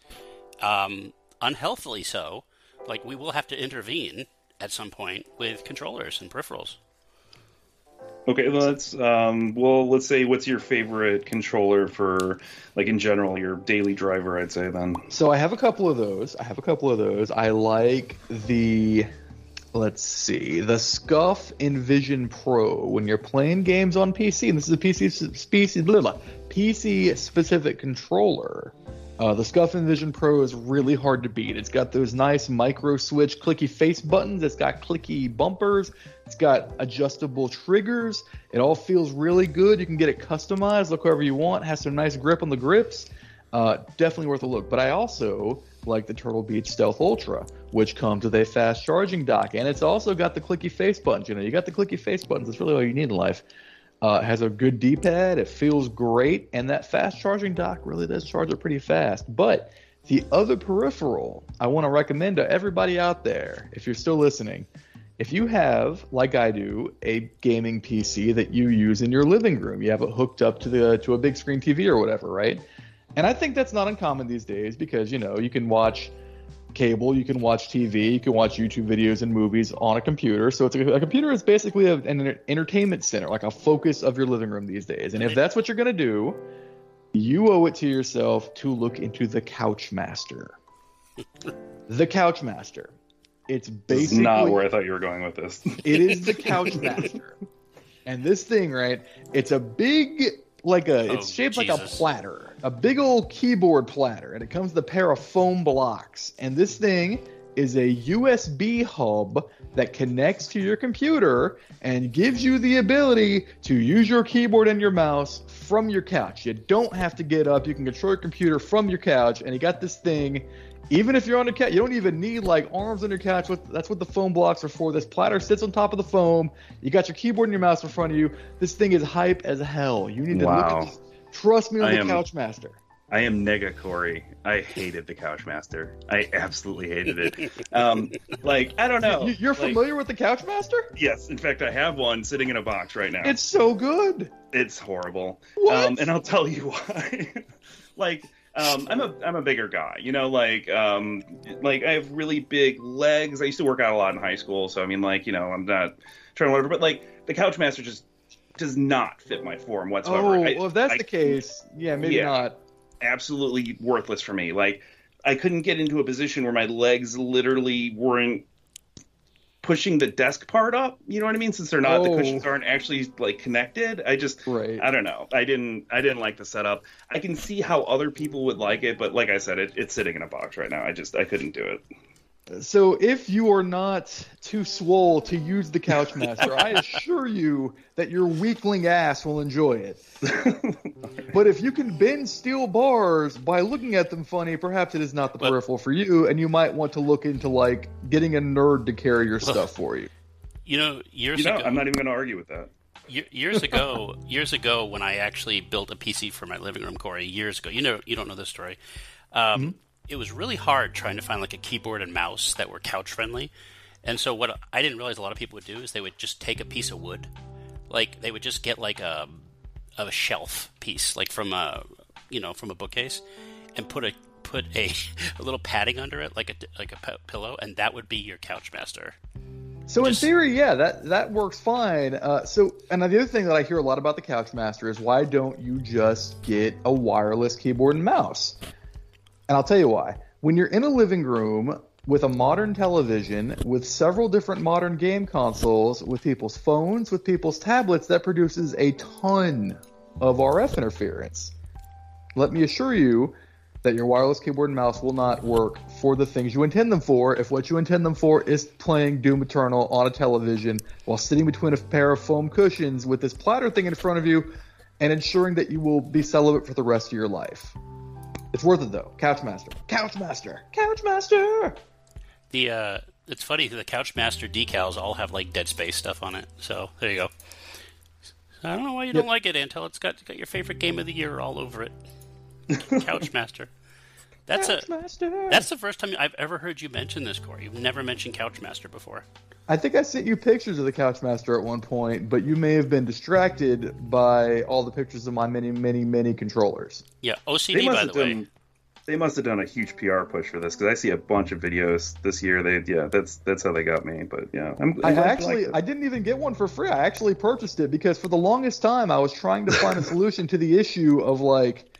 Um unhealthily so. Like we will have to intervene at some point with controllers and peripherals. Okay, well, let's um, well, let's say what's your favorite controller for like in general your daily driver? I'd say then. So I have a couple of those. I have a couple of those. I like the let's see, the Scuff Envision Pro when you're playing games on PC, and this is a PC species blah, blah, PC specific controller. Uh, the Scuff Envision Pro is really hard to beat. It's got those nice micro switch clicky face buttons. It's got clicky bumpers. It's got adjustable triggers. It all feels really good. You can get it customized, look however you want. Has some nice grip on the grips. Uh, definitely worth a look. But I also like the Turtle Beach Stealth Ultra, which comes with a fast charging dock, and it's also got the clicky face buttons. You know, you got the clicky face buttons. That's really all you need in life. Uh, it has a good D-pad. It feels great, and that fast charging dock really does charge it pretty fast. But the other peripheral I want to recommend to everybody out there, if you're still listening, if you have, like I do, a gaming PC that you use in your living room, you have it hooked up to the to a big screen TV or whatever, right? And I think that's not uncommon these days because you know you can watch cable, you can watch TV, you can watch YouTube videos and movies on a computer. So it's a, a computer is basically a, an entertainment center, like a focus of your living room these days. And if that's what you're gonna do, you owe it to yourself to look into the Couch Master. the Couch Master. It's This is basically not where I thought you were going with this. it is the Couch Master. And this thing, right? It's a big, like a, it's Oh, shaped like a platter, a big old keyboard platter, and it comes with a pair of foam blocks. And this thing is a USB hub that connects to your computer and gives you the ability to use your keyboard and your mouse from your couch. You don't have to get up. You can control your computer from your couch, and you got this thing. Even if you're on a couch, you don't even need like arms on your couch. That's what the foam blocks are for. This platter sits on top of the foam. You got your keyboard and your mouse in front of you. This thing is hype as hell. You need to look at this. Trust me on I the am- Couch Master. I am nega Cory. I hated the Couchmaster. I absolutely hated it. Um, like I don't know. You, you're Like, familiar with the Couch Master? Yes, in fact, I have one sitting in a box right now. It's so good. it's horrible. What? Um, and I'll tell you why. like, um, I'm a I'm a bigger guy, you know, like um, like I have really big legs. I used to work out a lot in high school, so I mean, like, you know, I'm not trying to whatever, but like the Couchmaster just does not fit my form whatsoever. Oh, I- well, if that's I- the case, yeah, maybe Yeah. not. absolutely worthless for me. Like I couldn't get into a position where my legs literally weren't pushing the desk part up. You know what I mean? Since they're not, oh. the cushions oh. aren't actually like connected. I just, right. I don't know. I didn't, I didn't like the setup. I can see how other people would like it, but like I said, it, it's sitting in a box right now. I just, I couldn't do it. So if you are not too swole to use the Couchmaster, I assure you that your weakling ass will enjoy it. but if you can bend steel bars by looking at them funny, perhaps it is not the but, peripheral for you, and you might want to look into like getting a nerd to carry your stuff for you. You know, years you know, ago, I'm not even going to argue with that. Years ago, years ago, when I actually built a PC for my living room, Cory, years ago, you know, you don't know this story. Um, mm-hmm it was really hard trying to find like a keyboard and mouse that were couch friendly. And so what I didn't realize a lot of people would do is they would just take a piece of wood, like they would just get like a a shelf piece, like from a you know from a bookcase, and put a put a, a little padding under it, like a like a p- pillow, and that would be your couch master. So just, in theory, yeah, that that works fine. Uh, so, and the other thing that I hear a lot about the couch master is why don't you just get a wireless keyboard and mouse? And I'll tell you why. When you're in a living room with a modern television, with several different modern game consoles, with people's phones, with people's tablets, that produces a ton of RF interference. Let me assure you that your wireless keyboard and mouse will not work for the things you intend them for if what you intend them for is playing Doom Eternal on a television while sitting between a pair of foam cushions with this platter thing in front of you and ensuring that you will be celibate for the rest of your life. It's worth it though. Couchmaster. Couchmaster. Couchmaster. The uh, it's funny the Couchmaster decals all have like Dead Space stuff on it. So there you go. I don't know why you yep. don't like it, Antal. It's got, got your favorite game of the year all over it. Couchmaster. That's Couchmaster. a that's the first time I've ever heard you mention this, Cory. You've never mentioned Couchmaster before. I think I sent you pictures of the Couchmaster at one point, but you may have been distracted by all the pictures of my many, many, many controllers. Yeah, OCD by the done, way. They must have done a huge PR push for this because I see a bunch of videos this year. They yeah, that's that's how they got me. But yeah, I'm, I'm i actually I didn't even get one for free. I actually purchased it because for the longest time I was trying to find a solution to the issue of like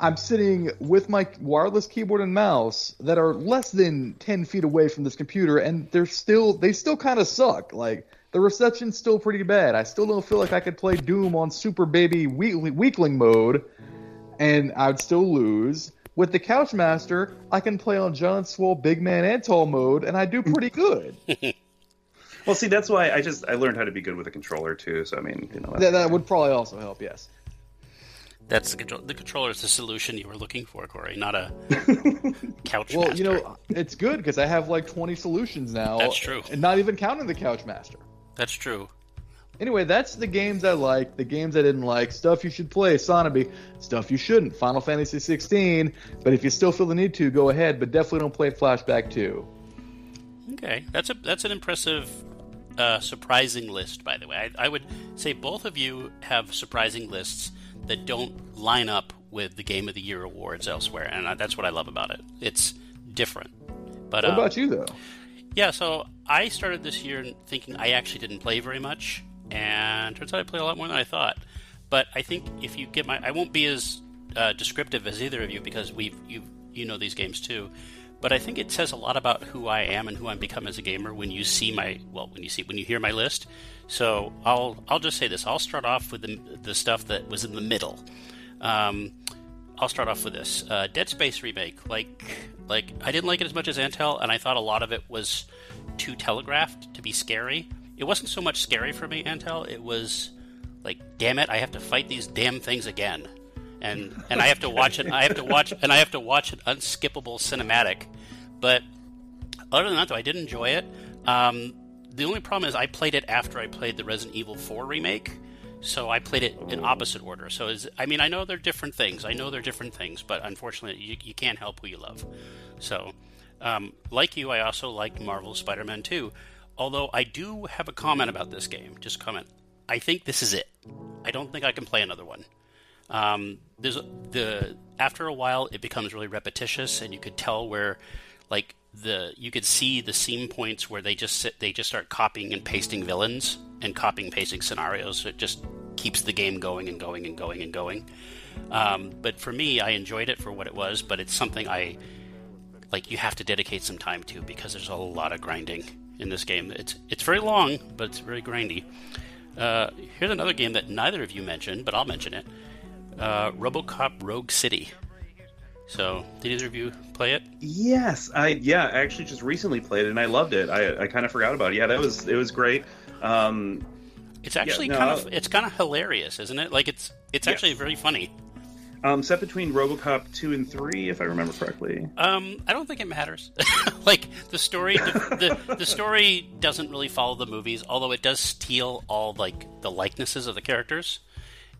I'm sitting with my wireless keyboard and mouse that are less than 10 feet away from this computer, and they're still they still kind of suck. Like the reception's still pretty bad. I still don't feel like I could play Doom on Super Baby Weakling mode, and I'd still lose. With the Couchmaster, I can play on John Swole Big Man and Tall mode, and I do pretty good. well, see, that's why I just I learned how to be good with a controller too. So I mean, you know, that, that would probably also help. Yes. That's the control. The controller is the solution you were looking for, Cory, not a couch. well, master. you know, it's good because I have like 20 solutions now. That's true, and not even counting the couch master. That's true. Anyway, that's the games I like, the games I didn't like, stuff you should play, Sanabi, stuff you shouldn't, Final Fantasy 16. But if you still feel the need to, go ahead, but definitely don't play Flashback 2. Okay, that's a that's an impressive, uh, surprising list. By the way, I, I would say both of you have surprising lists that don't line up with the Game of the Year awards elsewhere, and that's what I love about it. It's different. But what um, about you though? Yeah, so I started this year thinking I actually didn't play very much, and turns out I play a lot more than I thought. But I think if you get my, I won't be as uh, descriptive as either of you because we've you you know these games too. But I think it says a lot about who I am and who I'm become as a gamer when you see my well when you see when you hear my list. So I'll I'll just say this. I'll start off with the, the stuff that was in the middle. Um, I'll start off with this uh, Dead Space remake. Like like I didn't like it as much as Antal, and I thought a lot of it was too telegraphed to be scary. It wasn't so much scary for me, Antal. It was like, damn it, I have to fight these damn things again, and and I have to watch it. I have to watch and I have to watch an unskippable cinematic. But other than that, though, I did enjoy it. Um, the only problem is I played it after I played the Resident Evil 4 remake, so I played it in opposite order. So is I mean I know they're different things. I know they're different things, but unfortunately you, you can't help who you love. So um, like you, I also liked Marvel Spider-Man 2. Although I do have a comment about this game. Just comment. I think this is it. I don't think I can play another one. Um, there's the after a while it becomes really repetitious, and you could tell where like the you could see the seam points where they just sit, they just start copying and pasting villains and copying pasting scenarios. So it just keeps the game going and going and going and going. Um, but for me, I enjoyed it for what it was. But it's something I like. You have to dedicate some time to because there's a lot of grinding, in this game. It's it's very long, but it's very grindy. Uh, here's another game that neither of you mentioned, but I'll mention it. Uh, RoboCop Rogue City. So, did either of you play it? Yes, I yeah, I actually just recently played it and I loved it. I, I kind of forgot about it. Yeah, that was it was great. Um, it's actually yeah, no, kind of it's kind of hilarious, isn't it? Like it's it's yes. actually very funny. Um, set between RoboCop two and three, if I remember correctly. Um, I don't think it matters. like the story, the, the, the story doesn't really follow the movies, although it does steal all like the likenesses of the characters,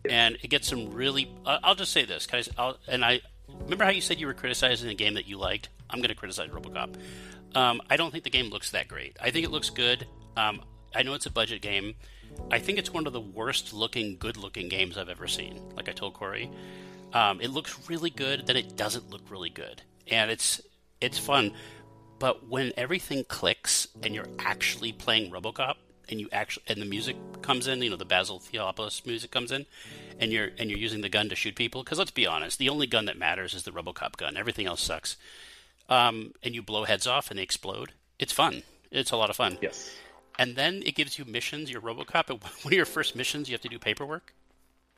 and it gets some really. Uh, I'll just say this, guys. I'll, and I remember how you said you were criticizing a game that you liked. I'm going to criticize RoboCop. Um, I don't think the game looks that great. I think it looks good. Um, I know it's a budget game. I think it's one of the worst looking, good looking games I've ever seen. Like I told Cory, um, it looks really good, then it doesn't look really good, and it's it's fun. But when everything clicks and you're actually playing RoboCop, and you actually and the music comes in, you know, the Basil Theopoulos music comes in, and you're and you're using the gun to shoot people. Because let's be honest, the only gun that matters is the RoboCop gun. Everything else sucks. Um, and you blow heads off and they explode. It's fun. It's a lot of fun. Yes. And then it gives you missions. Your RoboCop. One of your first missions, you have to do paperwork.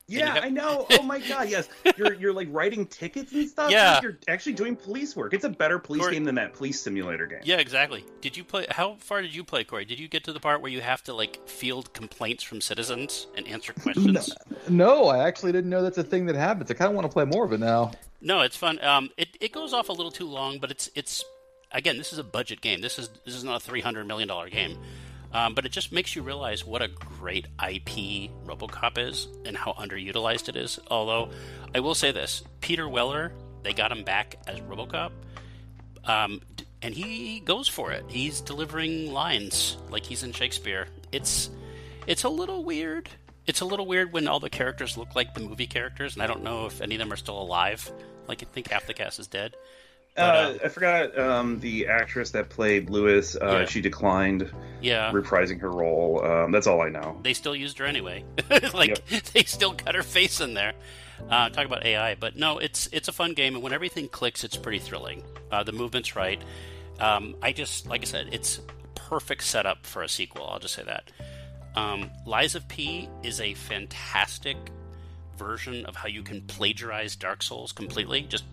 Yeah, have... I know. Oh my god, yes. You're you're like writing tickets and stuff. Yeah, like you're actually doing police work. It's a better police Cory... game than that police simulator game. Yeah, exactly. Did you play? How far did you play, Cory? Did you get to the part where you have to like field complaints from citizens and answer questions? No, no I actually didn't know that's a thing that happens. I kind of want to play more of it now. No, it's fun. Um, it it goes off a little too long, but it's it's again, this is a budget game. This is this is not a three hundred million dollar game. Um, but it just makes you realize what a great IP RoboCop is and how underutilized it is. Although, I will say this: Peter Weller, they got him back as RoboCop, um, and he goes for it. He's delivering lines like he's in Shakespeare. It's it's a little weird. It's a little weird when all the characters look like the movie characters, and I don't know if any of them are still alive. Like I think half the cast is dead. But, uh, uh, I forgot um, the actress that played Lewis. Uh, yeah. She declined. Yeah, reprising her role. Um, that's all I know. They still used her anyway. like yep. they still got her face in there. Uh, talk about AI, but no, it's it's a fun game, and when everything clicks, it's pretty thrilling. Uh, the movement's right. Um, I just like I said, it's perfect setup for a sequel. I'll just say that. Um, Lies of P is a fantastic version of how you can plagiarize Dark Souls completely. Just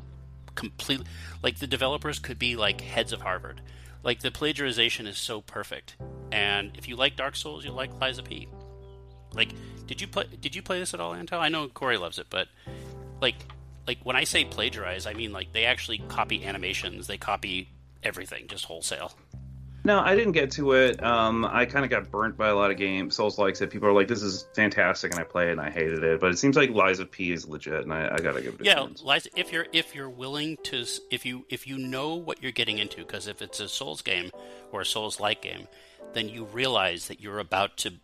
completely like the developers could be like heads of Harvard. Like the plagiarization is so perfect. And if you like Dark Souls, you like of P. Like, did you play? Did you play this at all, Antal? I know Cory loves it, but like, like when I say plagiarize, I mean like they actually copy animations, they copy everything, just wholesale. No, I didn't get to it. Um, I kind of got burnt by a lot of games, Souls likes it. People are like, "This is fantastic," and I play it and I hated it. But it seems like Lies of P is legit, and I, I gotta give it. a Yeah, chance. Lies. If you're if you're willing to, if you if you know what you're getting into, because if it's a Souls game or a Souls like game, then you realize that you're about to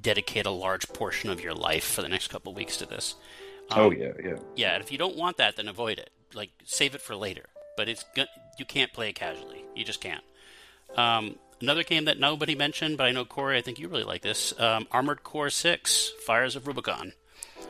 dedicate a large portion of your life for the next couple weeks to this. Um, oh yeah, yeah, yeah. And if you don't want that, then avoid it. Like save it for later. But it's you can't play it casually. You just can't. Um, Another game that nobody mentioned, but I know Cory, I think you really like this um, Armored Core 6 Fires of Rubicon.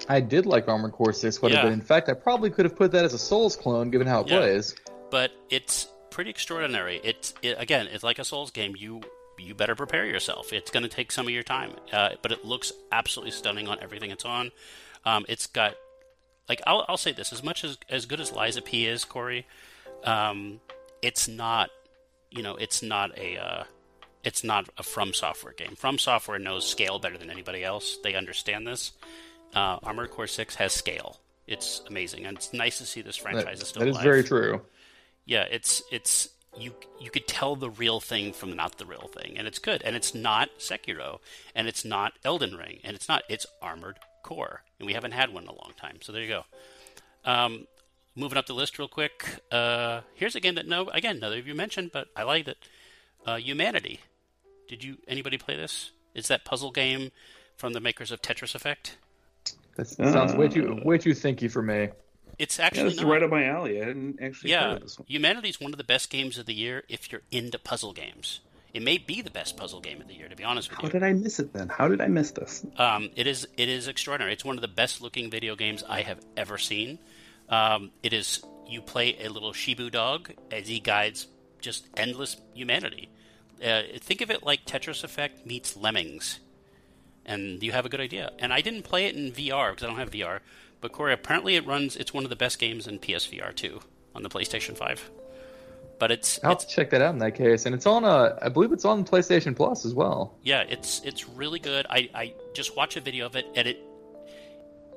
I did like Armored Core 6 quite yeah. a bit. In fact, I probably could have put that as a Souls clone given how it yeah. plays. But it's pretty extraordinary. It's it, again, it's like a Souls game. You you better prepare yourself. It's going to take some of your time, uh, but it looks absolutely stunning on everything it's on. Um, it's got like I'll, I'll say this: as much as as good as of P is, Cory, um, it's not you know it's not a uh, it's not a From Software game. From Software knows scale better than anybody else. They understand this. Uh, Armored Core Six has scale. It's amazing, and it's nice to see this franchise that, is still. That alive. is very true. Yeah, it's it's you you could tell the real thing from not the real thing, and it's good. And it's not Sekiro, and it's not Elden Ring, and it's not it's Armored Core, and we haven't had one in a long time. So there you go. Um, moving up the list real quick. Uh, here's a game that no again none of you mentioned, but I liked it. Uh, Humanity. Did you anybody play this? Is that puzzle game from the makers of Tetris Effect? That sounds uh, way too way too thinky for me. It's actually yeah, right up my alley. I didn't actually. Yeah, Humanity is one of the best games of the year if you're into puzzle games. It may be the best puzzle game of the year, to be honest with How you. How did I miss it then? How did I miss this? Um, it is it is extraordinary. It's one of the best looking video games I have ever seen. Um, it is you play a little Shiba dog as he guides just endless humanity Uh, think of it like Tetris Effect meets Lemmings, and you have a good idea. And I didn't play it in VR because I don't have VR, but Cory, apparently it runs. It's one of the best games in PSVR too on the PlayStation Five. But it's I'll it's, check that out in that case, and it's on a I believe it's on PlayStation Plus as well. Yeah, it's it's really good. I I just watch a video of it, and it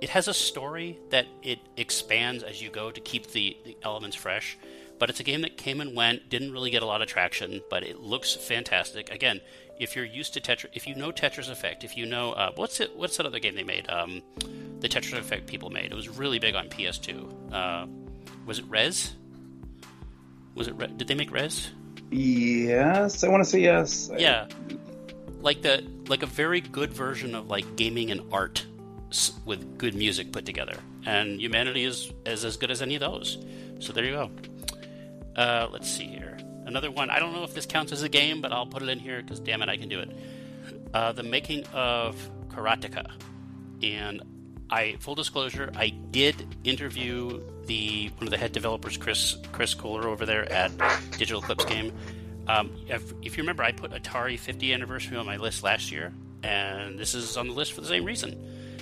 it has a story that it expands as you go to keep the, the elements fresh. But it's a game that came and went, didn't really get a lot of traction, but it looks fantastic. Again, if you're used to Tetris, if you know Tetris Effect, if you know uh, what's it, what's that other game they made? Um, the Tetris Effect people made. It was really big on PS2. Uh, was it Rez? Was it? Re- did they make Rez? Yes, I want to say yes. Yeah, like the like a very good version of like gaming and art with good music put together. And humanity is, is as good as any of those. So there you go. Uh, let's see here. Another one. I don't know if this counts as a game, but I'll put it in here because damn it, I can do it. Uh, the making of Karateka. And I, full disclosure, I did interview the one of the head developers, Chris Chris Kohler, over there at Digital Eclipse Game. Um, if, if you remember, I put Atari 50 anniversary on my list last year, and this is on the list for the same reason.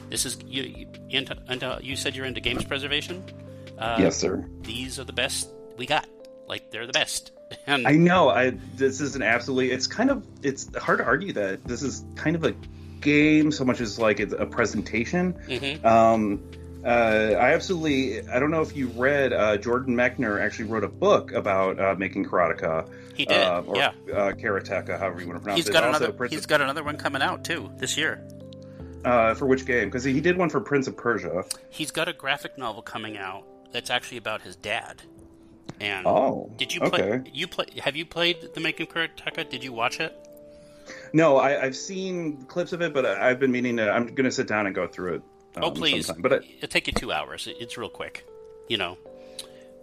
This is you. into, into, you said you're into games preservation. Uh, yes, sir. These are the best we got. Like they're the best. And I know. I this is an absolutely. It's kind of. It's hard to argue that this is kind of a game so much as like it's a presentation. Mm-hmm. Um, uh, I absolutely. I don't know if you read. Uh, Jordan Mechner actually wrote a book about uh, making karateka. He did. Uh, or, yeah. Uh, karateka, however you want to pronounce he's it. Got another, he's got another one coming out too this year. Uh, for which game? Because he did one for Prince of Persia. He's got a graphic novel coming out that's actually about his dad. And oh, did you play? Okay. You play? Have you played the Making of Karateka? Did you watch it? No, I, have seen clips of it, but I've been meaning to. I'm going to sit down and go through it. Um, oh, please! Sometime. But I, it'll take you two hours. It's real quick, you know.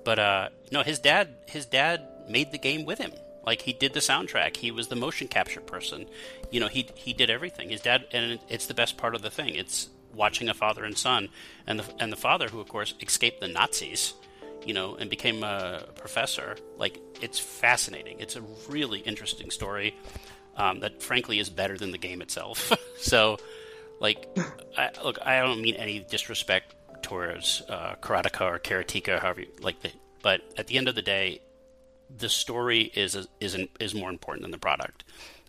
But uh, no, his dad. His dad made the game with him. Like he did the soundtrack. He was the motion capture person. You know, he he did everything. His dad, and it's the best part of the thing. It's watching a father and son, and the and the father who, of course, escaped the Nazis. You know, and became a professor. Like it's fascinating. It's a really interesting story um, that, frankly, is better than the game itself. so, like, I, look, I don't mean any disrespect towards uh, Karateka or Karateka, however, you, like the, but at the end of the day, the story is is is more important than the product,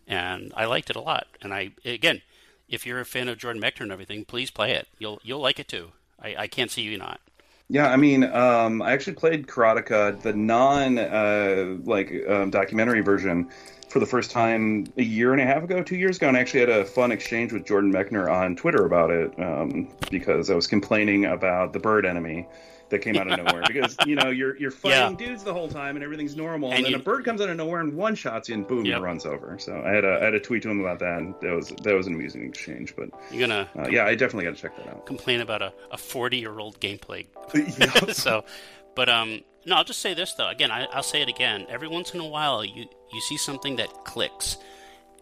and I liked it a lot. And I again, if you're a fan of Jordan Mechner and everything, please play it. You'll you'll like it too. I, I can't see you not. Yeah, I mean, um, I actually played Karateka, the non uh, like um, documentary version, for the first time a year and a half ago, two years ago, and I actually had a fun exchange with Jordan Mechner on Twitter about it um, because I was complaining about the bird enemy that came out of nowhere because you know you're you're fighting yeah. dudes the whole time and everything's normal and, and then you, a bird comes out of nowhere and one shots you and boom yep. runs over. So I had a I had a tweet to him about that and that was that was an amusing exchange. But you're gonna uh, yeah, I definitely got to check that out. Complain about a a 40 year old gameplay. so, but um. No, I'll just say this though. Again, I, I'll say it again. Every once in a while, you you see something that clicks,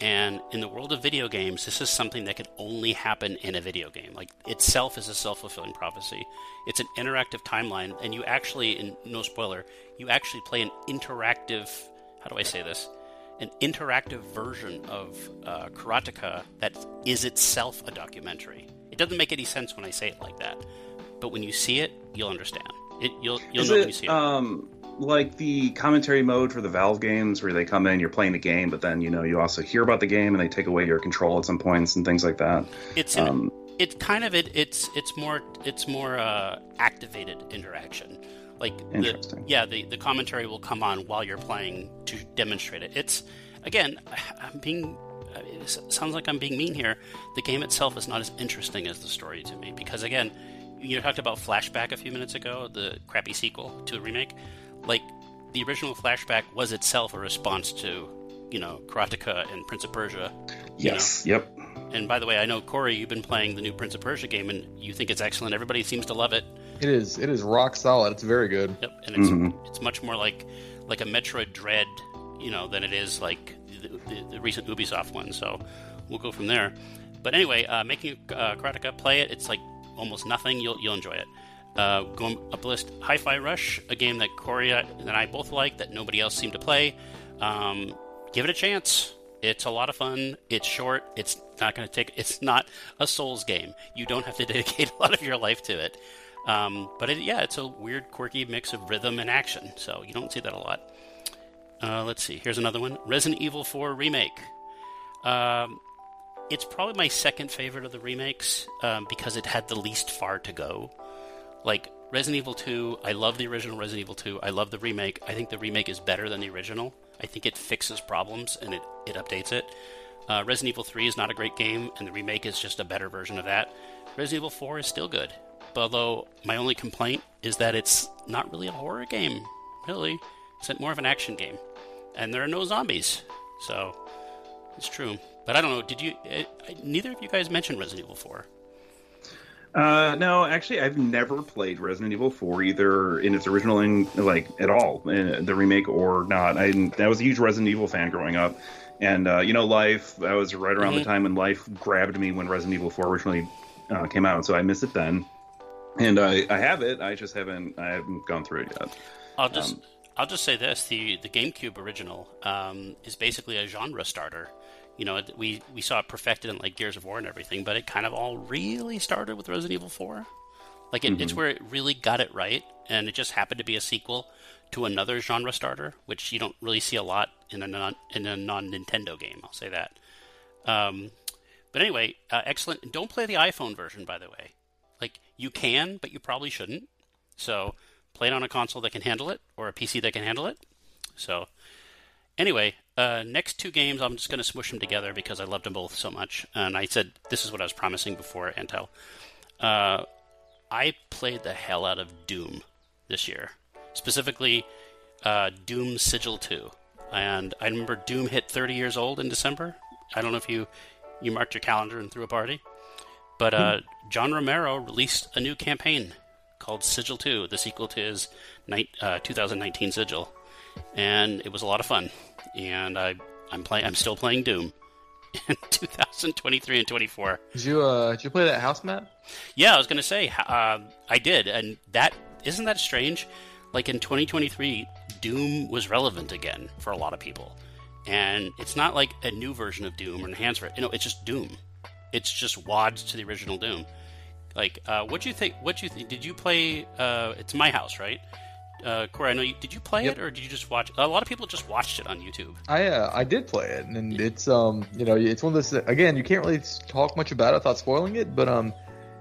and in the world of video games, this is something that can only happen in a video game. Like itself is a self fulfilling prophecy. It's an interactive timeline, and you actually, in no spoiler, you actually play an interactive. How do I say this? An interactive version of uh, Karateka that is itself a documentary. It doesn't make any sense when I say it like that, but when you see it, you'll understand. It, you'll you'll is know it, when you see it. Um, like the commentary mode for the Valve games where they come in, you're playing the game, but then you know you also hear about the game and they take away your control at some points and things like that. It's an, um, it's kind of it. It's it's more it's more uh, activated interaction. Like the, yeah, the the commentary will come on while you're playing to demonstrate it. It's again, I'm being. It sounds like I'm being mean here. The game itself is not as interesting as the story to me because again, you talked about Flashback a few minutes ago, the crappy sequel to the remake like the original flashback was itself a response to you know karateka and prince of persia yes know? yep. And by the way i know cory you've been playing the new prince of persia game and you think it's excellent. Everybody seems to love it. It is it is rock solid. It's very good. Yep and it's mm-hmm. it's much more like like a metroid dread you know than it is like the, the, the recent ubisoft one so we'll go from there. But anyway uh, making uh, karateka play it it's like almost nothing. You'll, you'll enjoy it uh, going up list, Hi-Fi Rush, a game that Cory and I both like that nobody else seemed to play. Um, give it a chance. It's a lot of fun. It's short. It's not going to take. It's not a Souls game. You don't have to dedicate a lot of your life to it. Um, but it, yeah, it's a weird, quirky mix of rhythm and action. So you don't see that a lot. Uh, let's see. Here's another one: Resident Evil 4 remake. Um, it's probably my second favorite of the remakes um, because it had the least far to go. Like Resident Evil 2, I love the original Resident Evil 2. I love the remake. I think the remake is better than the original. I think it fixes problems and it, it updates it. Uh, Resident Evil 3 is not a great game, and the remake is just a better version of that. Resident Evil 4 is still good, although my only complaint is that it's not really a horror game, really. It's more of an action game. And there are no zombies, so it's true. But I don't know. Did you? Uh, neither of you guys mentioned Resident Evil Four. Uh, no, actually, I've never played Resident Evil 4 either in its original, in, like at all, in uh, the remake or not. I, I was a huge Resident Evil fan growing up, and uh, you know, Life. I was right around mm-hmm. the time when Life grabbed me when Resident Evil 4 originally uh, came out, so I missed it then. And I, I have it. I just haven't. I haven't gone through it yet. I'll just. Um, I'll just say this: the the GameCube original um, is basically a genre starter you know, we we saw it perfected in like Gears of War and everything, but it kind of all really started with Resident Evil Four. Like it, mm-hmm. it's where it really got it right, and it just happened to be a sequel to another genre starter, which you don't really see a lot in a non in a non Nintendo game. I'll say that. Um, but anyway, uh, excellent. Don't play the iPhone version, by the way. Like you can, but you probably shouldn't. So play it on a console that can handle it or a PC that can handle it. So Anyway, uh, next two games, I'm just going to smush them together because I loved them both so much. And I said this is what I was promising before Antal. Uh, I played the hell out of Doom this year, specifically uh, Doom Sigil 2. And I remember Doom hit 30 years old in December. I don't know if you you marked your calendar and threw a party, but uh. John Romero released a new campaign called Sigil 2, the sequel to his ni- uh, 2019 Sigil and it was a lot of fun. And I, I'm playing. I'm still playing Doom in 2023 and 24. Did you uh, did you play that house map? Yeah, I was gonna say uh, I did, and that isn't that strange. Like in 2023, Doom was relevant again for a lot of people, and it's not like a new version of Doom or enhanced. For it. You know, it's just Doom. It's just wads to the original Doom. Like, uh, what do you think? What do you think? Did you play? Uh, it's my house, right? Uh, Cory, I know you did you play yep. it or did you just watch? A lot of people just watched it on YouTube. I uh, I did play it, and it's um you know it's one of those again you can't really talk much about it without spoiling it, but um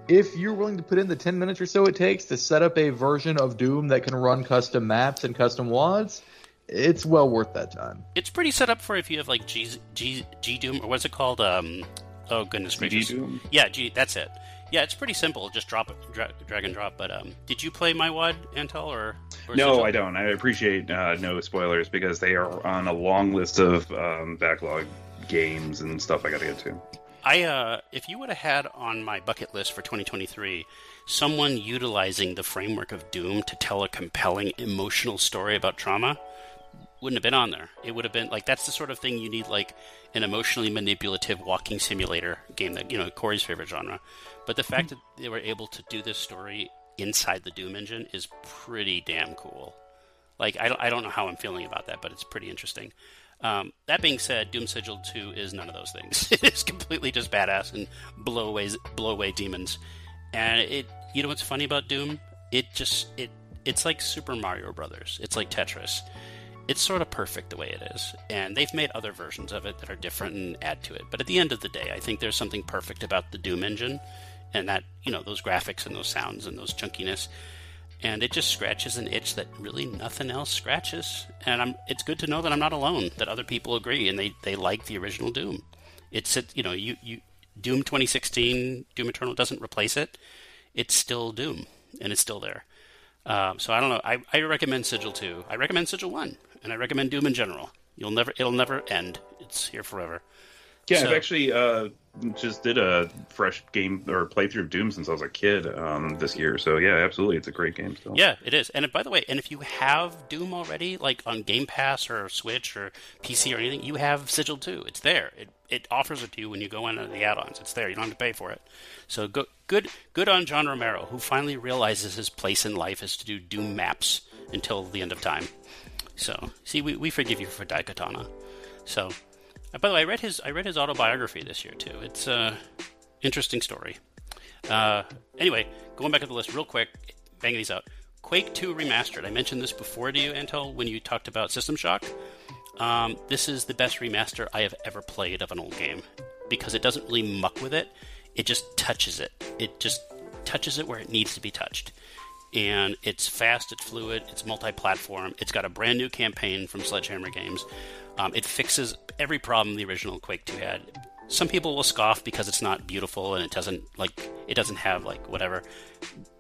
if you're willing to put in the 10 minutes or so it takes to set up a version of Doom that can run custom maps and custom wads, it's well worth that time. It's pretty set up for if you have like G G G Doom or what's it called? Um, oh goodness gracious, G Doom. Yeah, G. That's it. Yeah, it's pretty simple. Just drop it, dra- drag and drop. But um, did you play my WAD, Antal, or, or no? I don't. I appreciate uh, no spoilers because they are on a long list of um, backlog games and stuff I got to get to. I uh, if you would have had on my bucket list for 2023 someone utilizing the framework of Doom to tell a compelling emotional story about trauma, wouldn't have been on there. It would have been like that's the sort of thing you need like an emotionally manipulative walking simulator game that you know Cory's favorite genre. But the fact that they were able to do this story inside the Doom engine is pretty damn cool. Like, I don't, I don't know how I'm feeling about that, but it's pretty interesting. Um, that being said, Doom Sigil 2 is none of those things. it is completely just badass and blow away, blow away demons. And it, you know what's funny about Doom? It just, it, it's like Super Mario Brothers. It's like Tetris. It's sort of perfect the way it is. And they've made other versions of it that are different and add to it. But at the end of the day, I think there's something perfect about the Doom engine and that you know those graphics and those sounds and those chunkiness. And it just scratches an itch that really nothing else scratches. And I'm it's good to know that I'm not alone that other people agree and they they like the original Doom. It's you know you you Doom 2016 Doom Eternal doesn't replace it. It's still Doom and it's still there. Um, so I don't know. I, I recommend Sigil 2 I recommend Sigil 1 and I recommend Doom in general you'll never it'll never end it's here forever yeah, so, I've actually uh, just did a fresh game or playthrough of Doom since I was a kid um, this year. So yeah, absolutely, it's a great game still. Yeah, it is. And by the way, and if you have Doom already, like on Game Pass or Switch or PC or anything, you have Sigil 2. It's there. It it offers it to you when you go into the add-ons. It's there. You don't have to pay for it. So go, good good on John Romero, who finally realizes his place in life is to do Doom maps until the end of time. So see, we, we forgive you for Daikatana. So, uh, by the way, I read his I read his autobiography this year too. It's a interesting story. Uh, anyway, going back to the list real quick, bang these out. Quake 2 Remastered. I mentioned this before to you, Antal, when you talked about System Shock. Um, this is the best remaster I have ever played of an old game because it doesn't really muck with it. It just touches it. It just touches it where it needs to be touched. And it's fast, it's fluid, it's multi platform, it's got a brand new campaign from Sledgehammer Games. Um, it fixes every problem the original Quake 2 had. Some people will scoff because it's not beautiful and it doesn't like it doesn't have like whatever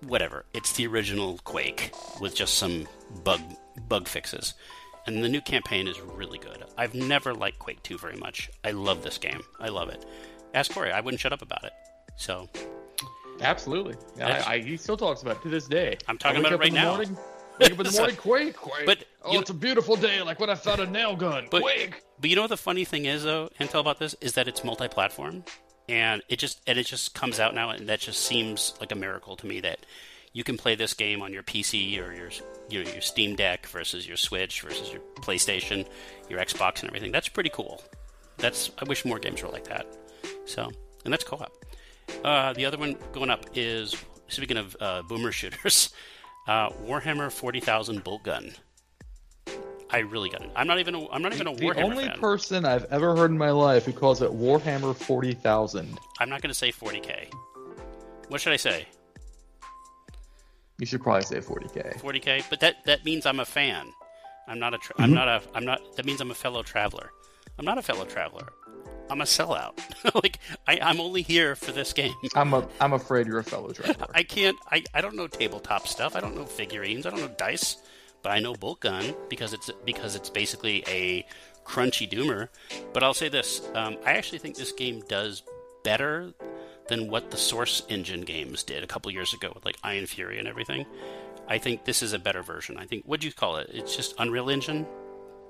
whatever. It's the original Quake with just some bug bug fixes. And the new campaign is really good. I've never liked Quake 2 very much. I love this game. I love it. Ask Cory. I wouldn't shut up about it. So Absolutely. I, I, he still talks about it to this day. I'm talking about it right now. Morning, wake up in the morning, Quake, Quake. But oh, it's a beautiful day, like when I found a nail gun. But, Quake. But you know what the funny thing is, though, Antal about this is that it's multi-platform, and it just and it just comes out now, and that just seems like a miracle to me that you can play this game on your PC or your you know your Steam Deck versus your Switch versus your PlayStation, your Xbox, and everything. That's pretty cool. That's I wish more games were like that. So and that's co-op. Uh, the other one going up is speaking of uh, boomer shooters, uh, Warhammer Forty Thousand Bolt Gun. I really got it. I'm not even. A, I'm not even a the Warhammer The only fan. person I've ever heard in my life who calls it Warhammer Forty Thousand. I'm not going to say 40k. What should I say? You should probably say 40k. 40k, but that that means I'm a fan. I'm not a. Tra- Mm-hmm. I'm not a. I'm not. That means I'm a fellow traveler. I'm not a fellow traveler. I'm a sellout. like I, I'm only here for this game. I'm a. I'm afraid you're a fellow traveler. I can't. I, I don't know tabletop stuff. I don't know figurines. I don't know dice. But I know bolt gun because it's because it's basically a crunchy doomer. But I'll say this: um, I actually think this game does better than what the Source Engine games did a couple years ago with like Ion Fury and everything. I think this is a better version. I think what do you call it? It's just Unreal Engine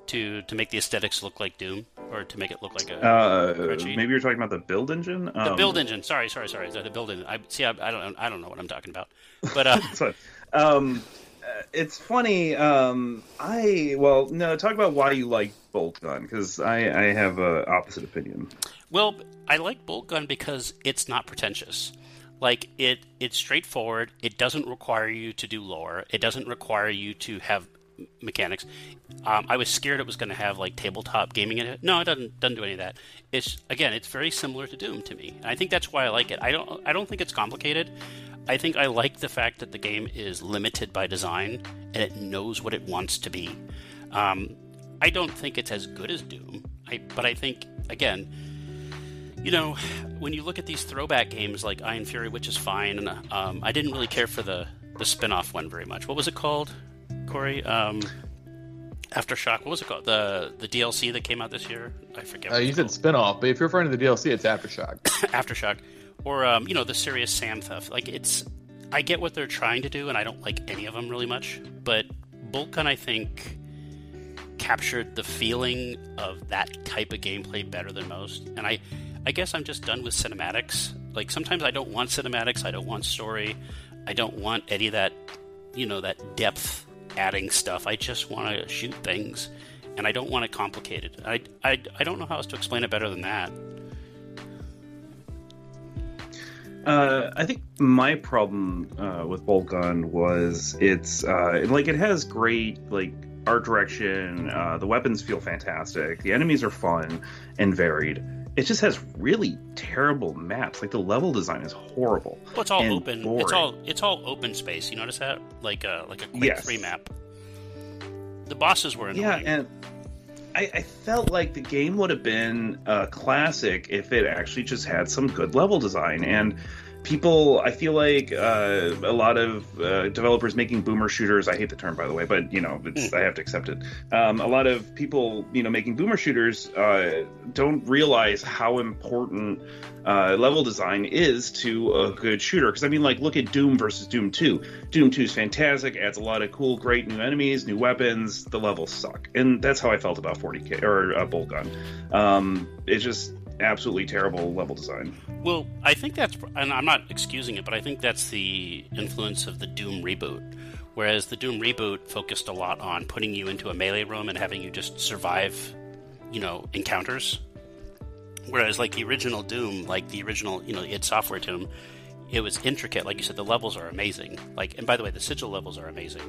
to to make the aesthetics look like Doom or to make it look like a Uh, maybe you're talking about the build engine. the Um, build engine. Sorry, sorry, sorry. The build engine. I see. I, I don't. I don't know what I'm talking about. But uh, So, um, uh, it's funny. Um, I well, no, talk about why you like bolt gun because I I have a opposite opinion. Well, I like Bolt Gun because it's not pretentious. Like it, it's straightforward. It doesn't require you to do lore. It doesn't require you to have mechanics. Um, I was scared it was going to have like tabletop gaming in it. No, it doesn't. Doesn't do any of that. It's again, it's very similar to Doom to me. And I think that's why I like it. I don't. I don't think it's complicated. I think I like the fact that the game is limited by design and it knows what it wants to be. Um, I don't think it's as good as Doom. I, but I think again, you know, when you look at these throwback games like Ion Fury, which is fine, and um, I didn't really care for the the spin-off one very much. What was it called, Cory? Um, Aftershock. What was it called? The the DLC that came out this year. I forget. Uh, what you said called. spin-off, but if you're referring to the DLC, it's Aftershock. Aftershock, or um, you know, the serious Sam stuff. Like it's, I get what they're trying to do, and I don't like any of them really much. But Bolt Gun, I think, captured the feeling of that type of gameplay better than most. And I, I guess I'm just done with cinematics. Like sometimes I don't want cinematics. I don't want story. I don't want any of that, you know, that depth adding stuff. I just want to shoot things, and I don't want it complicated. I, I, I don't know how else to explain it better than that. Uh, I think my problem uh, with Bolt Gun was it's uh, like it has great like art direction. Uh, the weapons feel fantastic. The enemies are fun and varied. It just has really terrible maps. Like the level design is horrible. Well, it's all open. boring. It's all it's all open space. You notice that, like a like a Quake Yes. Three map. The bosses were in there. Yeah, and I, I felt like the game would have been a classic if it actually just had some good level design. And people, I feel like uh, a lot of uh, developers making boomer shooters. I hate the term, by the way, but you know, it's, I have to accept it. Um, a lot of people, you know, making boomer shooters uh, don't realize how important uh, level design is to a good shooter. Because I mean, like, look at Doom versus Doom Two. Doom Two is fantastic, adds a lot of cool, great new enemies, new weapons. The levels suck, and that's how I felt about 40k or uh, Bolt Gun. Um, it's just absolutely terrible level design. Well, I think that's, and I'm not excusing it, but I think that's the influence of the Doom reboot. Whereas the Doom reboot focused a lot on putting you into a melee room and having you just survive you know, encounters. Whereas like the original Doom, like the original, you know, id Software Doom, it was intricate. Like you said, the levels are amazing. Like, and by the way, the sigil levels are amazing.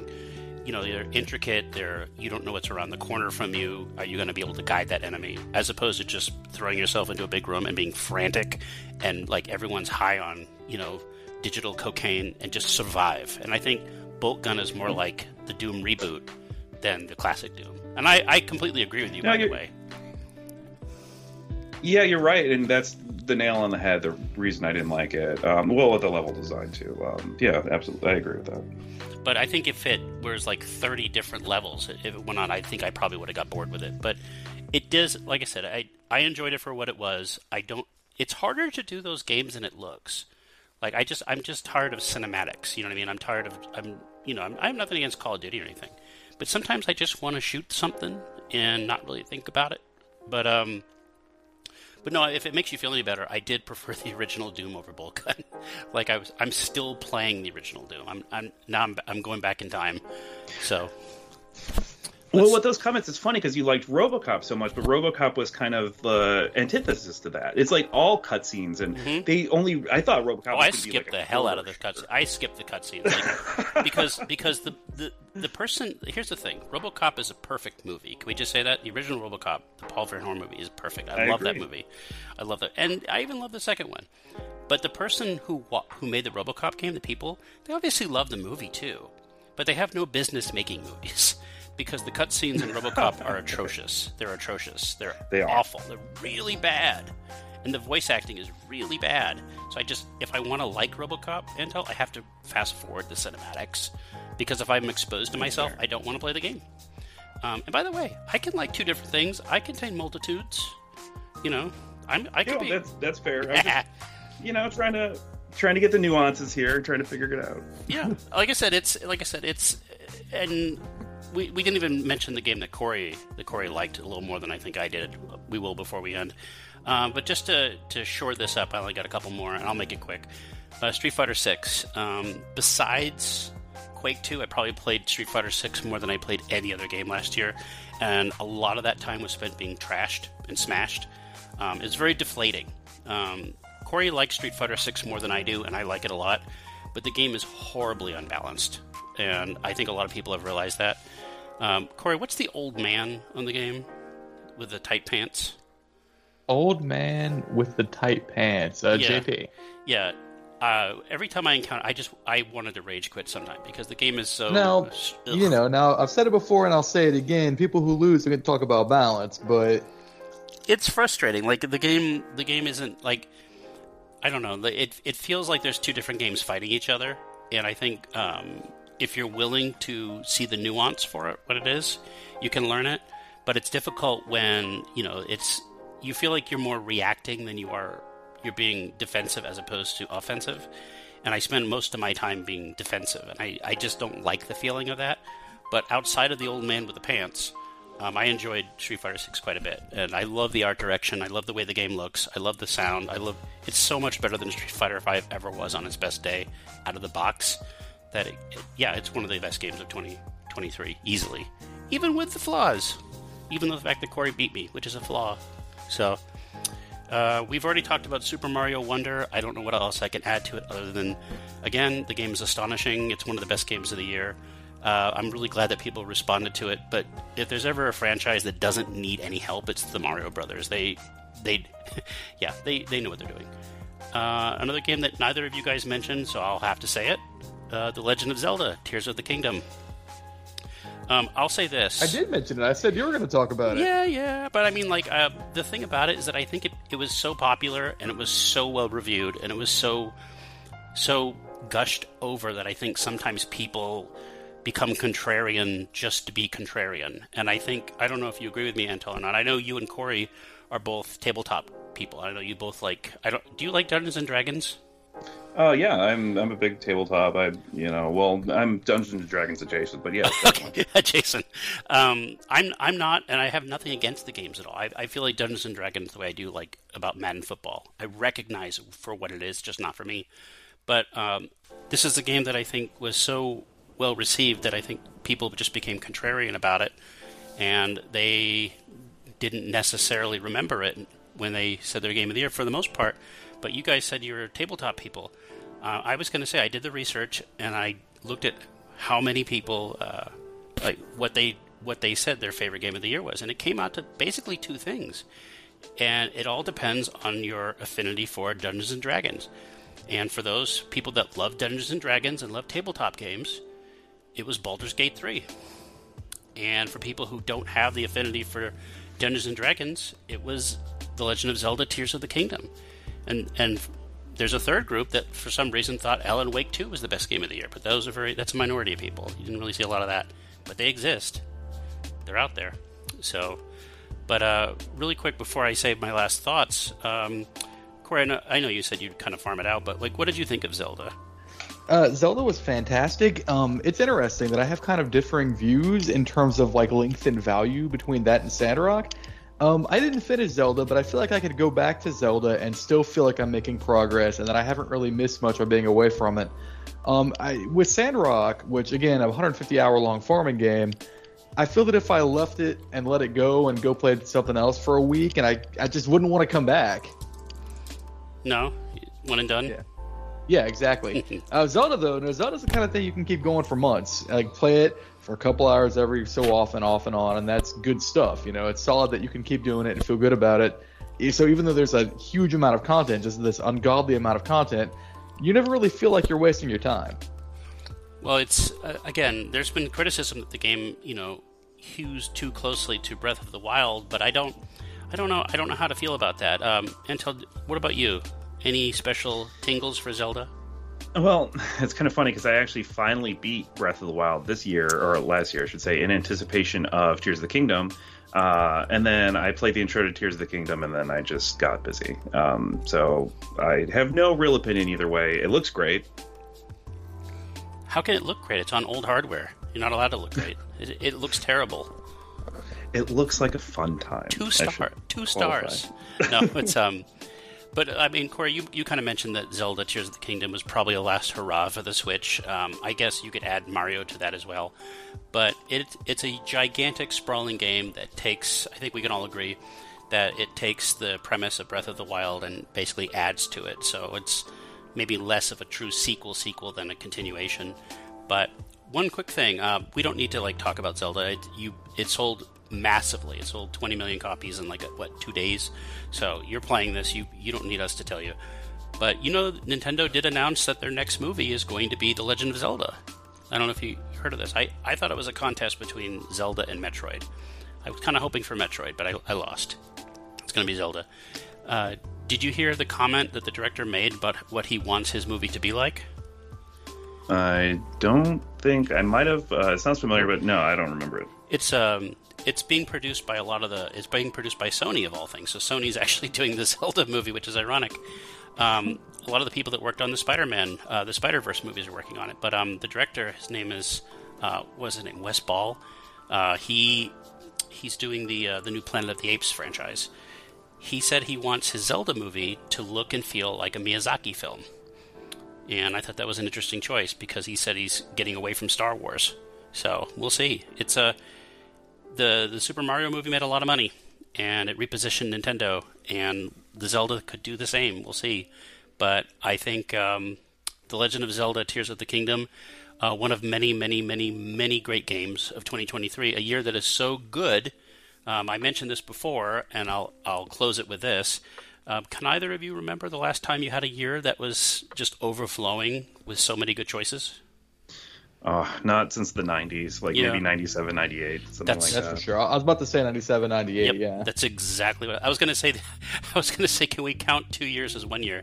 You know, they're intricate. They're you don't know what's around the corner from you. Are you going to be able to guide that enemy? As opposed to just throwing yourself into a big room and being frantic, and like everyone's high on you know digital cocaine and just survive. And I think bolt gun is more like the Doom reboot than the classic Doom. And I, I completely agree with you, no, by the way. Yeah, you're right, and that's the nail on the head. The reason I didn't like it, um, well, with the level design too. Um, yeah, absolutely, I agree with that. But I think if it was like 30 different levels, if it went on, I think I probably would have got bored with it. But it does, like I said, I I enjoyed it for what it was. I don't. It's harder to do those games than it looks. Like I just, I'm just tired of cinematics. You know what I mean? I'm tired of, I'm, you know, I'm, I have nothing against Call of Duty or anything, but sometimes I just want to shoot something and not really think about it. But um, but no, if it makes you feel any better, I did prefer the original Doom over Boltgun. like I was, I'm still playing the original Doom. I'm, I'm now I'm, I'm going back in time. So well, with those comments, it's funny because you liked RoboCop so much, but RoboCop was kind of the antithesis to that. It's like all cutscenes, and mm-hmm. they only. I thought RoboCop. Oh, I skipped like the hell out of the cutscenes. I skipped the cutscenes like, because because the, the the person. Here's the thing: RoboCop is a perfect movie. Can we just say that the original RoboCop, the Paul Verhoeven movie, is perfect. I, I love agree. that movie. I love that, and I even love the second one. But the person who who made the RoboCop game, the people, they obviously love the movie too, but they have no business making movies because the cutscenes in RoboCop are atrocious. They're atrocious. They're they are. awful. They're really bad, and the voice acting is really bad. So I just, if I want to like RoboCop Antal, I have to fast forward the cinematics because if I'm exposed to myself, I don't want to play the game. Um, and by the way, I can like two different things. I contain multitudes. You know, I'm. I can be. That's that's fair. Just, you know, trying to trying to get the nuances here, trying to figure it out. yeah, like I said, it's like I said, it's and we, we didn't even mention the game that Cory that Cory liked a little more than I think I did. We will before we end. Um, but just to, to shore this up, I only got a couple more, and I'll make it quick. Uh, Street Fighter Six. Um, besides Quake Two, I probably played Street Fighter Six more than I played any other game last year, and a lot of that time was spent being trashed and smashed. Um, it's very deflating. Um, Cory likes Street Fighter Six more than I do, and I like it a lot, but the game is horribly unbalanced, and I think a lot of people have realized that. Um, Cory, what's the old man on the game with the tight pants? Old man with the tight pants. Uh, yeah. JP. Yeah. Uh, every time I encounter, I just I wanted to rage quit sometime because the game is so. Now, ugh. you know, now I've said it before and I'll say it again. People who lose are going to talk about balance, but it's frustrating. Like the game, the game isn't like I don't know. It it feels like there's two different games fighting each other, and I think um, if you're willing to see the nuance for it, what it is, you can learn it. But it's difficult when you know it's you feel like you're more reacting than you are you're being defensive as opposed to offensive. And I spend most of my time being defensive, and I, I just don't like the feeling of that. But outside of the old man with the pants, um, I enjoyed Street Fighter Six quite a bit, and I love the art direction. I love the way the game looks. I love the sound. I love it's so much better than Street Fighter Five ever was on its best day out of the box that it, yeah, it's one of the best games of 2023 easily, even with the flaws, even though the fact that Cory beat me, which is a flaw. So uh, we've already talked about Super Mario Wonder. I don't know what else I can add to it other than, again, the game is astonishing. It's one of the best games of the year. Uh, I'm really glad that people responded to it. But if there's ever a franchise that doesn't need any help, it's the Mario Brothers. They, they, yeah, they they know what they're doing. Uh, another game that neither of you guys mentioned, so I'll have to say it uh, The Legend of Zelda Tears of the Kingdom. Um, I'll say this. I did mention it. I said you were going to talk about it. Yeah, yeah. But I mean, like, uh, the thing about it is that I think it, it was so popular and it was so well reviewed and it was so, so gushed over that I think sometimes people become contrarian just to be contrarian. And I think, I don't know if you agree with me, Antal, or not. I know you and Cory are both tabletop people. I know you both like, I don't, do you like Dungeons and Dragons? Uh, yeah, I'm I'm a big tabletop. I you know well I'm Dungeons and Dragons adjacent, but yeah, okay, adjacent. Um, I'm I'm not, and I have nothing against the games at all. I, I feel like Dungeons and Dragons the way I do like about Madden football. I recognize for what it is, just not for me. But um, this is a game that I think was so well received that I think people just became contrarian about it, and they didn't necessarily remember it when they said their game of the year for the most part. But you guys said you were tabletop people. Uh, I was going to say I did the research and I looked at how many people, uh, like what they what they said their favorite game of the year was, and it came out to basically two things. And it all depends on your affinity for Dungeons and Dragons. And for those people that love Dungeons and Dragons and love tabletop games, it was Baldur's Gate 3. And for people who don't have the affinity for Dungeons and Dragons, it was The Legend of Zelda Tears of the Kingdom. And and there's a third group that for some reason thought Alan Wake 2 was the best game of the year, but those are very that's a minority of people. You didn't really see a lot of that, but they exist. They're out there. So, but uh, really quick before I say my last thoughts, um, Cory, I know, I know you said you'd kind of farm it out, but like, what did you think of Zelda? Uh, Zelda was fantastic. Um, it's interesting that I have kind of differing views in terms of like length and value between that and Sandrock. Um, I didn't finish Zelda, but I feel like I could go back to Zelda and still feel like I'm making progress and that I haven't really missed much by being away from it. Um, I, with Sandrock, which again, a 150 hour long farming game, I feel that if I left it and let it go and go play something else for a week, and I, I just wouldn't want to come back. No, one and done. Yeah. Yeah, exactly. uh, Zelda though, no, Zelda's the kind of thing you can keep going for months. Like play it for a couple hours every so often, off and on, and that's good stuff. You know, it's solid that you can keep doing it and feel good about it. So even though there's a huge amount of content, just this ungodly amount of content, you never really feel like you're wasting your time. Well, it's uh, again, there's been criticism that the game, you know, hews too closely to Breath of the Wild, but I don't, I don't know, I don't know how to feel about that. Um, Antal, what about you? Any special tingles for Zelda? Well, it's kind of funny because I actually finally beat Breath of the Wild this year, or last year, I should say, in anticipation of Tears of the Kingdom. Uh, and then I played the intro to Tears of the Kingdom, and then I just got busy. Um, so I have no real opinion either way. It looks great. How can it look great? It's on old hardware. You're not allowed to look great. it, it looks terrible. It looks like a fun time. Two star, two stars. no, it's um. But I mean, Cory, you, you kind of mentioned that Zelda Tears of the Kingdom was probably a last hurrah for the Switch. Um, I guess you could add Mario to that as well. But it, it's a gigantic, sprawling game that takes, I think we can all agree, that it takes the premise of Breath of the Wild and basically adds to it. So it's maybe less of a true sequel sequel than a continuation. But one quick thing, uh, we don't need to like talk about Zelda. It, you, it sold massively. It sold 20 million copies in like what two days. So you're playing this. You you don't need us to tell you. But you know, Nintendo did announce that their next movie is going to be The Legend of Zelda. I don't know if you heard of this. I, I thought it was a contest between Zelda and Metroid. I was kind of hoping for Metroid, but I, I lost. It's going to be Zelda. Uh, did you hear the comment that the director made about what he wants his movie to be like? I don't think I might have. Uh, it sounds familiar, but no, I don't remember it. It's um, it's being produced by a lot of the. It's being produced by Sony of all things. So Sony's actually doing the Zelda movie, which is ironic. Um, a lot of the people that worked on the Spider-Man, uh, the Spider-Verse movies are working on it. But um, the director, his name is, uh, what's his name? Wes Ball. Uh, he he's doing the uh, the new Planet of the Apes franchise. He said he wants his Zelda movie to look and feel like a Miyazaki film. And I thought that was an interesting choice because he said he's getting away from Star Wars. So we'll see. It's a the the Super Mario movie made a lot of money, and it repositioned Nintendo, and the Zelda could do the same. We'll see, but I think um, the Legend of Zelda: Tears of the Kingdom, uh, one of many, many, many, many great games of 2023, a year that is so good. Um, I mentioned this before, and I'll I'll close it with this. Um, can either of you remember the last time you had a year that was just overflowing with so many good choices? Oh, not since the 90s, like yeah. maybe 97, 98, something that's, like that's that. for sure. I was about to say 97, 98, yep, yeah. That's exactly what I was going to say. I was going to say, can we count two years as one year?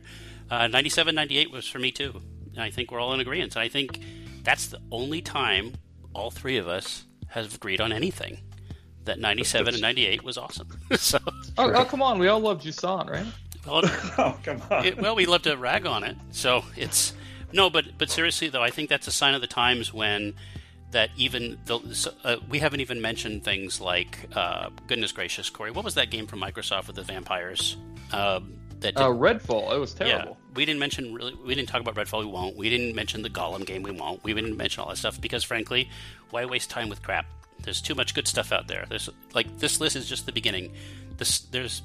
Uh, 97, 98 was for me too. And I think we're all in agreement. And I think that's the only time all three of us have agreed on anything. That 97 and 98 was awesome. so, oh, oh, come on. We all love Jusant, right? Well, oh, come on. It, well, we love to rag on it. So it's no, but but seriously though, I think that's a sign of the times when that even the, uh, we haven't even mentioned things like uh, goodness gracious, Cory, what was that game from Microsoft with the vampires? Um, that uh, Redfall. It was terrible. Yeah, we didn't mention really. We didn't talk about Redfall. We won't. We didn't mention the Gollum game. We won't. We didn't mention all that stuff because, frankly, why waste time with crap? There's too much good stuff out there. There's like this list is just the beginning. This there's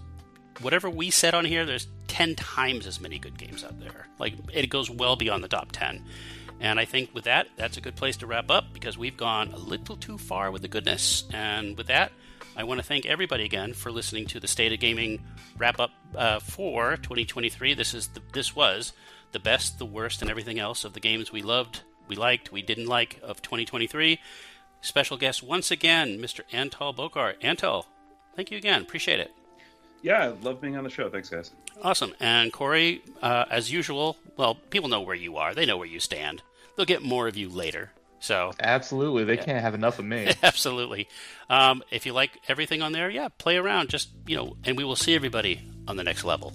whatever we said on here. There's ten times as many good games out there. Like it goes well beyond the top ten. And I think with that, that's a good place to wrap up because we've gone a little too far with the goodness. And with that, I want to thank everybody again for listening to the State of Gaming wrap up uh, for 2023. This is the, this was the best, the worst, and everything else of the games we loved, we liked, we didn't like of 2023. Special guest once again, Mr. Antal Bokor. Antal, thank you again. Appreciate it. Yeah, I love being on the show. Thanks, guys. Awesome. And Cory, uh, as usual, well, people know where you are. They know where you stand. They'll get more of you later. So absolutely, they yeah. can't have enough of me. absolutely. Um, if you like everything on there, yeah, play around. Just you know, and we will see everybody on the next level.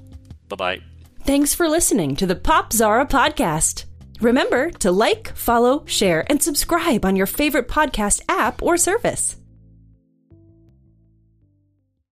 Bye bye. Thanks for listening to the Popzara podcast. Remember to like, follow, share, and subscribe on your favorite podcast app or service.